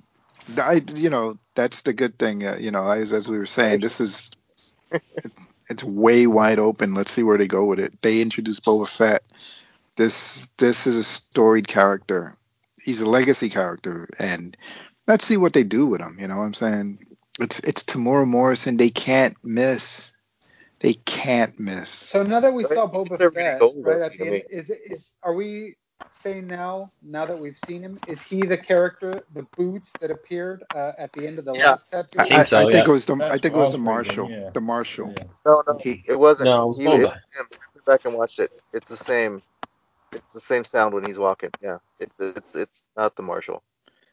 I, you know, that's the good thing. Uh, you know, as, as we were saying, this is it, it's way wide open. Let's see where they go with it. They introduced Boba Fett. This this is a storied character. He's a legacy character, and let's see what they do with him. You know what I'm saying? It's it's Temuera Morrison. They can't miss. They can't miss. So now that we saw Boba Fett, right I at the end, mean. is it is are we saying now, now that we've seen him, is he the character, the boots that appeared uh, at the end of the Yeah. last tattoo? I, Seems I- so, I think it was the I think it was the marshal. reading, yeah. The marshal. Yeah. No, no, He- it wasn't. No, it was he, it him. I went back and watched it. It's the same. It's the same sound when he's walking. Yeah, it's it's it's not the marshal.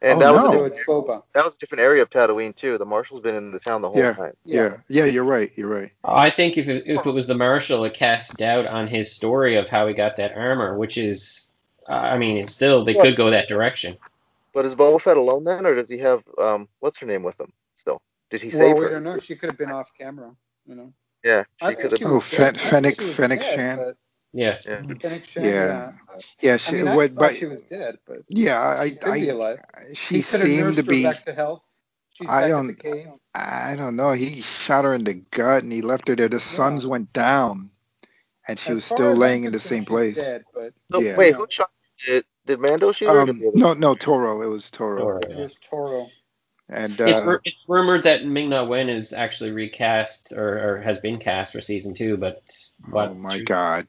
And Oh, that was no. a different, it's that was a different area of Tatooine too. The marshal's been in the town the whole Yeah. time. Yeah. yeah, yeah, You're right. You're right. I think if it, if it was the Marshal, it casts doubt on his story of how he got that armor, which is, I mean, it's still they could go that direction. But is Boba Fett alone then, or does he have um what's her name with him still? Did he Well, save we her? don't know. She could have been off camera. You know. Yeah, I she think could have. Oh, was Fen- dead. I think Fennec- Fennec dead, Shan? but- Yeah. Yeah. Fennec Shand, Yeah. yeah. Yeah. I She, mean, I what, but she was dead, but yeah, I, she could be I, alive. I she could have seemed nursed to her be. back to health. She's I back don't- at the cave. I don't know. He shot her in the gut and he left her there. The suns went down, and she As was still laying in the same place. Dead, but No, Yeah. Wait, who shot? Did did Mando shoot her? Um, did no, no, Toro. It was Toro. Or- it was Toro. And It's, uh, ru- it's rumored that Ming Na Wen is actually recast or, or has been cast for season two, but what? oh my God.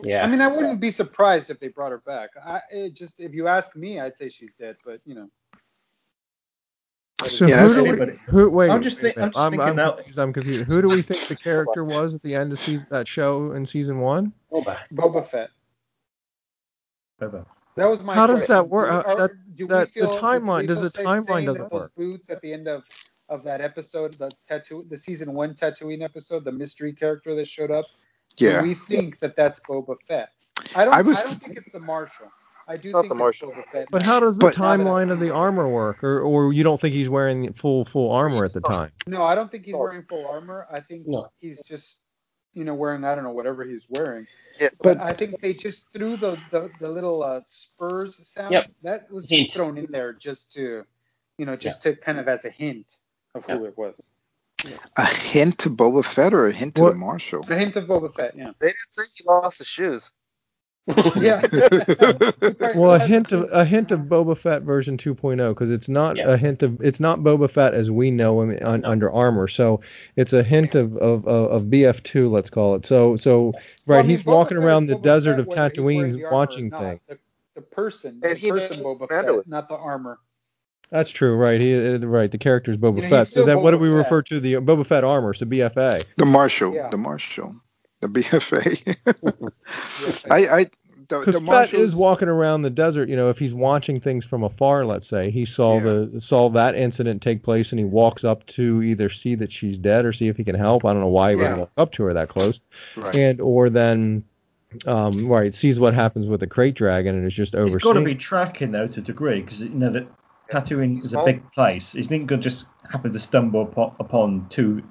Yeah. I mean, I wouldn't be surprised if they brought her back. I it just if you ask me, I'd say she's dead, but you know. So Yeah, who do we? Who? Wait. I'm just wait a think- I'm minute. just thinking I'm now- confused. I'm confused. Who do we think the character was at the end of season that show in season one? Boba. Boba Fett. Boba. That was my How does that work? Do we- Uh, are- that- do that- the feel- do timeline- we does feel the timeline saying doesn't that those work? boots at the end of of that episode, the tattoo, the season one Tatooine episode, the mystery character that showed up. Yeah. Do we think that that's Boba Fett? I don't. I I, don't think it's the Marshal. I do Not think the it's Marshal. Boba Fett. But how does the But- Now that I've timeline of the armor work, or or you don't think he's wearing full full armor at the time? No, I don't think he's wearing full armor. I think No. he's just, you know, wearing I don't know whatever he's wearing. Yeah. But, But- I think they just threw the the, the little uh, spurs sound. Yep. That was Hint. thrown in there just to, you know, just to kind of as a hint of who it was. A hint to Boba Fett or a hint to What- the Marshal? A hint of Boba Fett. Yeah. They didn't say he lost his shoes. Yeah. Well, a hint of a hint of Boba Fett version 2.0 because it's not Yeah. a hint of it's not Boba Fett as we know him on, under armor. So it's a hint of of, of, of BF2, let's call it. So so Well, right, I mean, he's Boba walking Fett around the Boba desert Fett of whether he's wearing Tatooine the watching things. The, the person, And the he person Boba Mando Fett, not the armor. That's true, right? He uh, right. The character is Boba You know, Fett. So still then, what do we Fett. refer to the Boba Fett armor? So BFA. The Marshal. Yeah. The Marshal. The BFA. I, I, the, Because the Fett is walking around the desert. You know, if he's watching things from afar, let's say he saw Yeah. the saw that incident take place, and he walks up to either see that she's dead or see if he can help. I don't know why he Yeah. would walk up to her that close, Right. and or then, um, right, sees what happens with the krayt dragon and is just over. He's got to be tracking though to a degree because you know that Tatooine is a big place. He's not going to just happen to stumble upon, upon two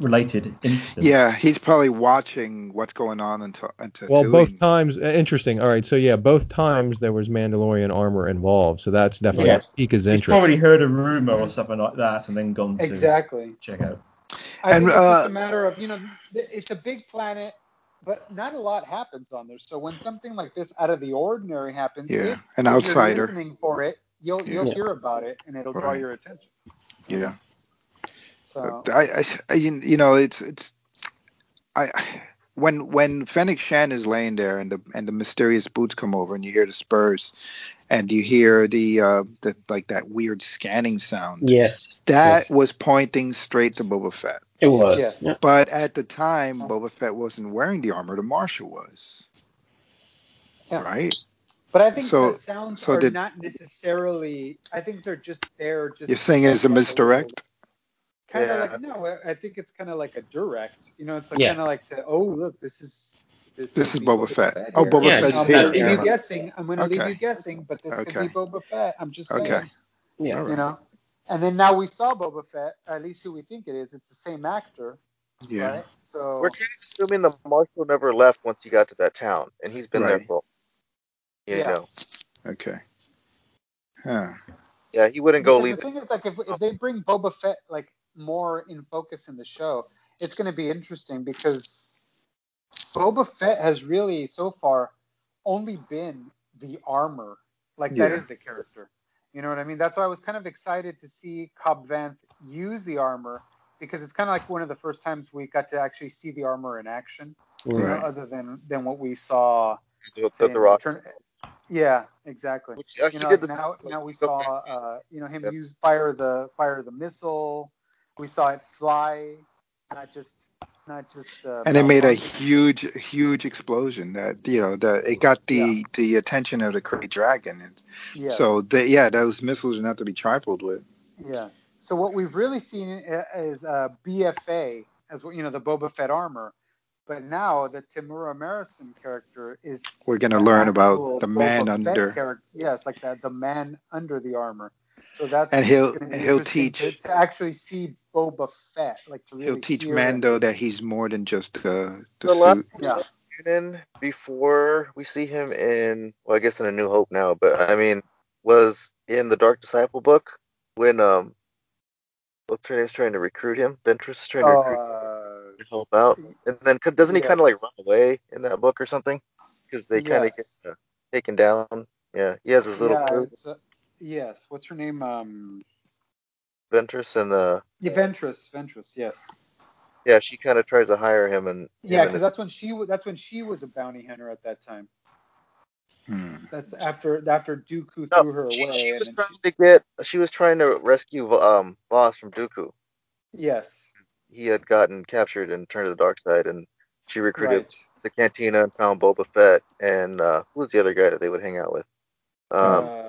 related incidents. Yeah, he's probably watching what's going on until until Well, both times, uh, interesting. All right, so yeah, both times there was Mandalorian armor involved, so that's definitely Yes. pique his He's interest. probably heard a rumor or something like that and then gone to Exactly. check out. I And, think it's uh, just a matter of, you know, it's a big planet, but not a lot happens on there. So when something like this out of the ordinary happens, Yeah, if, an if outsider. you're listening for it, you'll you'll Yeah. hear about it and it'll draw your attention. Yeah. So I, I, I- you you know, it's it's I when when Fennec Shand is laying there and the and the mysterious boots come over and you hear the spurs and you hear the uh the like that weird scanning sound. Yes. That yes. was pointing straight to Boba Fett. It was. Yes. Yeah. But at the time, Boba Fett wasn't wearing the armor. The Marshal was. Yeah. Right? But I think So- the sounds so are did- not necessarily. I think they're just there. Just You're saying it's a misdirect? Kind of Yeah. like no, I- I think it's kind of like a direct. You know, it's like Yeah. kind of like the oh look, this is this, This is be Boba Fett. Oh, here. Boba Yeah, Fett's I'm here. gonna leave Yeah. you guessing. I'm gonna leave you guessing, but this could be Boba Fett. I'm just saying. Okay. Yeah. All You know. And then now we saw Boba Fett, at least who we think it is. It's the same actor, Yeah. right? So We're kind of assuming the marshal never left once he got to that town, and he's been there for, you Yeah. know, Okay. Huh. yeah, he wouldn't go leave. The thing is, like, if, if they bring Boba Fett like more in focus in the show, it's going to be interesting because Boba Fett has really so far only been the armor. Like that Yeah. is the character. You know what I mean? That's why I was kind of excited to see Cobb Vanth use the armor because it's kind of like one of the first times we got to actually see the armor in action, you know, other than than what we saw. The, the, the Rock. Return- yeah, exactly. Which, You know, like now now we saw uh, you know him Yep. use fire the fire the missile. We saw it fly, not just not just. Uh, and it made a huge, huge explosion. That you know, that it got the the attention of the Krayt Dragon. And Yeah. So the, yeah, those missiles are not to be trifled with. Yes. So what we've really seen is uh, BFA as you know the Boba Fett armor, but now the Temuera Morrison character is. We're gonna learn about the man Fett under-. Yes, like that the man under the armor. So that's And he'll- gonna he'll interesting to, teach- to actually see Boba Fett, like to really He'll teach Mando him. that he's more than just the the The last- suit. Yeah. in before we see him in well I guess in a New Hope now, but I mean was in the Dark Disciple book when um what's her name's trying to recruit him? Ventress is trying to recruit uh, to help out. And then doesn't he kind of like run away in that book or something? Because they kind of Yes. get uh, taken down. Yeah, he has his little yeah, crew, it's, uh, yes. What's her name? Um, Ventress, and uh yeah, Ventress. Ventress. Yes. yeah, she kind of tries to hire him and Yeah, because that's when she wa- that's when she was a bounty hunter at that time. Hmm. That's after after Dooku No, threw her she, away. she was then trying to get she was trying to rescue um Vos from Dooku. yes, He had gotten captured and turned to the dark side, and she recruited right. the cantina and found Boba Fett and uh, who was the other guy that they would hang out with? Um, uh,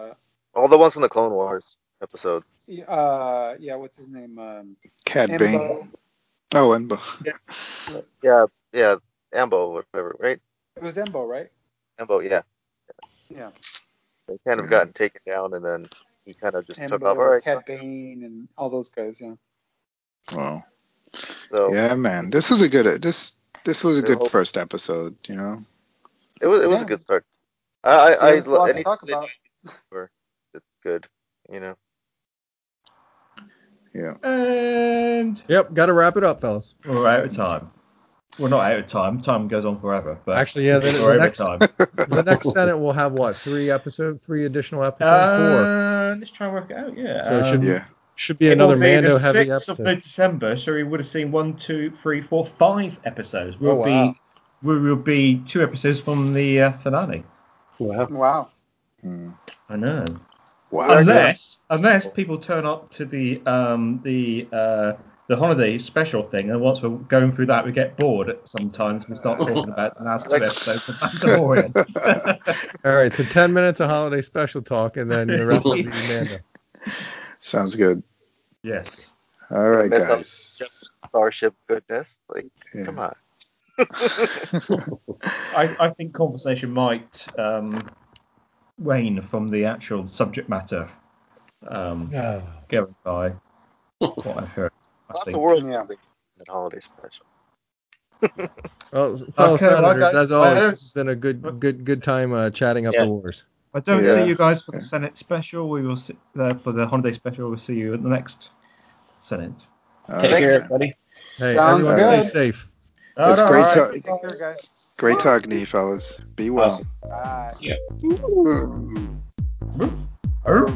all the ones from the Clone Wars episode. uh, yeah, what's his name? Um, Cad Bane. Embo. Oh, Embo. Yeah, yeah, yeah, Ambo, whatever, right? It was Embo, right? Ambo, yeah. Yeah. They kind of gotten taken down, and then he kind of just took Embo, off. All right, Cad Bane, and all those guys. Yeah. Wow. so Yeah, man. This is a good. This this was a good Hope. first episode. You know. it was it was Yeah. a good start. I I, I There's a lot to anything good, you know. Yeah. And Yep, got to wrap it up, fellas. we're out of time. Well, not out of time. Time goes on forever. But Actually, yeah, the, we're the next time. the next Senate will have what three episode, three additional episodes, four. Uh, let's try and work it out. Yeah. So it should um, Yeah. should be it another will be Mando the heavy 6th episode. of December, so we would have seen one, two, three, four, five episodes. We'll Oh, wow. be we will be two episodes from the uh, finale. Wow. Wow. Hmm. I know. Wow. Unless unless people turn up to the um the uh the holiday special thing, and once we're going through that, we get bored. Sometimes we start talking about the last two episodes of Mandalorian. All right, so ten minutes of holiday special talk, and then the rest of the Mando. Sounds good. yes. All right, guys. Starship goodness, like Yeah. come on. I, I think conversation might um, wane from the actual subject matter um, going by what I've heard. I Lots of world Yeah. building in that holiday special. Well, fellow Okay, well, senators, guys, as always, let's- it's been a good, good, good time uh, chatting up Yeah. the wars. I don't Yeah. see you guys for the Senate special. We will see there for the holiday special. We'll see you at the next Senate. All Take right. care, everybody. Hey, Sounds everyone, good. stay safe. It's All great right. to- Take care, guys. Great talking to you, fellas. Be well. Awesome. Bye. See ya. Arr.